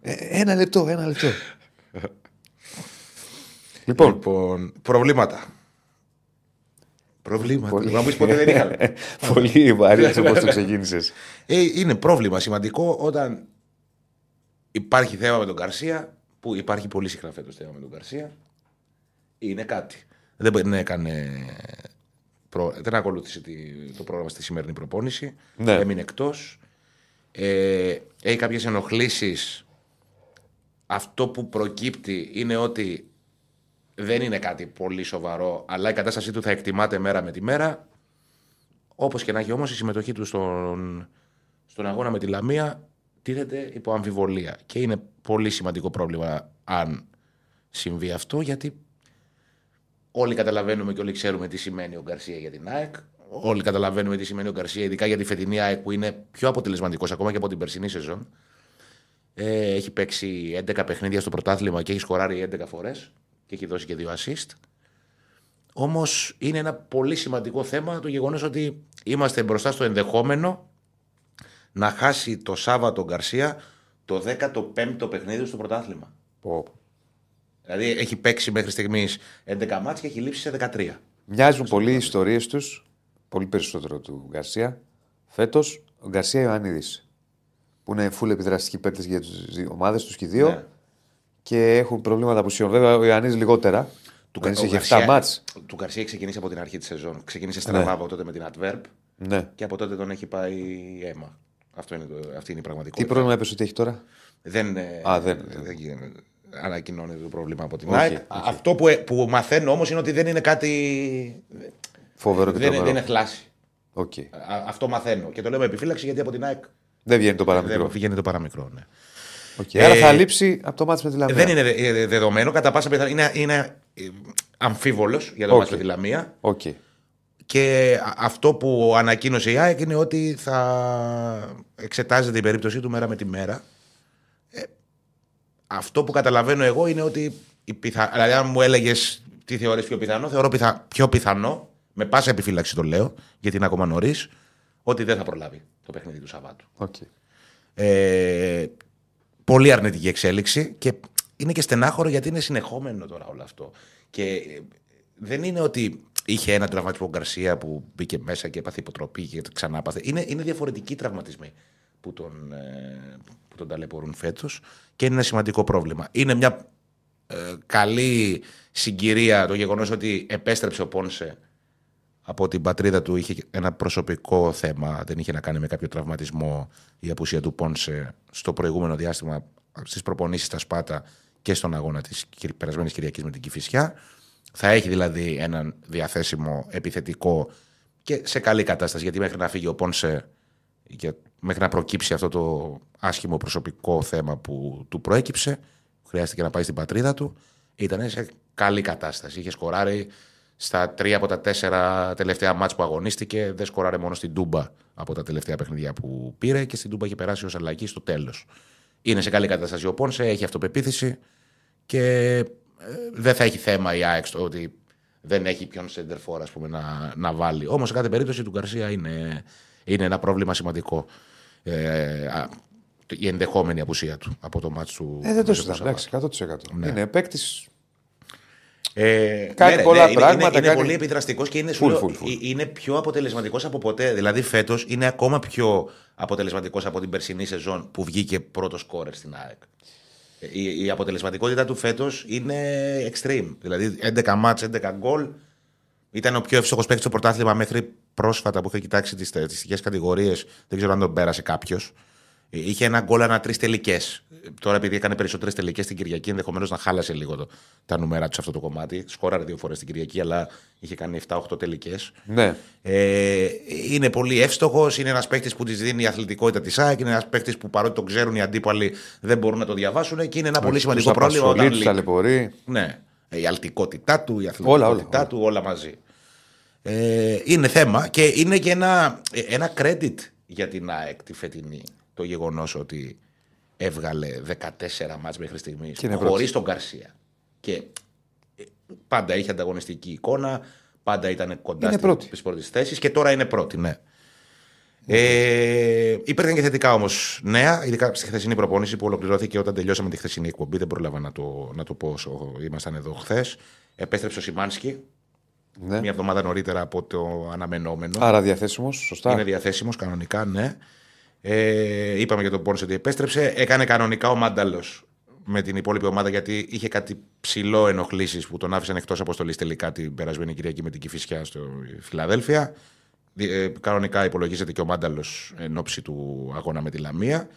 Ε, ένα λεπτό, ένα λεπτό. λοιπόν, Λοιπόν, προβλήματα. Προβλήματα. Πολύ. Να μου πεις ποτέ δεν είχαμε. πολύ βαρύ όπω το ξεκίνησες. Ε, είναι πρόβλημα σημαντικό όταν υπάρχει θέμα με τον Καρσία, που υπάρχει πολύ συχνά φέτος θέμα με τον Καρσία. Είναι κάτι. Δεν, δεν έκανε. προ- δεν ακολούθησε τη- το πρόγραμμα στη σημερινή προπόνηση. Ναι. Έμεινε εκτός. Ε, έχει κάποιες ενοχλήσεις. Αυτό που προκύπτει είναι ότι δεν είναι κάτι πολύ σοβαρό, αλλά η κατάστασή του θα εκτιμάται μέρα με τη μέρα. Όπως και να έχει όμως η συμμετοχή του στον, στον αγώνα με τη Λαμία τίθεται υπό αμφιβολία. Και είναι πολύ σημαντικό πρόβλημα αν συμβεί αυτό, γιατί όλοι καταλαβαίνουμε και όλοι ξέρουμε τι σημαίνει ο Γκαρσία για την ΑΕΚ. Όλοι καταλαβαίνουμε τι σημαίνει ο Γκαρσία, ειδικά για τη φετινή ΑΕΚ που είναι πιο αποτελεσματικός ακόμα και από την περσινή σεζόν. Ε, έχει παίξει 11 παιχνίδια στο πρωτάθλημα και έχει σκοράρει 11 φορές και έχει δώσει και δύο assist. Όμως είναι ένα πολύ σημαντικό θέμα το γεγονός ότι είμαστε μπροστά στο ενδεχόμενο να χάσει το Σάββατο Γκαρσία το 15ο παιχνίδι στο πρωτάθλημα. Πω. Δηλαδή έχει παίξει μέχρι στιγμής 11 μάτς και έχει λείψει σε 13. Μοιάζουν πολύ οι ιστορίες τους, πολύ περισσότερο του Γκαρσία. Φέτος ο Γκαρσία Ιωαννίδης. Που είναι full επιδραστικοί παίκτες για τις ομάδες τους και οι δύο. Ναι. Και έχουν προβλήματα απουσιών. Βέβαια ο Ιωαννίδη λιγότερα. Του Κα- ο είχε 7 Γκαρσία- μάτς. Του Γκαρσία έχει ξεκινήσει από την αρχή της σεζόν. Ξεκίνησε στραβά Ναι. από τότε με την Adverb Ναι. και από τότε τον έχει πάει αίμα. Αυτό είναι το, αυτή είναι η Τι πραγματικότητα. πρόβλημα έπεσε ότι έχει τώρα; Δεν, ε, Α, δεν- δεν γίνεται. ανακοινώνεται το πρόβλημα από την Όχι, ΑΕΚ. όχι. Αυτό που, που μαθαίνω όμως είναι ότι δεν είναι κάτι. Φοβερό και Δεν, τρομερό. δεν είναι θλάση. Οκ. Α- αυτό μαθαίνω. Και το λέω με επιφύλαξη γιατί από την ΑΕΚ Δεν βγαίνει το παραμικρό. δεν βγαίνει το παραμικρό. Ναι. Οκ. Άρα Ε, θα λείψει από το ματς με τη Λαμία. Δεν είναι δε- ε, δεδομένο. Κατά πάσα πιθανότητα είναι, είναι αμφίβολος για το Οκ. ματς με τη Λαμία. Οκ. Και α- αυτό που ανακοίνωσε η ΑΕΚ είναι ότι θα εξετάζεται η περίπτωσή του μέρα με τη μέρα. Ε, αυτό που καταλαβαίνω εγώ είναι ότι η πιθα... δηλαδή, αν μου έλεγες τι θεωρείς πιο πιθανό, θεωρώ πιθα... πιο πιθανό, με πάσα επιφύλαξη το λέω, γιατί είναι ακόμα νωρίς, ότι δεν θα προλάβει το παιχνίδι του Σαββάτου. Οκ. Ε, πολύ αρνητική εξέλιξη και είναι και στενάχωρο γιατί είναι συνεχόμενο τώρα όλο αυτό. Και ε, δεν είναι ότι είχε ένα τραυματισμό Γκαρσία που μπήκε μέσα και έπαθε υποτροπή και ξανάπαθε. Είναι, είναι διαφορετικοί τραυματισμοί που τον, ε, που τον ταλαιπωρούν φέτος και είναι ένα σημαντικό πρόβλημα. Είναι μια ε, καλή συγκυρία το γεγονός ότι επέστρεψε ο Πόνσε από την πατρίδα του είχε ένα προσωπικό θέμα, δεν είχε να κάνει με κάποιο τραυματισμό η απουσία του Πόνσε στο προηγούμενο διάστημα στις προπονήσεις στα Σπάτα και στον αγώνα της κυρ- περασμένης Κυριακής με την Κηφισιά. Θα έχει δηλαδή έναν διαθέσιμο επιθετικό και σε καλή κατάσταση γιατί μέχρι να φύγει ο Πόνσε και μέχρι να προκύψει αυτό το άσχημο προσωπικό θέμα που του προέκυψε χρειάστηκε να πάει στην πατρίδα του ήταν σε καλή κατάσταση. Είχε σκοράρει στα τρία από τα τέσσερα τελευταία μάτς που αγωνίστηκε. Δεν σκοράρε μόνο στην Τούμπα από τα τελευταία παιχνίδια που πήρε και στην Τούμπα είχε περάσει ως αλλαγή στο τέλος. Είναι σε καλή κατάσταση ο Πόνσε, έχει αυτοπεποίθηση και ε, δεν θα έχει θέμα η ΑΕΚ στο ότι δεν έχει ποιον σεντερφόρ ας πούμε, να, να βάλει. Όμως σε κάθε περίπτωση του Γκαρσία είναι, είναι ένα πρόβλημα σημαντικό. Ε, α, η ενδεχόμενη απουσία του από το μάτς του. Ε, δεν το του συζητάμε. Σαββάτου. Εντάξει, 100%. Ναι. Είναι παίκτης. Ε, Κάνει πολλά είναι- πράγματα, Είναι, είναι, κάνει- πολύ επιδραστικός και είναι, σου Full, λέω, full, full. ε, είναι πιο αποτελεσματικός από ποτέ. Δηλαδή φέτος είναι ακόμα πιο αποτελεσματικός από την περσινή σεζόν που βγήκε πρώτος σκόρερ στην ΑΕΚ. Ε, Η, η αποτελεσματικότητα του φέτος είναι extreme. Δηλαδή 11 μάτς, 11 γκολ. Ήταν ο πιο εύστοχος παίκτης στο πρωτάθλημα μέχρι πρόσφατα που είχε κοιτάξει τις στατιστικές κατηγορίες. Δεν ξέρω αν τον πέρασε κάποιος. Είχε ένα γκολ ανά τρεις τελικές. Τώρα, επειδή έκανε περισσότερες τελικές την Κυριακή, ενδεχομένως να χάλασε λίγο το, τα νούμερα του σε αυτό το κομμάτι. Σκόραρε δύο φορές την Κυριακή, αλλά είχε κάνει 7-8 τελικές. Ναι. Ε, είναι πολύ εύστοχος. Είναι ένας παίκτης που της δίνει η αθλητικότητα της ΑΕΚ. Είναι ένας παίκτης που παρότι τον ξέρουν οι αντίπαλοι δεν μπορούν να το διαβάσουν και είναι ένα πολύ σημαντικό πρόβλημα. Του Όταν του λείπει. ταλαιπωρεί. Ναι. Η αλτικότητά του, η Όλα, αθλητικότητά όλα. του, όλα μαζί. Ε, είναι θέμα και είναι και ένα, ε, ένα credit για την ΑΕΚ τη φετινή το γεγονός ότι έβγαλε 14 μάτς μέχρι στιγμής Και είναι χωρίς πρώτη. τον Γκαρσία. Και ε, πάντα είχε ανταγωνιστική εικόνα, πάντα ήταν κοντά Είναι στις πρώτη. πρώτες θέσεις και τώρα είναι πρώτη, ναι. Ε, υπήρχαν και θετικά όμως νέα, ειδικά στη χθεσινή προπόνηση που ολοκληρώθηκε όταν τελειώσαμε τη χθεσινή εκπομπή. Δεν πρόλαβα να το, να το πω όσο ήμασταν εδώ χθες. Επέστρεψε ο Σιμάνσκι Ναι. μια εβδομάδα νωρίτερα από το αναμενόμενο. Άρα διαθέσιμος, σωστά. Είναι διαθέσιμος κανονικά, ναι. Ε, είπαμε για τον Πόνσε ότι επέστρεψε. Έκανε κανονικά ο Μάνταλος με την υπόλοιπη ομάδα γιατί είχε κάτι ψηλό ενοχλήσεις που τον άφησαν εκτός αποστολής τελικά την περασμένη Κυριακή με την Κυφυσιά στο Φιλαδέλφια. Δι- ε, κανονικά υπολογίζεται και ο Μάνταλος εν ώψη του αγώνα με τη Λαμία.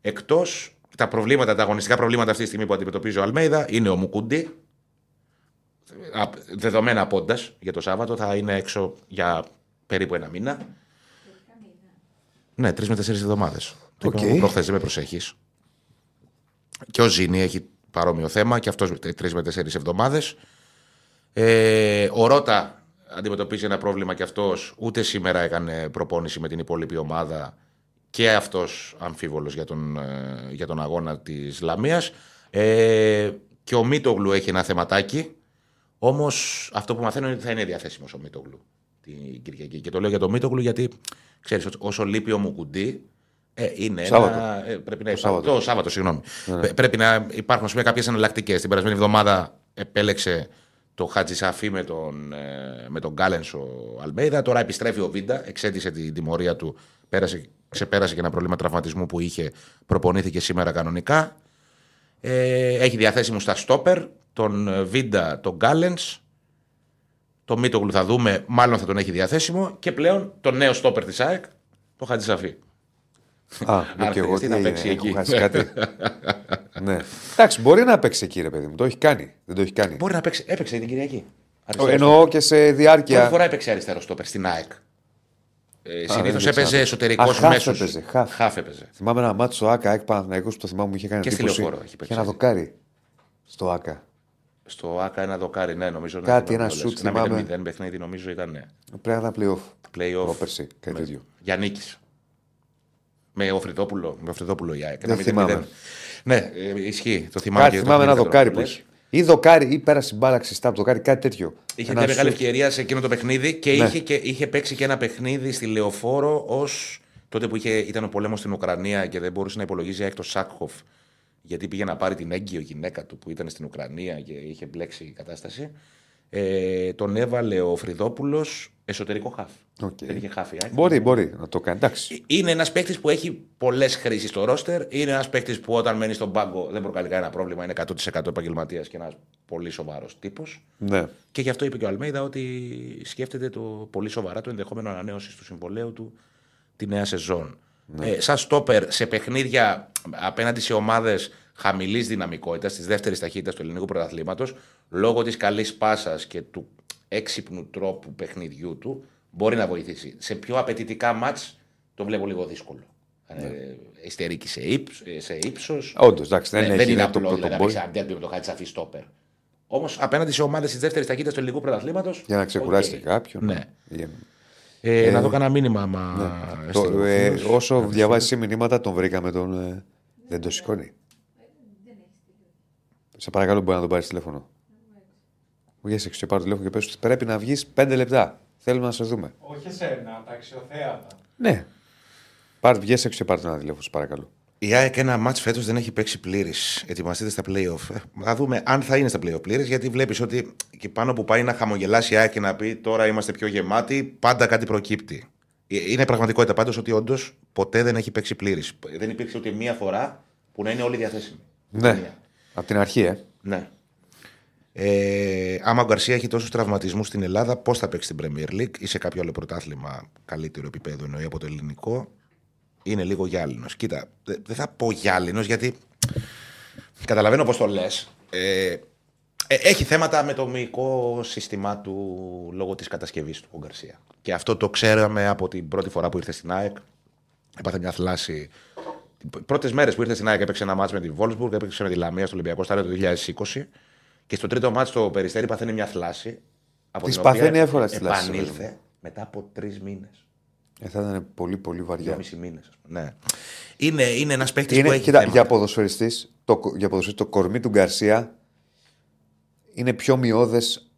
Εκτός τα προβλήματα, τα αγωνιστικά προβλήματα αυτή τη στιγμή που αντιμετωπίζει ο Αλμέιδα είναι ο Μουκούντι. Α, Δεδομένα Πόνσε για το Σάββατο θα είναι έξω για περίπου ένα μήνα. Ναι, τρεις με τέσσερις εβδομάδες. Το Οκ. είπα εγώ προχθές, δεν με προσέχεις. Και ο Ζήνη έχει παρόμοιο θέμα και αυτός τρεις με τέσσερις εβδομάδες. Ε, ο Ρότα αντιμετωπίζει ένα πρόβλημα και αυτός. Ούτε σήμερα έκανε προπόνηση με την υπόλοιπη ομάδα. Και αυτός αμφίβολος για, τον, ε, για τον αγώνα της Λαμίας. Ε, και ο Μίτογλου έχει ένα θεματάκι. Όμως αυτό που μαθαίνω είναι ότι θα είναι διαθέσιμος ο Μίτογλου την Κυριακή. Και το λέω για τον Μίτογλου γιατί ξέρεις, όσο λείπει ο Μουκουντή, ε, είναι Σάββατο. ένα. Ε, πρέπει να Το υπάρχει. Σάββατο. Το Σάββατο, συγγνώμη. Πε- Πρέπει να υπάρχουν κάποιες εναλλακτικές. Την περασμένη εβδομάδα επέλεξε το Χατζησαφή με τον, ε, με τον Γκάλενς ο Αλμέιδα. Τώρα επιστρέφει ο Βίντα, εξέτησε την τιμωρία του, πέρασε, ξεπέρασε και ένα πρόβλημα τραυματισμού που είχε, προπονήθηκε σήμερα κανονικά. Ε, έχει διαθέσιμο στα στόπερ τον ε, Βίντα, τον Γκάλενς, το Μίτογλου θα δούμε, μάλλον θα τον έχει διαθέσιμο και πλέον το νέο στόπερ της ΑΕΚ, το Χατζησαφή. Α, Αν ναι, και εγώ χρειαστεί τι να έγινε, παίξει έχω εκεί. χάσει κάτι. ναι. Εντάξει, μπορεί να παίξει εκεί, ρε παιδί μου. Το έχει κάνει. Δεν το έχει κάνει. Μπορεί να παίξει, έπαιξε την Κυριακή. Ο- Αριστερός Εννοώ και σε Πρώτη διάρκεια. φορά έπαιξε αριστερό στόπερ στην ΑΕΚ. Ε, δεν Συνήθως έπαιξε έπαιζε να- εσωτερικός Α, χαφ μέσος. έπαιζε, χαφ. έπαιζε. Θυμάμαι ένα μάτσο στο ΑΚΑ, έκπανα να που το θυμάμαι μου είχε κάνει Και στη εντύπωση. Λεωφόρο έχει παίξει. Και ένα δοκάρι στο ΑΚΑ. Στο ΑΚΑ ένα δοκάρι, ναι, νομίζω. ναι, Κάτι, θυμάμαι ένα το σουτ, λες. Ένα θυμάμαι. 0-0 παιχνίδι, νομίζω ήταν. Ναι. Πρέπει να ήταν playoff. Playoff. Πρόπερση, κάτι τέτοιο. Για νίκη. Με ο Φρυδόπουλο, με ο Φρυδόπουλο η ΑΕΚ. Δεν Ένα 0-0. θυμάμαι. Ναι, ε, ισχύει. Το θυμάμαι. Κάτι και το θυμάμαι ένα θυμήθηκα δοκάρι τώρα που λες. έχει. Ή δοκάρι ή πέρασε η μπάλα ξιστά από το δοκάρι, κάτι τέτοιο. Είχε Ένας μια μεγάλη σουτ. ευκαιρία σε εκείνο το παιχνίδι και, Ναι. είχε, και είχε παίξει και ένα παιχνίδι στη Λεωφόρο ως τότε που είχε, ήταν ο πόλεμος στην Ουκρανία και δεν μπορούσε να υπολογίζει τον Σάκχοφ γιατί πήγε να πάρει την έγκυο γυναίκα του που ήταν στην Ουκρανία και είχε μπλέξει η κατάσταση. Ε, τον έβαλε ο Οφρυδόπουλος εσωτερικό χάφ. Οκ. Δεν είχε χαφ. η ΑΕΚ. Μπορεί, μπορεί να το κάνει. Εντάξει. Είναι ένας παίκτης που έχει πολλές χρήσεις στο ρόστερ. Είναι ένας παίκτης που όταν μένει στον πάγκο δεν προκαλεί κανένα πρόβλημα. Είναι 100% επαγγελματίας και ένας πολύ σοβαρός τύπος. Ναι. Και γι' αυτό είπε και ο Αλμέιδα ότι σκέφτεται το πολύ σοβαρά το ενδεχόμενο ανανέωσης του συμβολέου του τη νέα σεζόν. Ε, σαν στόπερ σε παιχνίδια απέναντι σε ομάδες χαμηλής δυναμικότητας, της δεύτερης ταχύτητας του ελληνικού πρωταθλήματος, λόγω της καλής πάσας και του έξυπνου τρόπου παιχνιδιού του, μπορεί να βοηθήσει. Σε πιο απαιτητικά μάτς το βλέπω λίγο δύσκολο. Ε, Εστερική σε, ύψ, σε ύψος. Όντως, εντάξει, δεν, Ναι, έχει δεν είναι το απλό δηλαδή, να πρωτομπόι. παίξει ένα ντέρμπι με το Χάτσαφι στόπερ. Όμως απέναντι σε ομάδες της δεύτερης ταχύτητας του ελληνικού πρωταθλήματος. Για να ξεκουράσει και κάποιον. Ναι. Για- Ε, να δω κανένα μήνυμα. Άμα Ναι. Το- έστειλε ο ε, φίλος. όσο διαβάζεις μηνύματα, τον βρήκαμε τον. ε, δεν το σηκώνει. Σε παρακαλώ, μπορεί να τον πάρεις τηλέφωνο. Βγες έξω και πάρω τηλέφωνο και πες ότι πρέπει να βγεις πέντε λεπτά. Θέλουμε να σε δούμε. Όχι εσένα, τα αξιοθέατα. Ναι. Πάρ, βγες έξω και πάρε ένα τηλέφωνο, σε παρακαλώ. Η ΑΕΚ ένα μάτς φέτος δεν έχει παίξει πλήρης. Ετοιμαστείτε στα playoff. Ε, Θα δούμε αν θα είναι στα playoff πλήρης, γιατί βλέπεις ότι και πάνω που πάει να χαμογελάσει η ΑΕΚ και να πει τώρα είμαστε πιο γεμάτοι, πάντα κάτι προκύπτει. Ε, Είναι πραγματικότητα πάντως ότι όντως ποτέ δεν έχει παίξει πλήρης. Δεν υπήρξε ούτε μία φορά που να είναι όλοι διαθέσιμοι. Ναι. Μία. Από την αρχή, ε. Ναι. Ε, άμα ο Γκαρσία έχει τόσους τραυματισμούς στην Ελλάδα, πώς θα παίξει την Premier League ή σε κάποιο άλλο πρωτάθλημα καλύτερο επίπεδο εννοεί από το ελληνικό; Είναι λίγο γυάλινος. Κοίτα, δε- δεν θα πω γυάλινος γιατί καταλαβαίνω πώς το λες. Ε, ε, έχει θέματα με το μυϊκό σύστημά του λόγω της κατασκευής του ο Γκαρσία. Και αυτό το ξέραμε από την πρώτη φορά που ήρθε στην ΑΕΚ. Έπαθε μια θλάση. Πρώτες μέρες που ήρθε στην ΑΕΚ έπαιξε ένα μάτσο με τη Βόλσμπουργκ, έπαιξε με τη Λαμία στο Ολυμπιακό Στάδιο το 2020. Και στο τρίτο μάτσο το Περιστέρι παθαίνει μια θλάση. Από Τις την οποία παθαίνει εύκολα στις θλάσεις, Επανήλθε μετά από τρεις μήνες. Ε θα ήταν πολύ, πολύ βαριά. Δυόμισι μήνες. Ναι. Είναι, είναι ένας παίκτης που Είναι, έχει. κοίτα, θέματα. για ποδοσφαιριστής, το, για ποδοσφαιριστή, το κορμί του Γκαρσία είναι πιο μειώδες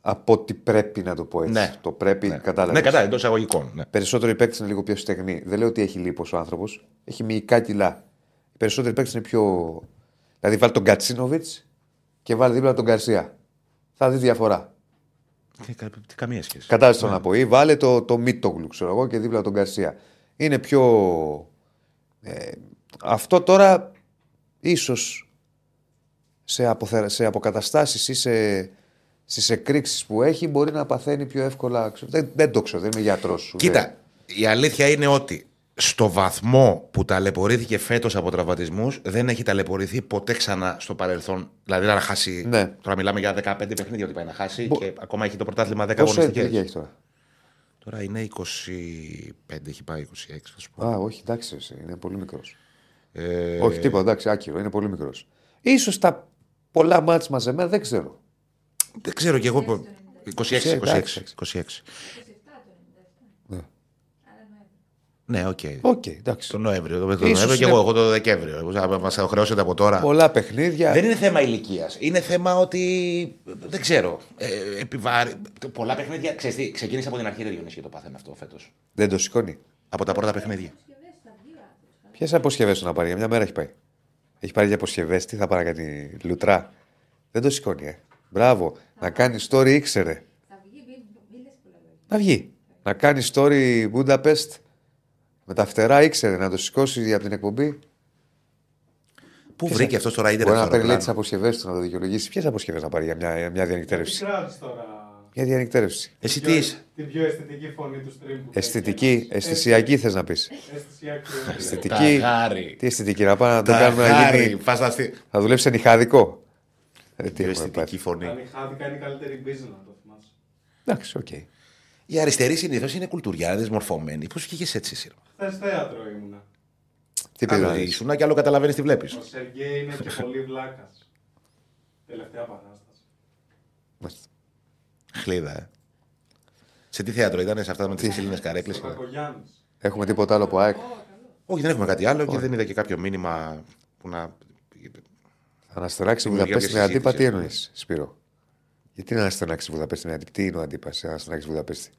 από ότι πρέπει να το πω έτσι. Ναι. Το πρέπει, Ναι, κατάλαβες. ναι κατά εντός εισαγωγικών. Ναι. Περισσότεροι παίκτες είναι λίγο πιο στεγνοί. Δεν λέω ότι έχει λίπος ο άνθρωπος. Έχει μυϊκά κιλά. Οι περισσότεροι παίκτες είναι πιο. Δηλαδή, βάλει τον Κατσίνοβιτς και βάλει δίπλα τον Γκαρσία. Θα δει διαφορά. Τι, κα- τι καμία σχέση. Κατάλαβε το να πω. Ή βάλε το, το Μίτογλου, ξέρω εγώ, και δίπλα τον Γκαρσία. Είναι πιο. Ε, αυτό τώρα ίσως σε, αποθε... σε αποκαταστάσεις ή σε, στις εκρήξεις που έχει μπορεί να παθαίνει πιο εύκολα. ξέρω. Δεν, δεν το ξέρω, δεν είμαι γιατρός σου. Κοίτα, η αλήθεια είναι ότι στο βαθμό που ταλαιπωρήθηκε φέτος από τραυματισμούς, δεν έχει ταλαιπωρηθεί ποτέ ξανά στο παρελθόν. Δηλαδή να χάσει. Ναι. Τώρα μιλάμε για 15 παιχνίδια ότι πάει να χάσει Μπο- και ακόμα έχει το πρωτάθλημα 10 Πόσο αγωνιστικές. ηλικία έχει τώρα; Τώρα είναι 25, έχει πάει 26, θα σου πω. Α, όχι, εντάξει, εσύ, είναι πολύ μικρός. Ε, Όχι, τίποτα, εντάξει, άκυρο, είναι πολύ μικρός. σω τα πολλά μάτς μαζεμένα δεν ξέρω. Δεν ξέρω κι εγώ. πο- 26, 26, εντάξει. 26. Ναι, οκ. Οκ, εντάξει. Το Νοέμβριο. Το, το Ίσως Νοέμβριο και είναι- εγώ, εγώ το Δεκέμβριο. Μα χρεώσετε από τώρα. Πολλά παιχνίδια. Δεν είναι θέμα ηλικίας. Είναι θέμα ότι. Δεν ξέρω. Ε, επιβάρει. Πολλά παιχνίδια. Ξέρεις τι, ξεκίνησε από την αρχή δεν και το πάθαινε αυτό φέτος. Δεν το σηκώνει. Από τα πρώτα παιχνίδια. Ποιες αποσκευές του να πάρει, για μια μέρα έχει πάει. Έχει πάρει για αποσκευές, τι θα πάρει να κάνει λουτρά. Δεν το σηκώνει, ε. Μπράβο. Να κάνει story ήξερε. Θα βγει, μη, μη λες πολλά λόγια. Να βγει. Να κάνει story Budapest με τα φτερά ήξερε να το σηκώσει από την εκπομπή. Πού βρήκε αυτός τώρα ίντερνετ. Μπορεί να στο παίρνει τι αεροπλάνο; αποσκευέ του να το δικαιολογήσει. Ποιες αποσκευές να πάρει για μια, για μια διανυκτέρευση; Κράτης τώρα. Για διανυκτέρευση. Εσύ Πιο- τι είσαι; Την πιο αισθητική φωνή του stream. που Αισθητική, έχει. αισθησιακή θες να πεις. Αισθησιακή. Αισθητική. Ταγάρι. Τι αισθητική, να πάμε να το κάνουμε να Ταγάρι. γίνει. Φανταστεί. Να δουλέψει σε νυχαδικό. Ε, τι Πιο έχουμε αισθητική πάθει. φωνή. Τα νυχάδικα είναι η καλύτερη business να το θυμάσαι. Εντάξει, οκ. Οι αριστεροί συνήθως είναι κουλτουριάδες, μορφωμένοι. Πώς βγήκε έτσι, εσύ. ρε; Χθε θέατρο ήμουνα. Τι Άλλο πήρε. ήσουν και άλλο καταλαβαίνεις τι βλέπεις. Ο Σεργέη είναι και πολύ βλάκας. Τελευταία παράσταση. Χλίδα, ε. Σε τι θέατρο ήταν, σε αυτά με τις ξύλινε καρέκλες; Ο Κακογιάννη. Έχουμε τίποτα άλλο από ΑΕΚ; Όχι, δεν έχουμε κάτι άλλο και δεν είδα και κάποιο μήνυμα που να. Θα αναστεράξει η Δημιουργεί Βουδαπέστη και με αντίπα, τι συζήτηση, εννοείς, Σπύρο; Γιατί να αναστεράξει η Βουδαπέστη με αντίπα, τι είναι ο αντίπα, να αναστεράξει η Βουδαπέστη.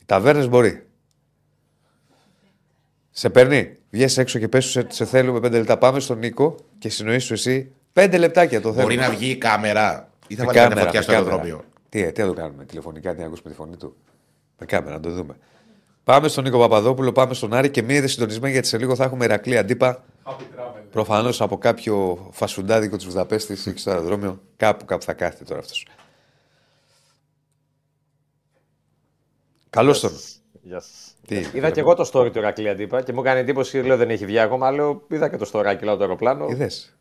Οι ταβέρνες μπορεί. Σε παίρνει, βγες έξω και πες τους σε, σε θέλουμε πέντε λεπτά. Πάμε στον Νίκο και συνοήσου εσύ πέντε λεπτάκια το θέλουμε. Μπορεί να βγει η κάμερα ή θα Με βάλει κανένα κάμερα, φωτιά με στο κάμερα. αεροδρόμιο. Τι, ε, τι θα το κάνουμε, τηλεφωνικά, τι να ακούσουμε τη φωνή του. Με κάμερα, να το δούμε. Πάμε στον Νίκο Παπαδόπουλο, πάμε στον Άρη και μείνετε συντονισμένοι γιατί σε λίγο θα έχουμε Ηρακλή αντίπα. Happy travel. Προφανώς από κάποιο φασουντάδικο της Βουδαπέστης εκεί στο αεροδρόμιο. Κάπου, κάπου θα κάθεται τώρα αυτός. Καλώς τον. Γεια σας. Τι, Είδα και εγώ το story του Ηρακλή αντίπα και μου έκανε εντύπωση, λέω δεν έχει βγει ακόμα. Λέω, είδα και το story λέω το αεροπλάνο. Είδες.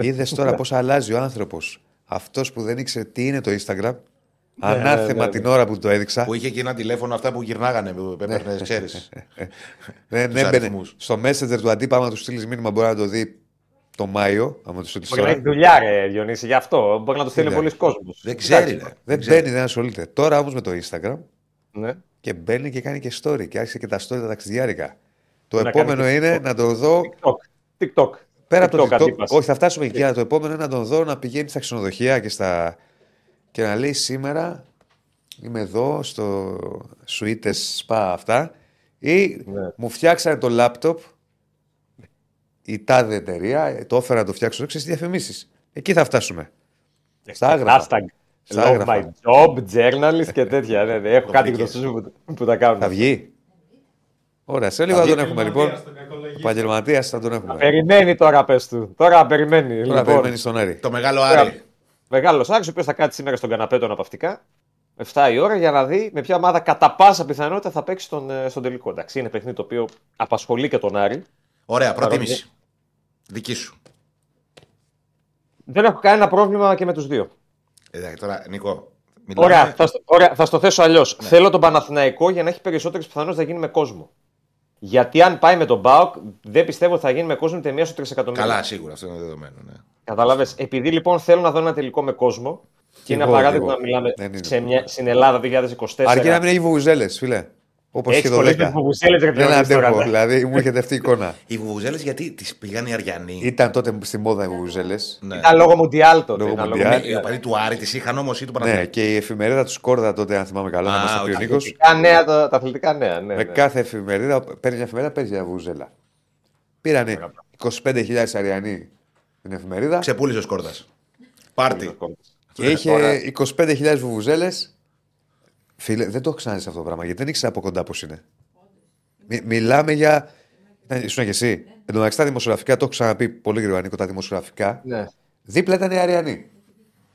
Είδες τώρα πώς αλλάζει ο άνθρωπος. Αυτός που δεν ήξερε τι είναι το Instagram. Ανάθεμα ναι, ναι. την ώρα που το έδειξα. Που είχε και ένα τηλέφωνο αυτά που γυρνάγανε, που έπαιρνε, ξέρει. Δεν τους έμπαινε. αριθμούς. Στο Messenger του αντίπα, άμα του στείλεις μήνυμα, μπορεί να το δει το Μάιο. Άμα του στείλεις Μπορεί να έχει τώρα. δουλειά, ρε Διονύση, γι' αυτό. Μπορεί να το στείλει Δουλειά. πολλοί κόσμος. Δεν ξέρει, ρε. Δεν μπαίνει, δεν ασχολείται. Τώρα όμως με το Instagram Ναι. και μπαίνει και κάνει και story. Και άρχισε και τα story τα ταξιδιάρικα. Το Να επόμενο κάνει και είναι TikTok. να το δω. TikTok. TikTok. Πέρα από το TikTok. αντίπας. Όχι, θα φτάσουμε εκεί. αλλά Το επόμενο είναι να τον δω να πηγαίνει στα ξενοδοχεία και, στα... και να λέει σήμερα είμαι εδώ στο suites spa αυτά. Ή Ναι. μου φτιάξανε το λάπτοπ η τάδε εταιρεία, το έφερα να το φτιάξω. Ξέρεις τι διαφημίσεις. Εκεί θα φτάσουμε. Στα άγραφα. Hashtag Στα love άγραφα. my job, journalist και τέτοια. Ναι, ναι. Έχω Το κάτι βρήκες. γνωστού που, που τα κάνουν. Θα βγει. Ωραία, σε λίγο θα τον έχουμε λοιπόν. Επαγγελματίας, τον κακολογήσει. Επαγγελματίας θα τον έχουμε. Περιμένει τώρα, πες του. Τώρα περιμένει. Τώρα λοιπόν. περιμένει στον Άρη. Το μεγάλο Άρη. Μεγάλος Άρης, ο οποίος θα κάτσει σήμερα στον καναπέ του αναπαυτικά. 7 η ώρα για να δει με ποια ομάδα κατά πάσα πιθανότητα θα παίξει στον, ε, στον τελικό. Εντάξει, είναι παιχνίδι το οποίο απασχολεί και τον Άρη. Ωραία, προτίμηση. Δική σου. Δεν έχω κανένα πρόβλημα και με τους δύο. Εντάξει, τώρα, Νίκο. μιλάμε- Ωραία, θα, στο- ωραία, θα στο θέσω αλλιώς. Θέλω τον Παναθηναϊκό για να έχει περισσότερες πιθανότητες να γίνει με κόσμο. Γιατί αν πάει με τον Μπάουκ, δεν πιστεύω ότι θα γίνει με κόσμο ούτε μία στο τρισεκατομμύριο. Καλά, σίγουρα, αυτό είναι δεδομένο. Ναι. Καταλάβε. Επειδή λοιπόν θέλω να δω ένα τελικό με κόσμο και είναι εγώ, απαράδεκτο κι εγώ. να μιλάμε Δεν είναι. σε μια, στην Ελλάδα 2024. Αρκεί να μην έχει βουβουζέλε, φίλε. Όπως και Έτσι το πολλές 10. βουβουζέλες, ρε Δεν Διονύση, τώρα, αντέχω. ναι. Δηλαδή μου έρχεται αυτή η εικόνα. Οι βουβουζέλε γιατί τις πήγαν οι Αριανοί; Ήταν τότε στη μόδα οι βουβουζέλες. Ναι. Ήταν λόγω Μουντιάλ τότε. Λόγω ήταν Μουντιάλ. Ναι, οι οπαδοί του Άρη τις είχαν όμως ή του Ναι, Παναθηναϊκού; και η εφημερίδα τους Σκόρδα τότε, αν θυμάμαι καλά, Α, να μα πει ο οκ. Νίκος. Αθλητικά νέα, τα, τα αθλητικά νέα. Ναι, Με ναι. κάθε εφημερίδα, παίρνει μια εφημερίδα, παίζει μια βουβουζέλα. Πήρανε 25.000 Αριανοί την εφημερίδα Ξεπούλησε ο Σκόρδας. Πάρτι. και Τώρα- είχε 25.000 βουβουζέλες. Φίλε, δεν το έχω ξαναδεί αυτό το πράγμα γιατί δεν ήξερα από κοντά πώς είναι. Μι- μιλάμε για. Ήταν- Ήσουν και εσύ. Εν τω μεταξύ τα δημοσιογραφικά, το έχω ξαναπεί πολύ γρήγορα Νίκο, τα δημοσιογραφικά. Ναι. Δίπλα ήταν οι Αριανοί.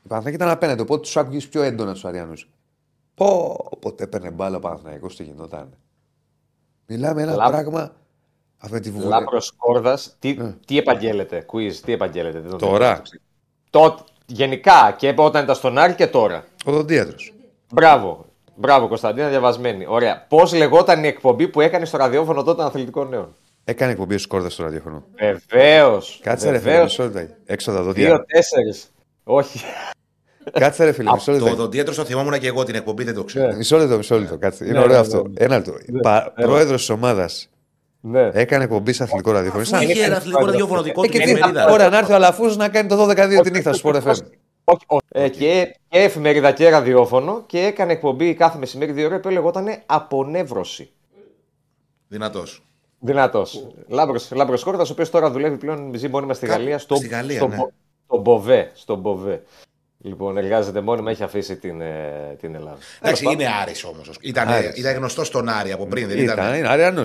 Η Παναθηναϊκή ήταν απέναντι, οπότε τους άκουγες πιο έντονα τους Αριανούς. Πω, οπότε έπαιρνε μπάλα ο Παναθηναϊκός, τι γινόταν. Μιλάμε ένα Λα- πράγμα. Αυτό με τη βουβουλία. Λάπρο Κόρδας, τι, Ναι. τι επαγγέλλεται, quiz, τι επαγγέλλεται. δεν το Τώρα. ξέρω. Τότε, γενικά και όταν ήταν στον Άρη και τώρα. Οδοντίατρος. Μπράβο. Μπράβο, Κωνσταντίνα, διαβασμένη. Ωραία. Πώς λεγόταν η εκπομπή που έκανε στο ραδιόφωνο τότε των αθλητικών νέων; Έκανε εκπομπή στου κόρδε στο ραδιόφωνο. Βεβαίως. Κάτσε ρε φίλε, Βεβαίως. μισό λεπτό. Έξω τα δόντια. Δύο-τέσσερι. Όχι. Κάτσε ρε φίλε, μισό Το λεπτό. οδοντίατρο το θυμόμουν και εγώ την εκπομπή, δεν το ξέρω. Μισό λεπτό, μισό λεπτό. Κάτσε. Είναι Ναι, ωραίο ναι, αυτό. ναι. Ένα λεπτό. Πρόεδρος της ομάδας ναι. έκανε εκπομπή σε αθλητικό ραδιόφωνο. Αφού Σαν- είχε ένα αθλητικό ραδιόφωνο δικό Ε, του και και τι, εφημερίδα. Ωραία, να έρθει ο Αλαφούζο να κάνει το 12-2 τη νύχτα στο Sport FM. Όχι, όχι. Ε, και, και εφημερίδα και ραδιόφωνο και έκανε εκπομπή κάθε μεσημέρι δύο ώρα που λεγόταν Απονεύρωση. Δυνατός. Δυνατός. Λάμπρος Κόρτας, ο οποίος τώρα δουλεύει πλέον ζει μόνιμα στη Κάπου Γαλλία. Στο, στη Γαλλία, στο, ναι. Μπο- στο Μποβέ. Στο Μποβέ. Λοιπόν, εργάζεται μόνιμα, έχει αφήσει την, ε, την Ελλάδα. Εντάξει, Τέλος είναι Άρης όμως. Ήταν, Άρης. ήταν γνωστός στον Άρη από πριν, δεν Ήταν, ήταν. είναι Αριανό.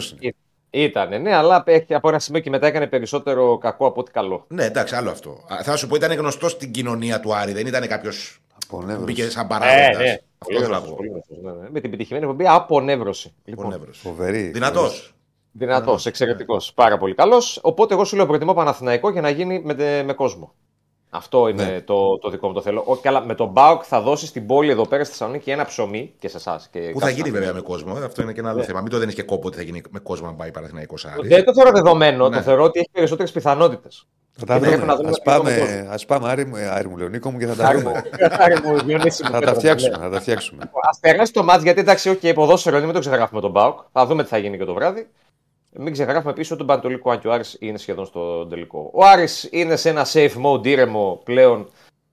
Ήτανε, ναι, αλλά έχει- από ένα σημείο και μετά έκανε περισσότερο κακό από ό,τι καλό. Ναι, εντάξει, άλλο αυτό. Α, Θα σου πω, ήταν γνωστό στην κοινωνία του Άρη, δεν ήταν κάποιος που μπήκε σαν παράγοντα. Αυτό Πολύ θέλω να γνωστός, πω. πολύ γνωστός, ναι, ναι. Με την επιτυχημένη εκπομπή Απονεύρωση. Λοιπόν, Πονεύρος. Φοβερή. Δυνατός. Δυνατός, εξαιρετικός. Πάρα πολύ καλός. Οπότε εγώ σου λέω προτιμώ Παναθηναϊκό για να γίνει με, τε- με κόσμο. Αυτό είναι Ναι. το, το δικό μου το θέλω. Όχι, καλά, με τον Μπάουκ θα δώσει στην πόλη εδώ πέρα στη Θεσσαλονίκη ένα ψωμί και σε εσάς. Που θα γίνει βέβαια με κόσμο. ε, Αυτό είναι και ένα άλλο θέμα. Μην το δίνεις και κόπο ότι θα γίνει με κόσμο να πάει Παναθηναϊκός Άρης. Δεν το θεωρώ δεδομένο. Ναι. Το θεωρώ ότι έχει περισσότερες πιθανότητες. Θα τα Και πρέπει βρούμε. να δούμε Ας να πάμε, φύγουμε ας πάμε Άρη, μου- ε, Άρη μου, λέω, Νίκο μου και θα τα βρούμε. Θα τα φτιάξουμε, θα τα φτιάξουμε. Α περάσει το μάτς γιατί εντάξει, okay, ποδόσφαιρο είναι, μην το ξεγράφουμε τον Μπάουκ. Θα δούμε τι θα γίνει και το βράδυ. Μην ξεγράφουμε επίση ότι τον Πανατολικό αν και ο Άρης είναι σχεδόν στο τελικό. Ο Άρης είναι σε ένα safe mode ήρεμο πλέον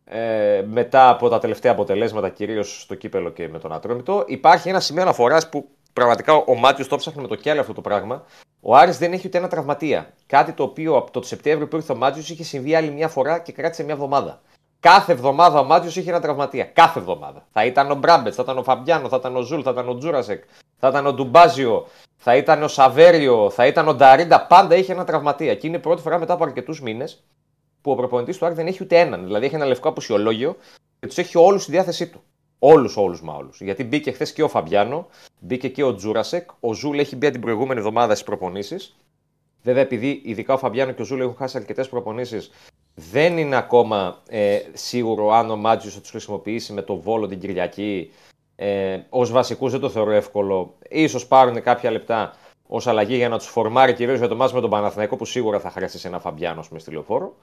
ε, μετά από τα τελευταία αποτελέσματα, κυρίως στο κύπελο και με τον Ατρόμητο. Υπάρχει ένα σημείο αναφοράς που πραγματικά ο Μάτιος το ψάχνει με το κιάλι αυτό το πράγμα. Ο Άρης δεν έχει ούτε ένα τραυματία. Κάτι το οποίο από το Σεπτέμβριο που ήρθε ο Μάτζιος είχε συμβεί άλλη μια φορά και κράτησε μια εβδομάδα. Κάθε εβδομάδα ο Μάτζιος είχε ένα τραυματία. Κάθε εβδομάδα. Θα ήταν ο Μπράμπετς, θα ήταν ο Φαμπιάνο, θα ήταν ο Ζουλ, θα ήταν ο Τζούρασεκ, θα ήταν ο Ντουμπάζιο, θα ήταν ο Σαβέριο, θα ήταν ο Νταρίντα. Πάντα είχε ένα τραυματία. Και είναι η πρώτη φορά μετά από αρκετούς μήνες που ο προπονητής του Άρη δεν έχει ούτε έναν. Δηλαδή έχει ένα λευκό απουσιολόγιο και τους έχει όλους στη διάθεσή του. Όλους, όλους μα όλους. Γιατί μπήκε χθες και ο Φαμπιάνο, μπήκε και ο Τζούρασεκ. Ο Ζουλ έχει μπει από την προηγούμενη εβδομάδα στις προπονήσεις. Βέβαια, επειδή ειδικά ο Φαμπιάνο και ο Ζουλ έχουν χάσει αρκετές προπονήσεις, δεν είναι ακόμα ε, σίγουρο αν ο Μάτζιος θα τους χρησιμοποιήσει με το Βόλο την Κυριακή. Ε, ως βασικούς δεν το θεωρώ εύκολο. Ίσως πάρουν κάποια λεπτά ως αλλαγή για να τους φορμάρει κυρίως για το ματς με τον Παναθηναϊκό που σίγουρα θα χρειαστεί σε ένα Φαμπιάνο με στη λεωφόρο.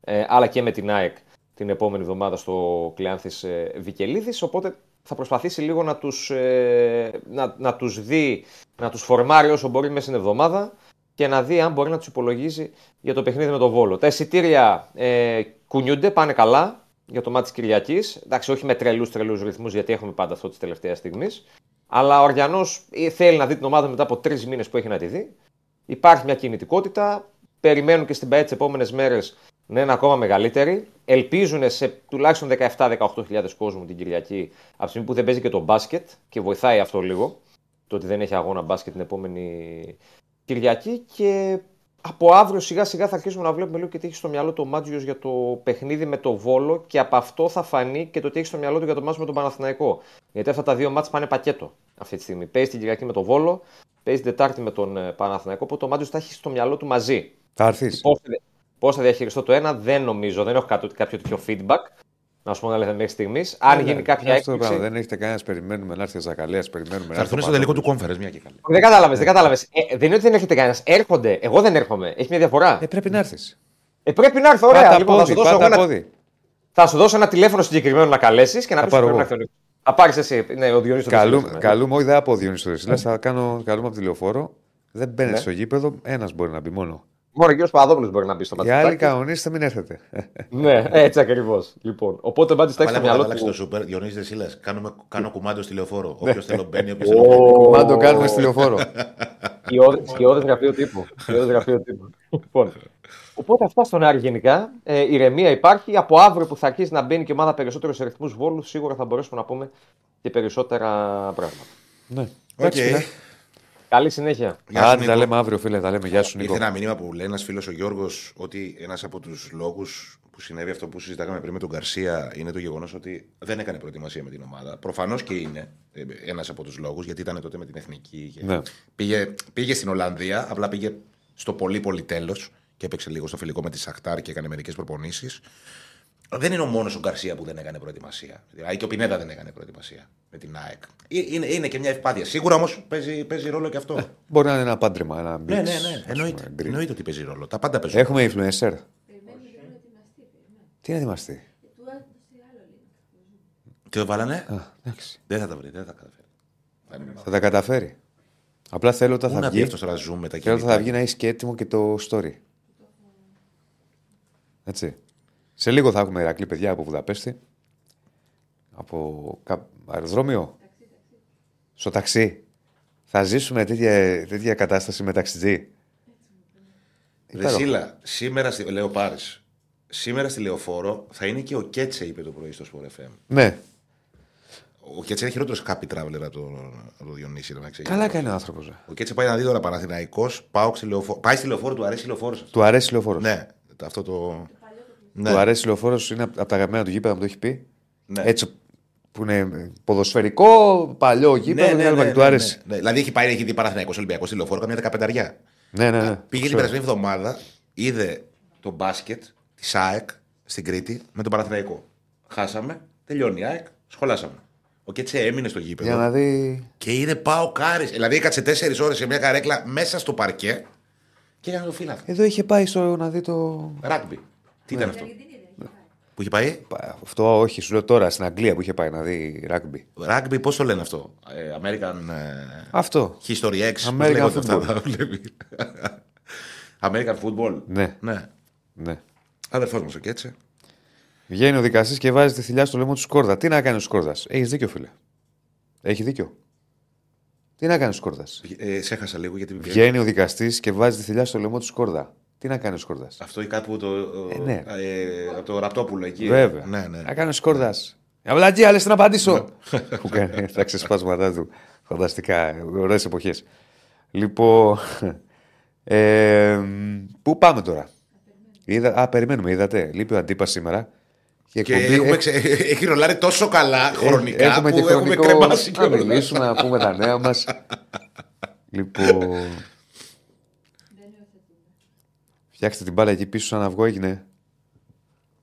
Ε, αλλά και με την ΑΕΚ την επόμενη εβδομάδα στο Κλεάνθης ε, Βικελίδης, οπότε θα προσπαθήσει λίγο να τους, ε, να, να τους δει, να τους φορμάρει όσο μπορεί μέσα στην εβδομάδα και να δει αν μπορεί να τους υπολογίζει για το παιχνίδι με τον Βόλο. Τα εισιτήρια ε, κουνιούνται, πάνε καλά για το μάτι της Κυριακής. Εντάξει, όχι με τρελούς τρελούς ρυθμούς, γιατί έχουμε πάντα αυτό της τελευταίας στιγμής. Αλλά ο Αριανός ε, θέλει να δει την ομάδα μετά από τρεις μήνες που έχει να τη δει. Υπάρχει μια κινητικότητα. Περιμένουν και στην ΠαΕ τις επόμενες μέρες να είναι ακόμα μεγαλύτερη. Ελπίζουν σε τουλάχιστον 17-18.000 κόσμου την Κυριακή, από τη στιγμή που δεν παίζει και το μπάσκετ και βοηθάει αυτό λίγο. Το ότι δεν έχει αγώνα μπάσκετ την επόμενη Κυριακή. Και από αύριο σιγά σιγά θα αρχίσουμε να βλέπουμε λίγο και τι έχει στο μυαλό του ο Μάτζιος για το παιχνίδι με το Βόλο και από αυτό θα φανεί και το τι έχει στο μυαλό του για το μάτς με τον Παναθηναϊκό. Γιατί αυτά τα δύο μάτς πάνε πακέτο αυτή τη στιγμή. Παίζει την Κυριακή με το Βόλο, παίζει την Τετάρτη με τον ε, Παναθηναϊκό, οπότε ο Μάτζιος τα έχει στο μυαλό του μαζί. Θα έρθεις. Πώς θα, πώς θα διαχειριστώ το ένα, δεν νομίζω, δεν έχω κάποιο, κάποιο τέτοιο feedback. Να σου πω να λέτε μέχρι στιγμής. Αν γίνει κάποια Αυτό το έκπληξη. πράγμα. Δεν έχετε κανένα. Περιμένουμε να έρθει ο Ζακαλέα. Περιμένουμε να Θα έρθει. έρθουν ο στο τελικό του Παπαδόπουλος. conference, μια και καλή. Δεν κατάλαβες, δεν κατάλαβες. Ε, δεν είναι ότι δεν έρχεται κανένας. Έρχονται. Εγώ δεν έρχομαι. Έχει μια διαφορά. Ε, πρέπει να έρθεις. Ε, πρέπει να έρθω. Ωραία. Πάτα λοιπόν, θα, σου πόδι. δώσω Πάτα εγώ ένα, πόδι. θα σου δώσω ένα τηλέφωνο συγκεκριμένο να καλέσεις και να Θα πεις πάρω πρέπει να εγώ. έρθει. ο- Θα πάρεις εσύ. Ναι, ο Διονύσης το Καλούμε, Δεσίλας, ναι. καλούμε, όχι δεν από Διονύσης το Δεσίλα, θα κάνω, καλούμε από τη λεωφόρο. Δεν μπαίνετε Ναι. στο γήπεδο, ένας μπορεί να μπει μόνο. Μόνο ο κύριος Παπαδόπουλο μπορεί να μπει στο Οι άλλοι ματσάκι. κανονίστε μην έρθετε. Ναι, έτσι ακριβώς. Λοιπόν, οπότε μπάντι στα έχει στο Βάλε μου μυαλό αλλάξει το του. σούπερ, Διονύσης Δεσίλας. Κάνουμε- Κάνω κουμάντο στη λεωφόρο. Ναι. Όποιος θέλω μπαίνει, όποιος θέλω μπαίνει. Κουμάντο κάνουμε στη λεωφόρο. Σκιώδε γραφείο τύπου. Σκιώδες γραφείο τύπου. Λοιπόν, οπότε αυτά στον Άρη γενικά. Ε, ηρεμία υπάρχει. Από αύριο που θα αρχίσει να μπαίνει και η ομάδα περισσότερο σε ρυθμού βόλους, σίγουρα θα μπορέσουμε να πούμε και περισσότερα πράγματα. ναι. Οκ. Εντάξει, φίλε. Καλή συνέχεια. Γεια σου, Άντε, Νίκο. τα λέμε αύριο, φίλε. Τα λέμε. Γεια σου, Νίκο. Ήρθε ένα μήνυμα που λέει ένας φίλος ο Γιώργος ότι ένας από τους λόγους που συνέβη αυτό που συζητάγαμε πριν με τον Γκαρσία είναι το γεγονός ότι δεν έκανε προετοιμασία με την ομάδα. Προφανώς και είναι ένας από τους λόγους, γιατί ήταν τότε με την εθνική. και Ναι. Πήγε, πήγε στην Ολλανδία, απλά πήγε στο πολύ πολύ τέλος και έπαιξε λίγο στο φιλικό με τη Σαχτάρ και έκανε μερικές προπονήσεις. Δεν είναι ο μόνος ο Γκαρσία που δεν έκανε προετοιμασία. Δηλαδή και ο Πινέδα δεν έκανε προετοιμασία με την ΑΕΚ. Ε, Είναι, είναι και μια ευπάθεια. Σίγουρα όμως παίζει, παίζει ρόλο και αυτό. Μπορεί να είναι ένα πάντρεμα, ένα ναι, mix, ναι, ναι. ας Εννοείται, πούμε, γκρι. εννοείται ότι παίζει ρόλο. Τα πάντα παίζουν. Έχουμε influencer. Περιμένουμε για να ετοιμαστεί. περιμένουμε. Τι να ετοιμαστεί. Του έδωσε άλλο link. Τι το βάλανε; Α, εντάξει. Δεν θα τα βρει, δεν θα τα καταφέρει. Θα τα καταφέρει. Απλά θέλω όταν Πού θα να πει βγει. αυτός τώρα zoom με τα Θέλω όταν κινητά. θα βγει να έχει και έτοιμο και το story. Έτσι. Σε λίγο θα έχουμε Ηρακλή παιδιά από Βουδαπέστη. Από κα- αεροδρόμιο. Στο ταξί. Θα ζήσουμε τέτοια, τέτοια κατάσταση με ταξιτζή. Ρεσίλα, σήμερα στη, λέω Πάρης, σήμερα στη Λεωφόρο θα είναι και ο Κέτσε, είπε το πρωί στο Sport FM. Ναι. Ο Κέτσε είναι χειρότερος happy traveler από τον από το Διονύση. να ξέρεις. Καλά κάνει ο άνθρωπος. Ο Κέτσε πάει να δει τώρα Παναθηναϊκός, πάω στη Λεωφόρο. Πάει στη Λεωφόρο, του αρέσει η Λεωφόρο. Του αρέσει λεωφόρος. Ναι, αυτό το. Ναι. Του αρέσει λεωφόρος, είναι από τα αγαπημένα του γήπεδα, μου το έχει πει. Ναι. Έτσι που είναι ποδοσφαιρικό, παλιό γήπεδο, ναι, ναι, του αρέσει. ναι. Δηλαδή έχει πάει, έχει δει Παναθηναϊκός Ολυμπιακός στη Λεωφόρο, καμιά δεκαπενταριά. Ναι, ναι, ναι. Πήγε την περασμένη εβδομάδα, είδε το μπάσκετ της ΑΕΚ στην Κρήτη με τον Παναθηναϊκό. Χάσαμε, τελειώνει η ΑΕΚ, σχολάσαμε. Ο Κέτσε έμεινε στο γήπεδο. Για να δει. Και είδε πάω κάρις. Δηλαδή έκατσε τέσσερις ώρες σε μια καρέκλα μέσα στο παρκέ και έκανε το φύλακο. Εδώ είχε πάει στο, να δει το. Ράγκμπι. Τι ήταν αυτό; Αργεντινή δεν έχει πάει. Που είχε πάει; Πα- Αυτό όχι, σου λέω τώρα στην Αγγλία που είχε πάει να δει ράγκμπι. Ράγκμπι, πώ το λένε αυτό; Ε, American ε, Αυτό. History X. πώς American λέγονται αυτά football. τα βλέπει. American football. Ναι, Ναι. ναι. Αδερφός μας ο Κέτσε. Βγαίνει ο δικαστής και βάζει τη θηλιά στο λαιμό του Σκόρδας. Τι να κάνει ο Σκόρδας; Έχεις δίκιο, φίλε. Έχει δίκιο. Τι να κάνει ο Σκόρδας; Ε, σε έχασα λίγο γιατί. Βγαίνει ο δικαστής και βάζει τη θηλιά στο λαιμό του Σκόρδα. Τι να κάνεις ο Σκόρδας; Αυτό ή κάπου το. Ε, ναι. ε, από το ραπτόπουλο εκεί. Βέβαια. Ναι, ναι. Να κάνεις ο Σκόρδας. Αυλατζή, λε να απαντήσω. Που κάνει τα ξεσπάσματά του. Φανταστικά. Ωραίες εποχές. Λοιπόν. Ε, πού πάμε τώρα; Είδα, α, περιμένουμε, είδατε. Λείπει ο Αντίπας σήμερα. Και, Και εκπομπή- έχουμε ε, ξε... έχει ρολάρει τόσο καλά χρονικά έχουμε που και έχουμε χρονικό κρεμάσει να κιόλας. μιλήσουμε, να πούμε τα νέα μας. λοιπόν, Δεν υιοθετούμε. Φτιάξτε την μπάλα εκεί πίσω σαν αυγό έγινε.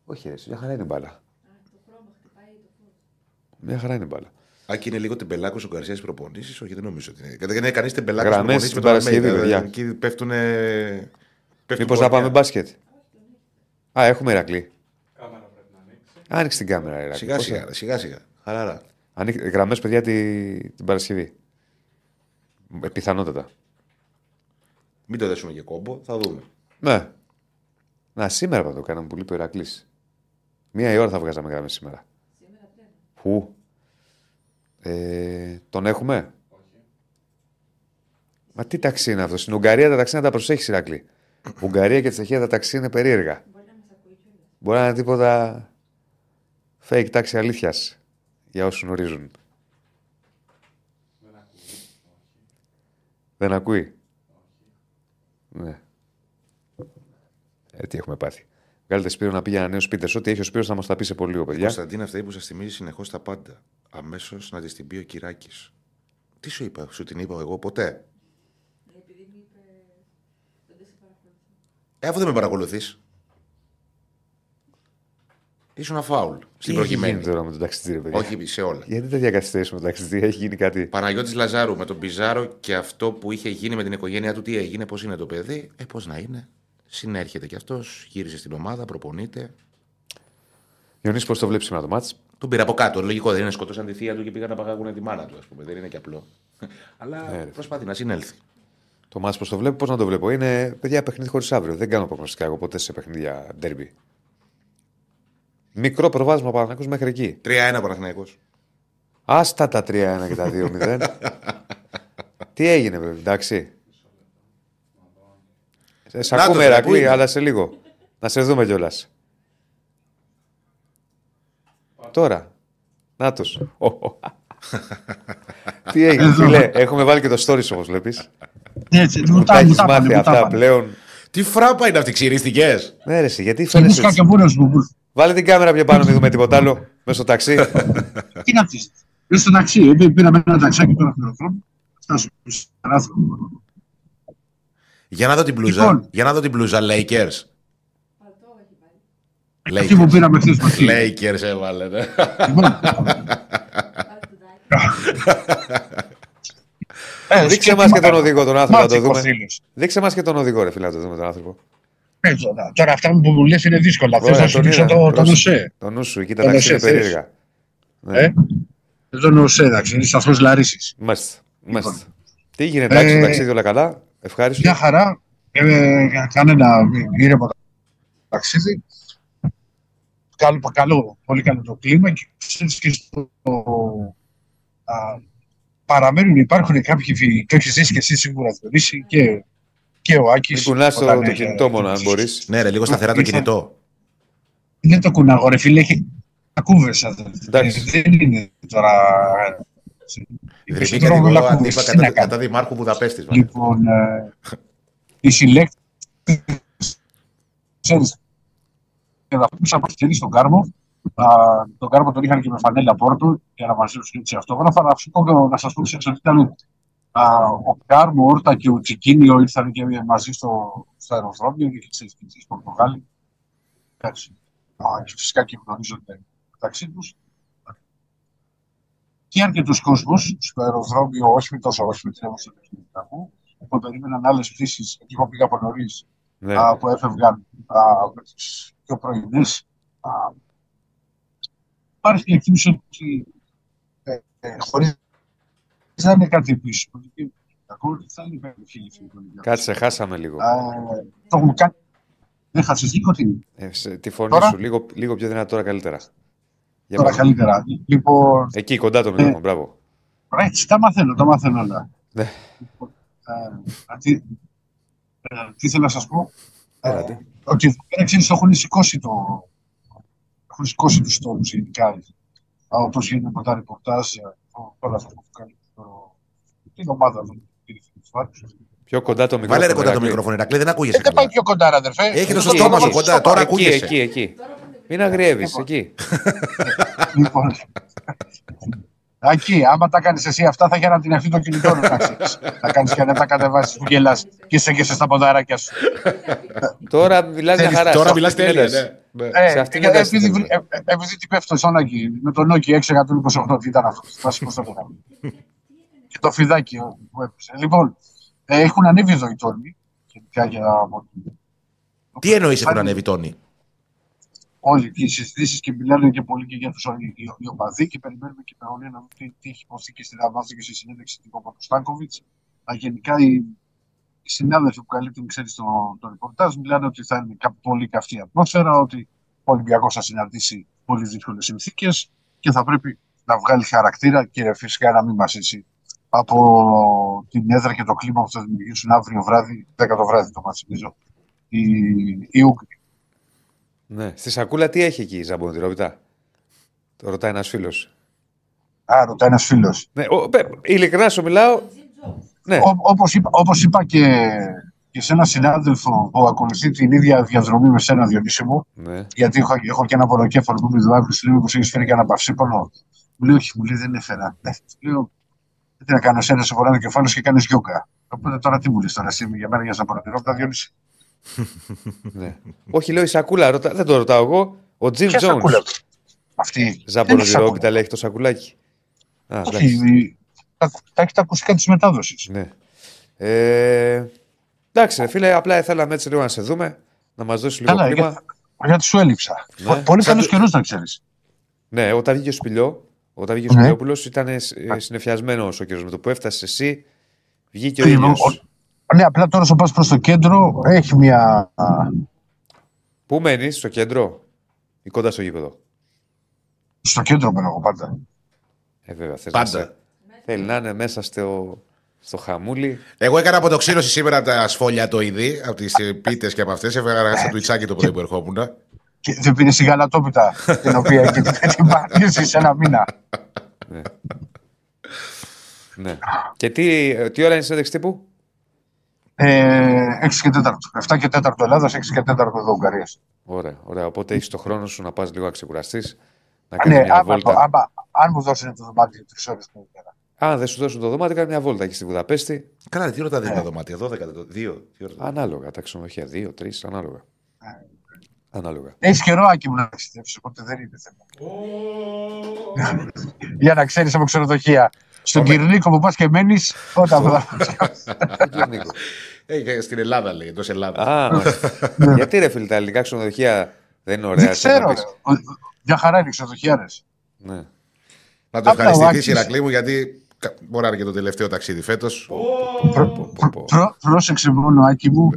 Όχι, ρε, μια χαρά είναι η μπάλα. Α, το χρώμα χτυπάει το φως. Μια χαρά είναι η μπάλα. Άκη είναι λίγο τεμπελάκος ο Γκαρσίας προπονήσεις; Όχι, δεν νομίζω ότι είναι. Δεν είναι κανείς τεμπελάκος Γραμμές προπονήσεις στην με τον Παρασκευή, Αλμέιδα. παιδιά. Εκεί πέφτουν. Μήπως να πάμε μπάσκετ; Α, έχουμε Ηρακλή. Κάμερα πρέπει να ανοίξει. Άνοιξε την κάμερα, Ηρακλή. Σιγά Πώς σιγά, θα- σιγά σιγά. Χαλαρά. Ανοίξ- Γραμμές, παιδιά, τη... την Παρασκευή. Ε, πιθανότατα. Μην το δέσουμε και κόμπο, θα δούμε. Ναι. Να, σήμερα θα το κάναμε που λείπει ο Ηρακλής. Μία η ώρα θα βγάζαμε γραμμές σήμερα. Σήμερα πρέπει. Πού; Ε, τον έχουμε; Μα τι ταξί είναι αυτό; Στην Ουγγαρία τα ταξί να τα προσέχεις, Ηρακλή. Ουγγαρία και Τσεχία τα ταξί είναι περίεργα. Μπορεί να μας ακούει κιόλας. Μπορεί να είναι τίποτα fake τάξη αλήθειας για όσους γνωρίζουν. Δεν ακούει. Ναι. Ε, τι έχουμε πάθει. Βγάλετε Σπύρο να πει για ένα νέο σπίτι. Ό,τι έχει ο Σπύρος θα μας τα πει σε πολύ λίγο, παιδιά. Κωνσταντίνα αυτή που σας θυμίζει συνεχώς τα πάντα. Αμέσως να τη την πει ο Κυράκης. Τι σου είπα, σου την είπα εγώ ποτέ; Ναι, επειδή μου είπε. Δεν σε παρακολουθώ. Ε, αφού δεν με παρακολουθείς. Ήσουν φάουλ στην Τι έχει προκειμένη. γίνει τώρα με τον ταξιτζή, ρε παιδιά; Όχι σε όλα. Γιατί τέτοια καθυστέρηση με τον ταξιτζή, έχει γίνει κάτι; Παναγιώτης Λαζάρου με τον Πιζάρο και αυτό που είχε γίνει με την οικογένειά του, τι έγινε, πώς είναι το παιδί. Ε, πώς να είναι. Συνέρχεται κι αυτός, γύρισε στην ομάδα, προπονείται. Ιωνίς, πώς το βλέπεις σήμερα το μάτς; Τον πήρα από κάτω. Λογικό δεν είναι σκοτώσαν τη θεία του και πήγαν να παγάγουν τη μάνα του, ας πούμε. Δεν είναι και απλό. Αλλά Ε, ρε. προσπαθεί να συνέλθει. Το μάτς πώς το βλέπω, πώς να το βλέπω; Είναι παιδιά παιχνίδι χωρίς αύριο. Δεν κάνω προγνωστικά εγώ ποτέ σε παιχνίδια ντέρμπι. Μικρό προβάδισμα Παναθηναϊκός μέχρι εκεί. 3-1 Παναθηναϊκός. Άστα τα 3-1 και τα 2-0. Τι έγινε, βέβαια, εντάξει. Σε σ' Να το, ακούμε, ρε, πού Ερακλή, είναι; αλλά σε λίγο. Να σε δούμε κιόλας. Τώρα. Νάτος. Τι έγινε, φίλε. Έχουμε βάλει και το stories όπως βλέπεις. Έτσι, Μου μου τα τα έχεις μου τα μάθει πάνε, μου τα αυτά πάνε. πλέον. Τι φράπα είναι αυτή, ξυρίστηκες; Ναι, ρε, εσύ, γιατί φαίνεσαι Ξενίσκα έτσι. και βούρος μου. που- Βάλε την κάμερα πιο πάνω, μην δούμε τίποτα άλλο. Μέσα στο ταξί. Τι να πεις. Είσαι στο ταξί, επειδή πήραμε ένα ταξάκι τώρα στο αεροδρόμιο. Φτάσουμε στο παράθυρο. Για να δω την μπλούζα. Λοιπόν. Για να δω την μπλούζα, Lakers. Παλτό έχει βάλει. Εκεί που πήραμε χθες το χείλη. Lakers έβαλε, ναι. Λοιπόν, ε, Δείξε μας και τον οδηγό τον άνθρωπο να το Μάτσικος δούμε. φίλος. Δείξε μας και τον οδηγό, ρε φίλε, να το δούμε τον άνθρωπο. Ε, τώρα- Τώρα αυτά που μου λες είναι δύσκολα. Θες Ωραία, να σου τον δείξω είδα. το, το Πρόσεχε. νοσέ. Το νου σου, εκεί τα Τον ταξίδια Οσέ θες. περίεργα. Ναι. Ε; Το νοσέ, εντάξει, είναι σταθμός Λαρίσης. Μάλιστα. μάλιστα. Λοιπόν. Τι γίνεται, εντάξει, το Ε, ταξίδι όλα καλά. Ευχάριστο. Μια χαρά. Ε, κάνε ένα ήρεμο ταξίδι. Καλό, καλό, πολύ καλό το κλίμα και ξέρεις και στο, α, παραμένουν, υπάρχουν κάποιοι φίλοι, το έχεις ζήσει και εσύ σίγουρα Διονύση, και, και ο Άκης. Μην κουνάς το, όταν, το ε, κινητό μόνο, αν μπορείς. Ναι, ρε, λίγο σταθερά το Ήρθα- κινητό. Δεν το κουνάγω ρε φίλε, έχει ακούβες. αδελφέ. Εντάξει. Δεν είναι τώρα... Δρυμμή Τώρα κατηγορώ όλα αντίπα ακούβες. Τι κατά, να κάνω. κατά Δημάρχου Βουδαπέστης. μάλλον. Λοιπόν, ε, οι συλλέκτες, ξέρεις, και θα πούσα από χέρι στον Κάρμο. Α, τον Κάρμο τον είχαν και με φανέλα πόρτου για να μαζέψουν έτσι αυτόγραφα. Να, σου πω, να σας πω ξέρεις, ότι ήταν α, ο Κάρμο, ο Όρτα και ο Τσικίνιο ήρθαν και μαζί στο, στο αεροδρόμιο και ξέρεις, και στις Πορτογάλοι. Εντάξει. Α, και φυσικά και γνωρίζονται μεταξύ τους. Και αρκετό κόσμο στο αεροδρόμιο, όχι με τόσο, όχι με την έμβαση του Ελληνικού, που περίμεναν άλλες πτήσεις. Εκεί εγώ πήγα από νωρίς, Ναι. που έφευγαν α, με τι πιο πρωινές. Υπάρχει η εκτίμηση ότι ε, ε, χωρίς να είναι κάτι πίσω. γιατί Ακούω ότι θα είναι υπέρ του χίλιου Ολυμπιακού. Κάτσε, χάσαμε λίγο. Α, Το έχουμε κάνει. Δεν χάσεις λίγο τι. Ε, σε- τη φωνή Τώρα; σου, λίγο, λίγο πιο δυνατά τώρα καλύτερα. Για Τώρα πάμε. καλύτερα. Λοιπόν, Εκεί κοντά το μικρόφωνο, μπράβο. Ωραία, έτσι, τα μαθαίνω, τα μαθαίνω όλα. Ναι. Λοιπόν, ε, α, τι, ε, τι θέλω να σας πω; Έλα, Ε, τι. ότι εδώ πέρα ξέρεις, το έχουν σηκώσει το... Έχουν σηκώσει τους τόνους γενικά. Α, Όπως γίνεται με τα ρεπορτάζ, ε, το- τώρα αυτό που κάνει το- την ομάδα των Πιο κοντά το μικρόφωνο. Βάλε ρε κοντά το Ηρακλή. μικρόφωνο, Ηρακλή, δεν ακούγεσαι Δεν πάει καλά. πιο κοντά, ρε, αδερφέ. Έχει το Δεν στο Εκεί, στόμα σου εκεί. κοντά, τώρα Εκεί, ακούγεσαι. εκεί, εκεί. Μην αγριεύεις, εκεί. Λοιπόν, Ακεί, άμα τα κάνεις εσύ αυτά, θα είχε να την ευθύνη το κινητό να ξέρεις. Θα κάνεις και να τα κατεβάσεις που γελάς και είσαι και είσαι στα ποδαράκια σου. Τώρα μιλάς μια χαράς. Τώρα σε μιλάς αυτή την τέλεια, ένταση. ναι. ναι. Ε, Σε αυτήν ε, την ένταση επειδή, θέλουμε. βρ- ε, ε, επειδή τι πέφτω στον Άκη με τον Nokia 6128, τι ήταν αυτό, θα σηκώσω το πράγμα. Και το φιδάκι που έπεσε. Λοιπόν, ε, έχουν ανέβει εδώ οι τόρμοι. Γενικά για Τι εννοείς έχουν ανέβει τόνοι. Όλοι και οι συζητήσεις και μιλάνε και πολύ και για τους οι οπαδοί και περιμένουμε και τα να δούμε τι, τι έχει υποθεί και στην Δαμάσο και στη συνέντευξη του Παπαστάνκοβιτ. Γενικά οι, οι συνάδελφοι που καλύπτουν ξέρεις, το, το ρεπορτάζ μιλάνε ότι θα είναι κα- πολύ καυτή ατμόσφαιρα, ότι ο Ολυμπιακός θα συναντήσει πολύ δύσκολες συνθήκες και θα πρέπει να βγάλει χαρακτήρα και φυσικά να μην μας έτσι από την έδρα και το κλίμα που θα δημιουργήσουν αύριο βράδυ, 10 το βράδυ το μάτι, νομίζω. Οι, οι Ούγγροι. Ναι. Στη σακούλα τι έχει εκεί η Ζαμπονδυρόπιτα. Το ρωτάει ένας φίλος. Α, ρωτάει ένας φίλος. Ναι, ο, πε, ειλικρινά σου μιλάω. Ναι, Όπως είπα, όπως είπα και, και σε ένα συνάδελφο που ακολουθεί την ίδια διαδρομή με σένα Διονύση μου, ναι. γιατί έχω, έχω και ένα πονοκέφαλο που με δουλεύει στο λίγο που σου έχεις φέρει και ένα παυσίπονο. Μου λέει, Όχι, μου λέει, δεν έφερα. Ναι, του λέω, τι να κάνω, σένα σε φορά το κεφάλαιο και κάνεις γιόγκα. Οπότε τώρα τι μου λες τώρα, εσύ για μένα για να παρατηρώ τα Διονύση. Ναι. Όχι, λέω η σακούλα. Ρωτα... Δεν το ρωτάω εγώ. Ο Τζιμ Ποια Τζόουνς. σακούλα; Αυτή. δεν είναι Ζαμπονδυρόπιτα σακούλα; λέει έχει το σακουλάκι. Α, εντάξει. Όχι, τα, τα έχει τα ακουστικά της μετάδοσης. Ναι. Ε, εντάξει, ρε φίλε, απλά θέλαμε έτσι λίγο να σε δούμε, να μας δώσεις λίγο Καλά, κλίμα. για- γιατί σου έλειψα. Ναι. Πολύ Σαν καλό το- καιρό να ξέρεις. Ναι, όταν βγήκε ο Σπηλιό, όταν βγήκε ο Ναι. Σπηλιόπουλος, ήταν ε, συνεφιασμένος ο καιρός. Με το που έφτασε εσύ, βγήκε ο Λοιπόν, ήλιο. Ο- Ναι, απλά τώρα όσο πας προς το κέντρο έχει μια. Πού μένεις, στο κέντρο ή κοντά στο γήπεδο; Στο κέντρο μένω εγώ πάντα. Ε, βέβαια, θες Πάντα. Να σε... Θέλει να είναι μέσα στο, στο χαμούλι. Εγώ έκανα αποτοξίνωση σήμερα τα σφόλια το είδη, από τις πίτες και από αυτές. Έφερα στο τουιτσάκι το πρωί που ερχόμουν. Και δεν πήρε η γαλατόπιτα την οποία και την παγίωση σε ένα μήνα. Ναι. Και τι, τι ώρα είναι η συνέντευξη τύπου, Ε, 6 και 4. 7 και 4 Ελλάδας, 6 και 4 εδώ Ουγγαρίας. Ωραία, ωραία. Οπότε έχεις το χρόνο σου να πας λίγο να ξεκουραστείς, να κάνεις Ναι, μια άμα, βόλτα. άμα, αν μου δώσουν το δωμάτιο 3 ώρες την ημέρα. Αν δεν σου δώσουν το δωμάτιο, κάνει μια βόλτα εκεί στη Βουδαπέστη. Καλά, τι ρωτάτε Ναι. τα δωμάτια, 12, το- δύο. τι ώρα το- Ανάλογα τα ξενοδοχεία, δύο, τρεις, ανάλογα. Ναι. Ανάλογα. Έχεις καιρό άκη μου να ταξιδέψεις, οπότε δεν είναι θέμα. Για να ξέρεις από ξενοδοχεία. Στον Πάμε. Κυρνίκο που πας και μένεις, όταν θα Νίκο. Ε, στην Ελλάδα λέει, εντός Ελλάδας. Α, μάλιστα. Γιατί ρε φίλε, τα ελληνικά ξενοδοχεία δεν είναι ωραία. Δεν ξέρω. να ρε. πεις. Ο- Μια χαρά είναι οι ξενοδοχειάρες. Ναι. Να το Απλά ο ευχαριστηθεί, Άκης- Ηρακλή μου, γιατί κα- μπορεί να είναι και το τελευταίο ταξίδι φέτος. Προ- προ- προ- Πρόσεξε μόνο, Άκη μου.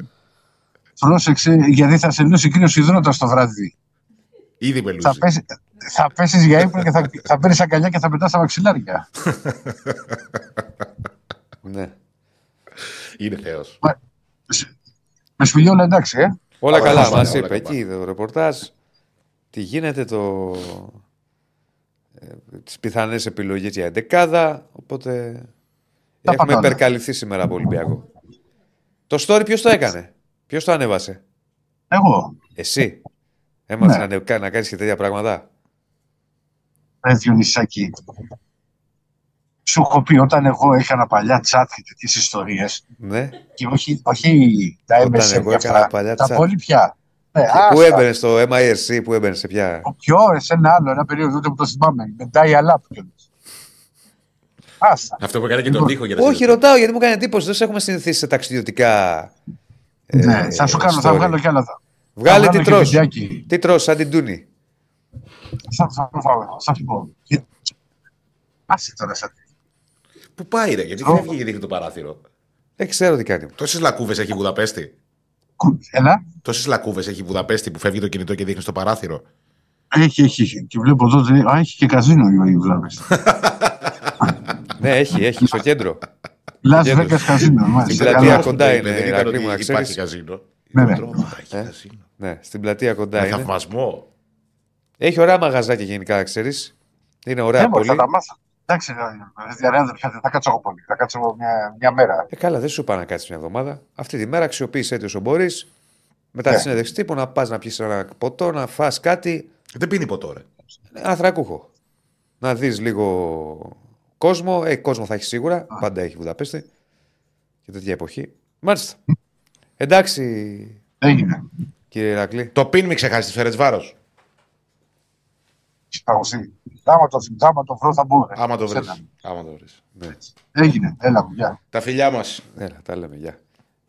Πρόσεξε, γιατί θα σε λούσει κρύος υδρότας το βράδυ. Ήδη με Θα, λούζει. πέσεις, θα πέσεις για ύπνο και θα, θα παίρνεις αγκαλιά και θα πετάς τα μαξιλάρια. ναι. Είναι Θεός. Με σπηλιό όλα εντάξει, ε. Όλα Όλα καλά, καλά, μα όλα είπε καλά. εκεί το ρεπορτάζ. Τι γίνεται, το... ε, τις πιθανές επιλογές για εντεκάδα, οπότε Τα έχουμε πατάτα. υπερκαλυφθεί σήμερα από Ολυμπιακό. Το story ποιος το έκανε, ποιος το ανέβασε, Εγώ, εσύ. Έμαθες Ναι. να, ανεβ- να κάνεις και τέτοια πράγματα; Ρε Διονυσάκη. Σου έχω πει όταν εγώ έκανα παλιά chat και τέτοιες ιστορίες Ναι. και όχι, όχι τα Όταν MSN εγώ και έκανα αυτά, παλιά τα chat. πολύ πια. Ναι, Πού άστα. έμπαινε στο MIRC, πού έμπαινε σε ποια. Ποιο, σε ένα άλλο, ένα περίοδο τότε που το θυμάμαι. Με dial-up κιόλας. Άστα. Αυτό που έκανε και τον τοίχο για να Όχι, συνδεθεί. ρωτάω γιατί μου κάνει εντύπωση. Δεν σε έχουμε συνηθίσει σε ταξιδιωτικά. ε, Ναι, θα σου κάνω, θα story. βγάλω κι άλλα. Θα, Βγάλε θα τι βγάλω και τρως. βιντεάκι. Τι τρως, σαν την Τούνη. Θα, θα, θα, θα σου πω. Άσε τώρα σαν Πού πάει, ρε, γιατί Ω. φεύγει και δείχνει το παράθυρο. Δεν ξέρω τι κάνει. Τόσες λακκούβες έχει η Βουδαπέστη. Κου- Έλα. Τόσες λακκούβες έχει η Βουδαπέστη που φεύγει το κινητό και δείχνει στο παράθυρο. Έχει, έχει, έχει. Και βλέπω εδώ ότι α, έχει και καζίνο η Βλάβες. Ναι, έχει, έχει στο κέντρο. Las Κέντρο. Vegas καζίνο. Στην μάλιστα. πλατεία Καλά. κοντά Δεν είναι, ήταν Ηρακλή ότι μου, να Υπάρχει ξέρεις. καζίνο. Ναι, ναι. Τρόμα, έχει Ε. καζίνο. Ναι, στην πλατεία κοντά Με είναι. θαυμασμό. Έχει ωραία μαγαζάκια γενικά, να ξέρεις. Είναι ωραία Ναι, μωρέ, πολύ. θα τα μάθω. Εντάξει, ρε, ρε, ρε, αδερφέ, δεν θα κάτσω εγώ πολύ. Θα κάτσω εγώ μια, μια μέρα. Ε, καλά, δεν σου είπα να κάτσεις μια εβδομάδα. Αυτή τη μέρα αξιοποίησε έτσι όσο μπορείς. Μετά Ναι. τη συνέντευξη τύπου να πας να πιεις ένα ποτό, να φας κάτι. Δεν πίνει ποτό, ρε. Ανθρακούχο. Να δεις λίγο κόσμο. Ε, κόσμο θα έχει σίγουρα. Πάντα έχει Βουδαπέστη. Και τέτοια εποχή. Μάλιστα. Εντάξει, Έγινε. κύριε Ηρακλή. Το πιν μην ξεχάσεις τη Φέρετ Βάρο. Παγωσή. Άμα το, άμα το βρω θα μπω. ρε. Άμα το βρεις. Σένα. Άμα το βρεις. Ναι. Έγινε. Έλα μου, γεια. Τα φιλιά μας. Έλα, τα λέμε, γεια.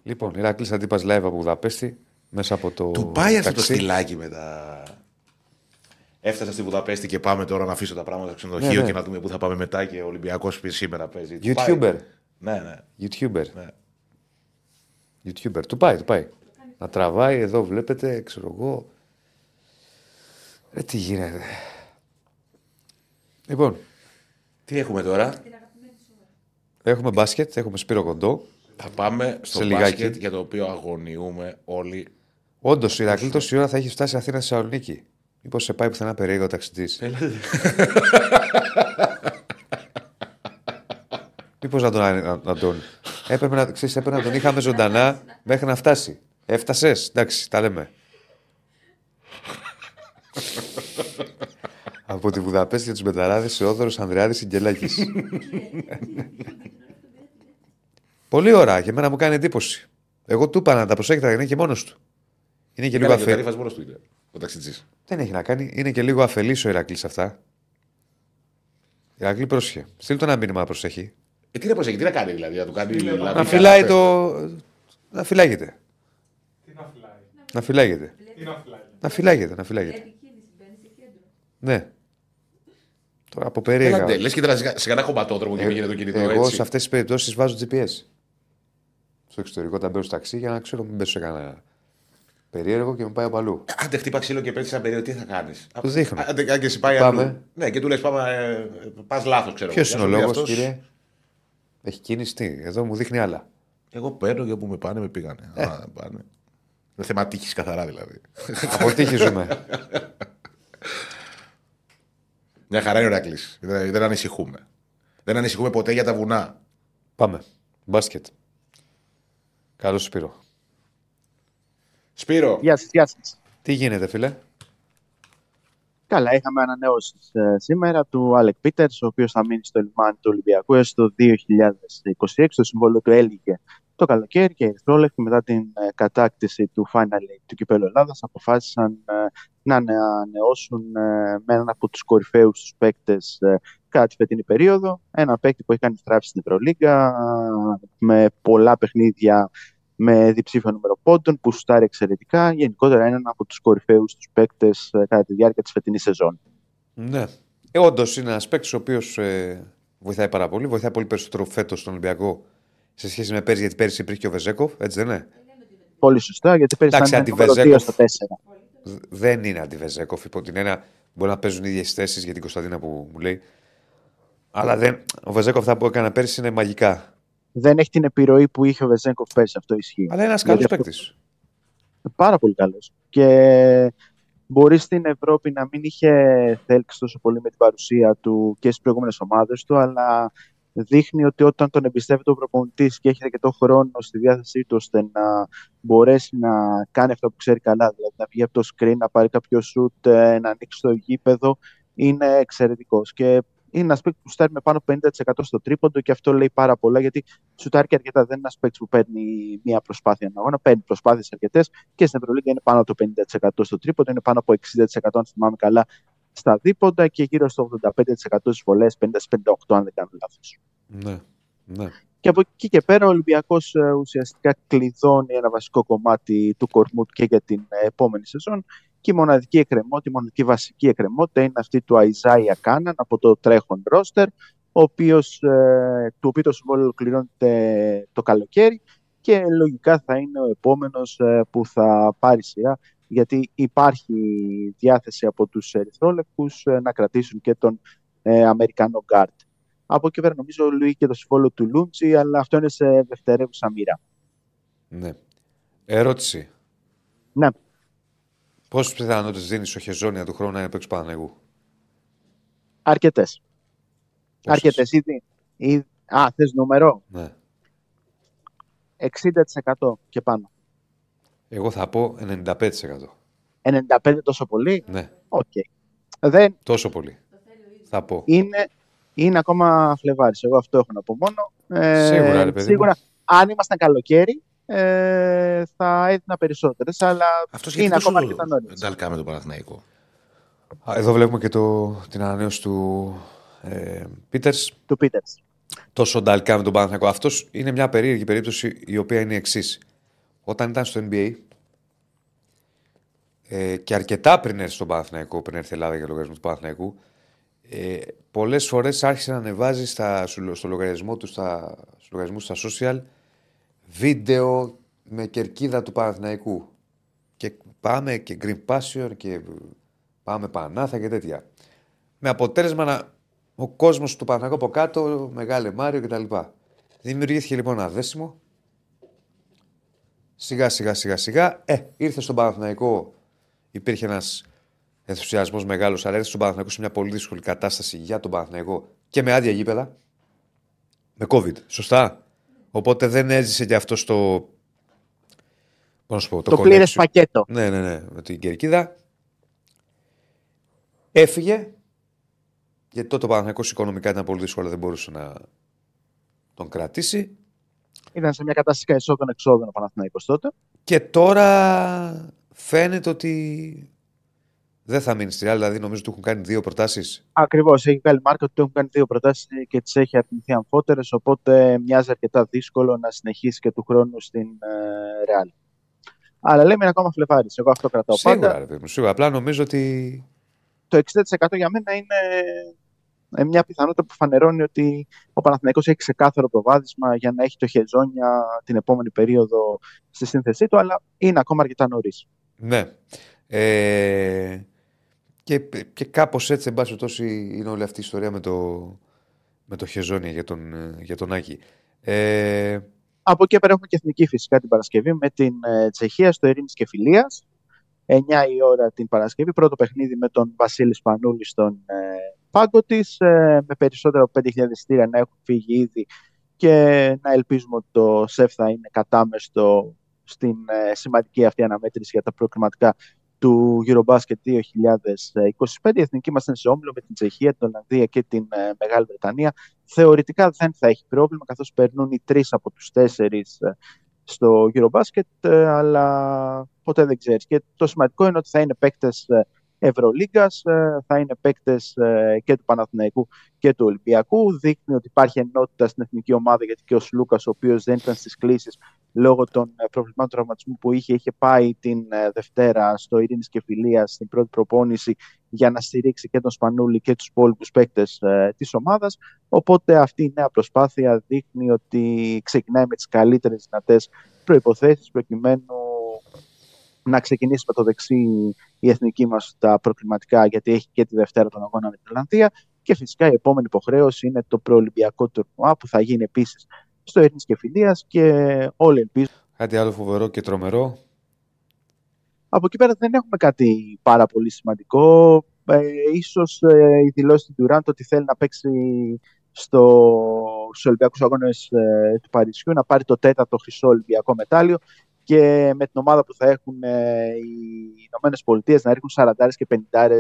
Λοιπόν, Ηρακλής αντίπας live από Βουδαπέστη μέσα από το. Του πάει αυτό το ταξί. στυλάκι μετά. Έφτασα στη Βουδαπέστη και πάμε τώρα να αφήσω τα πράγματα στο ξενοδοχείο Ναι, ναι. και να δούμε πού θα πάμε μετά και ο Ολυμπιακός σήμερα παίζει. Του πάει. YouTuber. Ναι, ναι. YouTuber. Ναι. YouTuber. Του πάει, του πάει. Να τραβάει εδώ, βλέπετε, ξέρω εγώ. Ε, τι γίνεται. Λοιπόν, Τι έχουμε τώρα; έχουμε μπάσκετ, έχουμε Σπύρο Κοντό. Θα πάμε στο Σε λιγάκι. μπάσκετ για το οποίο αγωνιούμε όλοι. Όντως, η Ηρακλή τόση ώρα θα έχει φτάσει Αθήνα Θεσσαλονίκη. Μήπως σε πάει πουθενά περίεργο ταξιτή. Μήπως να τον. Να, να τον... Έπρεπε να, ξέρεις, έπρεπε να τον είχαμε ζωντανά μέχρι να φτάσει. Έφτασες, εντάξει, τα λέμε. Από τη Βουδαπέστη για τους Μπεταράδε, Θεόδωρος Ανδρεάδης Σιγκελάκης. Πολύ ωραία, και εμένα μου κάνει εντύπωση. Εγώ του είπα να τα προσέχετε, να είναι και μόνος του. Είναι και λίγο Καλά, και ο αφελή. Καρύφας μόνος του είναι. Ο ταξιτζής. Δεν έχει να κάνει. Είναι και λίγο αφελής ο Ηρακλής αυτά. Ηρακλή, πρόσεχε. Στείλ το ένα μήνυμα να προσέχει. Ε, τι να προσέχει, τι να κάνει δηλαδή, να του κάνει. δηλαδή, Να φυλάει το. Να φυλάγεται. Τι να φυλάει; Να φυλάγεται. Τι να φυλάει; Να φυλάγεται, να φυλάγεται. Επικίνηση μπαίνεις σε κέντρο. Ναι. Τώρα από περίεργα. Λες και τώρα σε- σε κανένα κομματόδρομο και πήγαινε το κινητό Ε, Εγώ έτσι. σε αυτές τις περιπτώσεις βάζω GPS. Στο εξωτερικό τα μπαίνω στο ταξί για να ξέρω μην πέσω σε κανένα περίεργο και με πάει από αλλού. Άντε χτύπα ξύλο και πέτυχε ένα περίοδο, τι θα κάνεις; Του δείχνω. Άντε αν και σε πάει Πάμε. αλλού. Ναι, και του λες πάμε. Πας λάθος, ξέρω. Ποιος εγώ. είναι ο Για να σου λόγος, πει αυτός, κύριε; Έχει κίνηση, τι. Εδώ μου δείχνει άλλα. Εγώ παίρνω και όπου με πάνε, με πήγανε. Ε. Α, πάνε. Είναι θέμα τύχης καθαρά δηλαδή. Από τύχη ζούμε. Μια χαρά είναι ο Ηρακλής. Δεν, δεν ανησυχούμε. Δεν ανησυχούμε ποτέ για τα βουνά. Πάμε. Μπάσκετ. Καλώς Σπύρο. Σπύρο, Γεια σας, γεια σας. Τι γίνεται, φίλε; Καλά, είχαμε ανανεώσεις σήμερα του Άλεκ Πίτερς, ο οποίος θα μείνει στο λιμάνι του Ολυμπιακού έως το 2026. Το συμβόλαιο του έλυγε το καλοκαίρι και οι Ερυθρόλευκοι μετά την ε, κατάκτηση του Final Eight του Κυπέλλου Ελλάδας αποφάσισαν ε, να ανανεώσουν ε, με έναν από τους κορυφαίους τους παίκτες ε, κατά τη φετινή περίοδο. Ένα παίκτη που έχει κάνει στράψη στην Ευρωλίγκα ε, με πολλά παιχνίδια με διψήφιο νούμερο πόντων που σουτάρει εξαιρετικά. Γενικότερα είναι ένα από τους κορυφαίους τους παίκτες ε, κατά τη διάρκεια της φετινής σεζόν. Ναι. Ε, Όντως είναι ένας παίκτης ο οποίος ε, βοηθάει πάρα πολύ. Βοηθάει πολύ περισσότερο φέτος στον Ολυμπιακό σε σχέση με πέρυσι, γιατί πέρυσι υπήρχε και ο Βεζέκοφ, έτσι δεν είναι; Πολύ σωστά, γιατί πέρυσι Εντάξει, ήταν νούμερο αντιβεζέκοφ. 2 στα 4. Δ- Δεν είναι αντιβεζέκοφ. Υπό την ένα μπορεί να παίζουν ίδιες θέσεις για την Κωνσταντίνα που μου λέει. Αλλά δεν, ο Βεζέκοφ αυτά που έκανε πέρυσι είναι μαγικά. Δεν έχει την επιρροή που είχε ο Βεζέγκοφ πέρσι, αυτό ισχύει. Αλλά είναι ένας Γιατί καλό αυτό- παίκτης. Πάρα πολύ καλός. Και μπορεί στην Ευρώπη να μην είχε θέλξει τόσο πολύ με την παρουσία του και στις προηγούμενες ομάδες του, αλλά δείχνει ότι όταν τον εμπιστεύεται ο προπονητής και έχει αρκετό χρόνο στη διάθεσή του ώστε να μπορέσει να κάνει αυτό που ξέρει καλά, δηλαδή να βγει από το screen, να πάρει κάποιο σουτ, ε, να ανοίξει το γήπεδο, είναι εξαιρετικός. Και είναι ένας παίκτης που στάρει με πάνω από 50% στο τρίποντο και αυτό λέει πάρα πολλά γιατί σουτάρει και αρκετά. Δεν είναι ένας παίκτης που παίρνει μία προσπάθεια ένα αγώνα, παίρνει προσπάθειες αρκετές και στην Ευρωλίγκα είναι πάνω από το 50% στο τρίποντο, είναι πάνω από 60% αν θυμάμαι καλά στα δίποντα και γύρω στο 85% στις βολές, 50-58 αν δεν κάνω λάθος. Ναι. ναι. Και από εκεί και πέρα ο Ολυμπιακός ουσιαστικά κλειδώνει ένα βασικό κομμάτι του κορμού του και για την ε, επόμενη σεζόν. Και η μοναδική εκκρεμότητα, η μοναδική βασική εκκρεμότητα είναι αυτή του Αϊζάια Κάναν από το τρέχον ρόστερ, ο οποίος, ε, του οποίου το συμβόλαιο ολοκληρώνεται το καλοκαίρι και λογικά θα είναι ο επόμενος ε, που θα πάρει σειρά γιατί υπάρχει διάθεση από τους ερυθρόλευκους ε, να κρατήσουν και τον ε, Αμερικανό γκαρντ. Από εκεί πέρα νομίζω λήγει και το συμβόλαιο του Λούντζη, αλλά αυτό είναι σε δευτερεύουσα μοίρα. ναι. Ερώτηση. Ναι. Πόσες πιθανότητες δίνεις ο Χεζόνια του χρόνου να είναι παίκτης Παναγού. Αρκετές. Πόσες; Αρκετές. Ήδη, ήδη, α, θες νούμερο; Ναι. 60% και πάνω. Εγώ θα πω 95%. 95 τόσο πολύ; Ναι. Οκ. Δεν Τόσο πολύ. Θα πω. είναι, είναι ακόμα Φλεβάρης. Εγώ αυτό έχω να πω μόνο. Ε, Σίγουρα, ρε παιδί μου. Σίγουρα, αν ήμασταν καλοκαίρι, ε, θα έδινα περισσότερες, αλλά Αυτό είναι γιατί ακόμα τόσο αρκετά νωρίς. νταλκά με τον Παναθηναϊκό; Α, Εδώ βλέπουμε και το, την ανανέωση του ε, Πίτερς. Του Πίτερ. Τόσο νταλκά με τον Παναθηναϊκό. Αυτός είναι μια περίεργη περίπτωση η οποία είναι η εξής. Όταν ήταν στο NBA ε, και αρκετά πριν έρθει στον Παναθηναϊκό, πριν έρθει η Ελλάδα για λογαριασμό του Παναθηναϊκού, ε, πολλές φορές άρχισε να ανεβάζει στα, στο στο λογαριασμό του στα, στους λογαριασμούς στα social βίντεο με κερκίδα του Παναθηναϊκού. Και πάμε και Green Passion και πάμε Πανάθα και τέτοια. Με αποτέλεσμα να, ο κόσμος του Παναθηναϊκού από κάτω, μεγάλε Μάριο κτλ. Δημιουργήθηκε λοιπόν ένα δέσιμο. Σιγά σιγά σιγά σιγά. Ε, ήρθε στον Παναθηναϊκό. Υπήρχε ένας ενθουσιασμός μεγάλος, αλλά ήρθε στον Παναθηναϊκό σε μια πολύ δύσκολη κατάσταση για τον Παναθηναϊκό και με άδεια γήπεδα. Με COVID. Σωστά. Οπότε δεν έζησε και αυτό στο. Πώς να σου πω, Το πλήρε connection. πακέτο. Ναι, ναι, ναι. Με την κερκίδα. Έφυγε. Γιατί τότε ο Παναθηναϊκός οικονομικά ήταν πολύ δύσκολο, δεν μπορούσε να τον κρατήσει. Ήταν σε μια κατάσταση εσόδων-εξόδων ο Παναθηναϊκός τότε. Και τώρα φαίνεται ότι δεν θα μείνει στη Real. Δηλαδή, νομίζω ότι του έχουν κάνει δύο προτάσεις. Ακριβώς. Έχει βγάλει μάρκα ότι του έχουν κάνει δύο προτάσεις και τις έχει αρνηθεί αμφότερες. Οπότε μοιάζει αρκετά δύσκολο να συνεχίσει και του χρόνου στην ε, Real. Αλλά λέμε είναι ακόμα Φλεβάρης. Εγώ αυτό κρατάω Σίγουρα, πάντα. ρε παιδί μου. Σίγουρα. Απλά νομίζω ότι. Το 60% για μένα είναι ε, μια πιθανότητα που φανερώνει ότι ο Παναθηναϊκός έχει ξεκάθαρο προβάδισμα για να έχει το χεζόνια την επόμενη περίοδο στη σύνθεσή του, αλλά είναι ακόμα αρκετά νωρίς. Ναι. Ε, και, και κάπως έτσι, εν πάση περιπτώσει, είναι όλη αυτή η ιστορία με το, με το Χεζόνια για τον, ε, για τον Άκη. Ε, Από εκεί πέρα έχουμε και εθνική φυσικά την Παρασκευή με την ε, Τσεχία στο Ειρήνης και Φιλίας. 9 η ώρα την Παρασκευή. Πρώτο παιχνίδι με τον Βασίλη Σπανούλη στον ε, πάγκο τη. με περισσότερα από 5.000 εισιτήρια να έχουν φύγει ήδη και να ελπίζουμε ότι το ΣΕΦ θα είναι κατάμεστο στην ε, σημαντική αυτή αναμέτρηση για τα προκριματικά του Eurobasket 2025. Η εθνική μας είναι σε όμιλο με την Τσεχία, την Ολλανδία και την ε, Μεγάλη Βρετανία. Θεωρητικά δεν θα έχει πρόβλημα καθώς περνούν οι τρεις από τους τέσσερις ε, στο Eurobasket, ε, αλλά ποτέ δεν ξέρεις. Και το σημαντικό είναι ότι θα είναι παίκτες ε, Ευρωλίγκας, ε, θα είναι παίκτες ε, και του Παναθηναϊκού και του Ολυμπιακού. Δείχνει ότι υπάρχει ενότητα στην εθνική ομάδα γιατί και ο Σλούκας, ο οποίος δεν ήταν στις κλήσεις λόγω των ε, προβλημάτων τραυματισμού που είχε, είχε πάει την ε, Δευτέρα στο Ειρήνης και Φιλίας στην πρώτη προπόνηση για να στηρίξει και τον Σπανούλη και τους υπόλοιπους παίκτες ε, της ομάδας. Οπότε αυτή η νέα προσπάθεια δείχνει ότι ξεκινάει με τις καλύτερες δυνατές προϋποθέσεις προκειμένου να ξεκινήσει με το δεξί η εθνική μας τα προκληματικά γιατί έχει και τη Δευτέρα τον αγώνα με την Ολλανδία και φυσικά η επόμενη υποχρέωση είναι το προολυμπιακό τουρνουά που θα γίνει επίσης στο Ειρήνης και Φιλίας και όλοι ελπίζουν Κάτι άλλο φοβερό και τρομερό. Από εκεί πέρα δεν έχουμε κάτι πάρα πολύ σημαντικό. Ε, ίσως ε, η δηλώση του Ντουράντ ότι θέλει να παίξει στο, στους Ολυμπιακούς Αγώνες ε, του Παρισιού, να πάρει το τέταρτο χρυσό Ολυμπιακό μετάλλιο και με την ομάδα που θα έχουν ε, οι Ηνωμένες Πολιτείες να ρίχνουν 40 και 50 ε,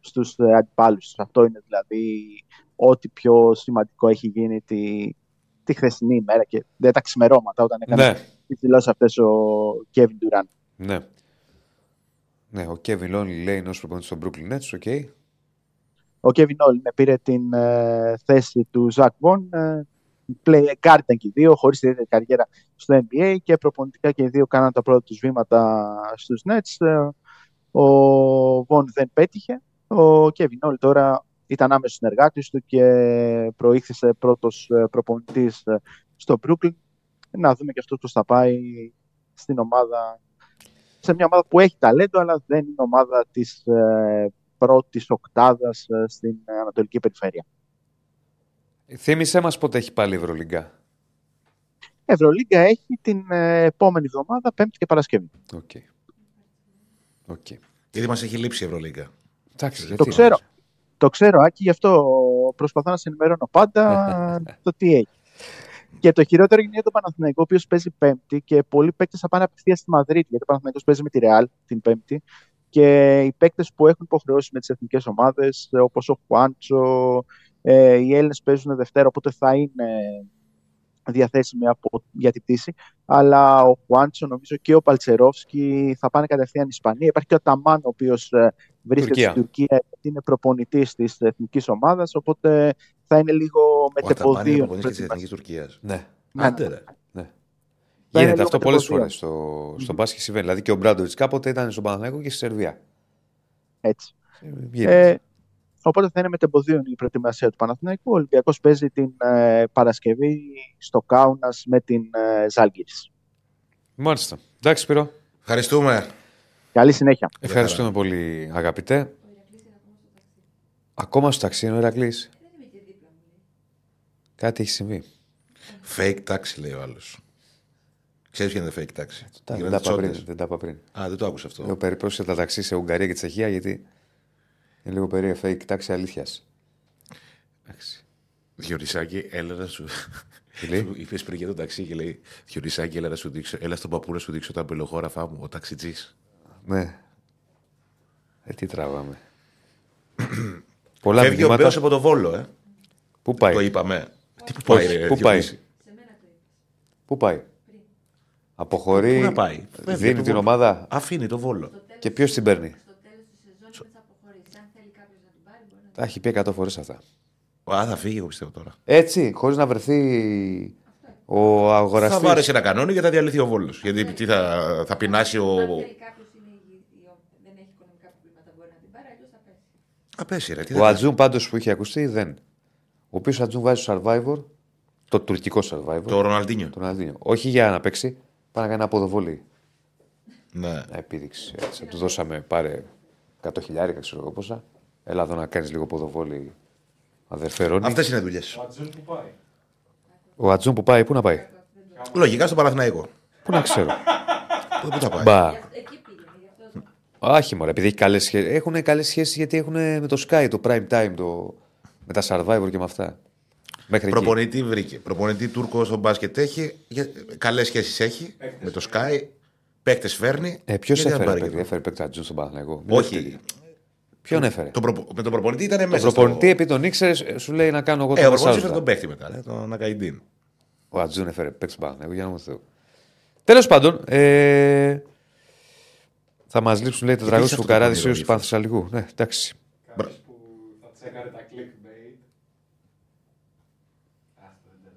στους ε, αντιπάλους τους. Αυτό είναι δηλαδή ό,τι πιο σημαντικό έχει γίνει τη, τη χθεσινή ημέρα και δεν τα ξημερώματα όταν έκανε Ναι. τις δηλώσεις αυτές ο Kevin Durant. Ναι. Ναι, ο Kevin Ollie λέει ως προπονητής στο Brooklyn Nets, OK. Ο Kevin Ollie πήρε την ε, θέση του Jacque Vaughn. Ε, point guard ήταν και οι δύο, χωρίς ιδιαίτερη καριέρα στο NBA και προπονητικά και οι δύο κάναν τα πρώτα τους βήματα στους Nets. Ε, ο Vaughn δεν πέτυχε. Ο Kevin Olin τώρα ήταν άμεσος συνεργάτης του και προήχθησε πρώτος ε, προπονητής ε, στο Brooklyn. Να δούμε και αυτό πώς θα πάει στην ομάδα σε μια ομάδα που έχει ταλέντο, αλλά δεν είναι ομάδα της ε, πρώτης οκτάδας ε, στην Ανατολική Περιφέρεια. Θύμησέ μας πότε έχει πάλι η Ευρωλίγκα. Ευρωλίγκα έχει την ε, επόμενη εβδομάδα, Πέμπτη και Παρασκευή. OK. OK. Γιατί μας έχει λείψει η Ευρωλίγκα. Εντάξει, γιατί. Το ξέρω. Το ξέρω, Άκη, γι' αυτό προσπαθώ να σε ενημερώνω πάντα το τι έχει. Και το χειρότερο είναι για τον Παναθηναϊκό, ο οποίος παίζει Πέμπτη και πολλοί παίκτες θα πάνε απευθείας στη Μαδρίτη, γιατί ο Παναθηναϊκός παίζει με τη Ρεάλ την Πέμπτη. Και οι παίκτες που έχουν υποχρεώσει με τις εθνικές ομάδες, όπως ο Χουάντσο, ε, οι Έλληνες παίζουν Δευτέρα, οπότε θα είναι διαθέσιμοι από, για την πτήση. Αλλά ο Χουάντσο, νομίζω και ο Παλτσερόφσκι θα πάνε κατευθείαν Ισπανία. Υπάρχει και ο Ταμάν, ο οποίος βρίσκεται Τουρκία. στην Τουρκία, γιατί είναι προπονητής της εθνικής ομάδας. Οπότε θα είναι λίγο Ο Αταμάν είναι μετεποδίων. προπονητής της Εθνικής Τουρκίας. Ναι. Άντε ρε. Θα είναι Γίνεται λίγο αυτό πολλές μετεποδίων. φορές στο, στο μπάσκετ συμβαίνει. Δηλαδή και ο Μπράντοβιτς κάποτε ήταν στον Παναθηναϊκό και στη Σερβία. Έτσι. Γίνεται. Ε, οπότε θα είναι μετεμποδίων η προετοιμασία του Παναθηναϊκού. Ο Ολυμπιακός παίζει την ε, Παρασκευή στο Κάουνας με την ε, Ζάλγκιρις. Μάλιστα. Εντάξει, Σπύρο. Ευχαριστούμε. Καλή συνέχεια. Ευχαριστούμε πολύ, αγαπητέ. Ακόμα στο ταξί είναι ο Ηρακλής. Κάτι έχει συμβεί. Fake taxi λέει ο άλλος. Ξέρεις ποιο είναι το fake taxi; Τα- Γίνονται Δεν τα είπα πριν. τσόντες. Δεν τα είπα πριν. Α, δεν το άκουσα αυτό. Έχω περιπτώσει τα ταξί σε Ουγγαρία και Τσεχία γιατί είναι λίγο περίεργα fake τάξη αλήθειας. Διορισάκη, έλα να σου. Τι λέει; Είπες πριν για το ταξί και λέει Διορισάκη, έλα, να σου δείξω, έλα στον παππού να σου δείξω τα αμπελοχώραφά μου, ο ταξιτζής. Ναι. Ε, τι τραβάμε. Πολλά Φεύγει ο μηνύματα. Μπέος από το βόλο, ε. Πού πάει; Το είπαμε. Τι που πάει, Όχι, ρε, πού πάει; Διονύση; Πού πάει; Αποχωρεί. Πού να πάει; Φεύγει Δίνει από την το- ομάδα; Αφήνει το βόλο. Και ποιος την παίρνει; Στο τέλο τη σεζόν είπε θα αποχωρήσει. Αν θέλει κάποιο να την πάρει, μπορεί να την Τα έχει πει 100 φορές αυτά. Α, θα φύγει, εγώ πιστεύω τώρα. Έτσι, χωρίς να βρεθεί ο Θα αγοραστή. βάρεσει ένα κανόνι και θα διαλυθεί ο βόλος. Γιατί τι θα, θα πεινάσει ο. Αν θέλει κάποιος δεν έχει οικονομικά προβλήματα, μπορεί να την πάρει, αλλιώς θα πέσει. Απέσει, ρε. Τι Ο θα Ατζούν πάντως που είχε ακουστεί δεν. Ο οποίος Ατζούν βάζει στο survivor, το τουρκικό survivor. Το Ροναλντίνιο. Το Ροναλντίνιο. Όχι για να παίξει, πάει να κάνει ένα ποδοβόλι. Ναι. Να επίδειξη. Έτσι. Του δώσαμε πάρε 100 χιλιάρικα, ξέρω εγώ πόσα. Έλα εδώ να κάνεις λίγο ποδοβόλι. Αδερφέ Ρόνι. Αυτές είναι δουλειές. Ο Ατζούν που πάει. Ο Ατζούν που πάει, πού να πάει; Λογικά στον Παναθηναϊκό. Πού να ξέρω. Πού πού θα πάει; Μπα. Εκεί πήγαινε, γι' αυτό. Όχι, μωρέ, επειδή έχει καλές σχέσεις. Έχουν καλές σχέσεις γιατί έχουν με το Sky, το Prime Time, το... με τα Survivor και με αυτά. Μέχρι εκεί. Προπονητή βρήκε. Προπονητή Τούρκος στο μπάσκετ έχει. Καλές σχέσεις έχει με το Sky. Παίκτες φέρνει. Ε, Ποιος γιατί να έφερε πάρει παίκτη, και έφερε παίκτη Ατζούν στον Παναθηναϊκό; τον- Όχι. Ποιον έφερε; Το προπο- με τον προπονητή ήταν Το μέσα. προπονητή, επειδή τον ήξερε, σου λέει να κάνω εγώ Ε, το ο προπονητής έφερε μασάζ. τον παίκτη μετά. ε, Τον Ακαϊντίν. Ο Ατζούν έφερε παίκτη στον Παναθηναϊκό, για να μου θεού. Τέλος πάντων, ε, θα μας λείψουν λέει τι τετραγωνίε είσαι του αυτό το Καράδης πονηρό του Πανθεσσαλικού. Ναι, εντάξει. Κάποιος που θα τσέκαρε τα clickbait. Άστο, δεν τέλο.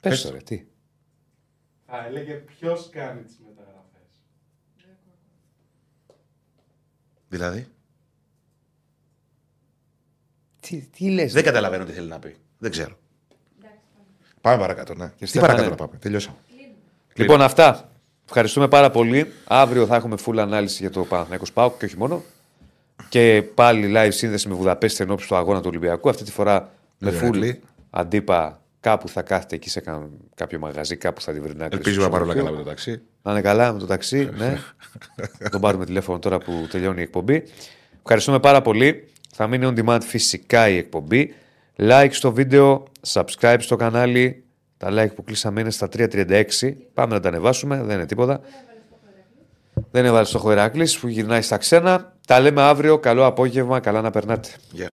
Πε Πες. τώρα, τι. Θα έλεγε ποιος κάνει τις Δηλαδή. Τι, τι λες. Δεν καταλαβαίνω τι θέλει να πει. Δεν ξέρω. Πάμε παρακάτω, ναι. Τι Στέφανε. παρακάτω να πάμε. Τελειώσαμε. Λοιπόν, αυτά. Ευχαριστούμε πάρα πολύ. Αύριο θα έχουμε full ανάλυση για το Παναθηναϊκός ΠΑΟΚ και όχι μόνο. Και πάλι live σύνδεση με Βουδαπέστη ενώπιση του αγώνα του Ολυμπιακού. Αυτή τη φορά με Με full Ηρακλή. αντίπα. Κάπου θα κάθεται εκεί σε κα- κάποιο μαγαζί, κάπου θα τη βρει να Ελπίζουμε να πάρει όλα καλά με το ταξί. Να είναι καλά με το ταξί, ναι. Τον πάρουμε τηλέφωνο τώρα που τελειώνει η εκπομπή. Ευχαριστούμε πάρα πολύ. Θα μείνει on demand φυσικά η εκπομπή. Like στο βίντεο, subscribe στο κανάλι. Τα like που κλείσαμε είναι στα 3.36. Πάμε να τα ανεβάσουμε, δεν είναι τίποτα. Δεν έβαλες στο Χοεράκλης που γυρνάει στα ξένα. Τα λέμε αύριο. Καλό απόγευμα. Καλά να περνάτε. Γεια.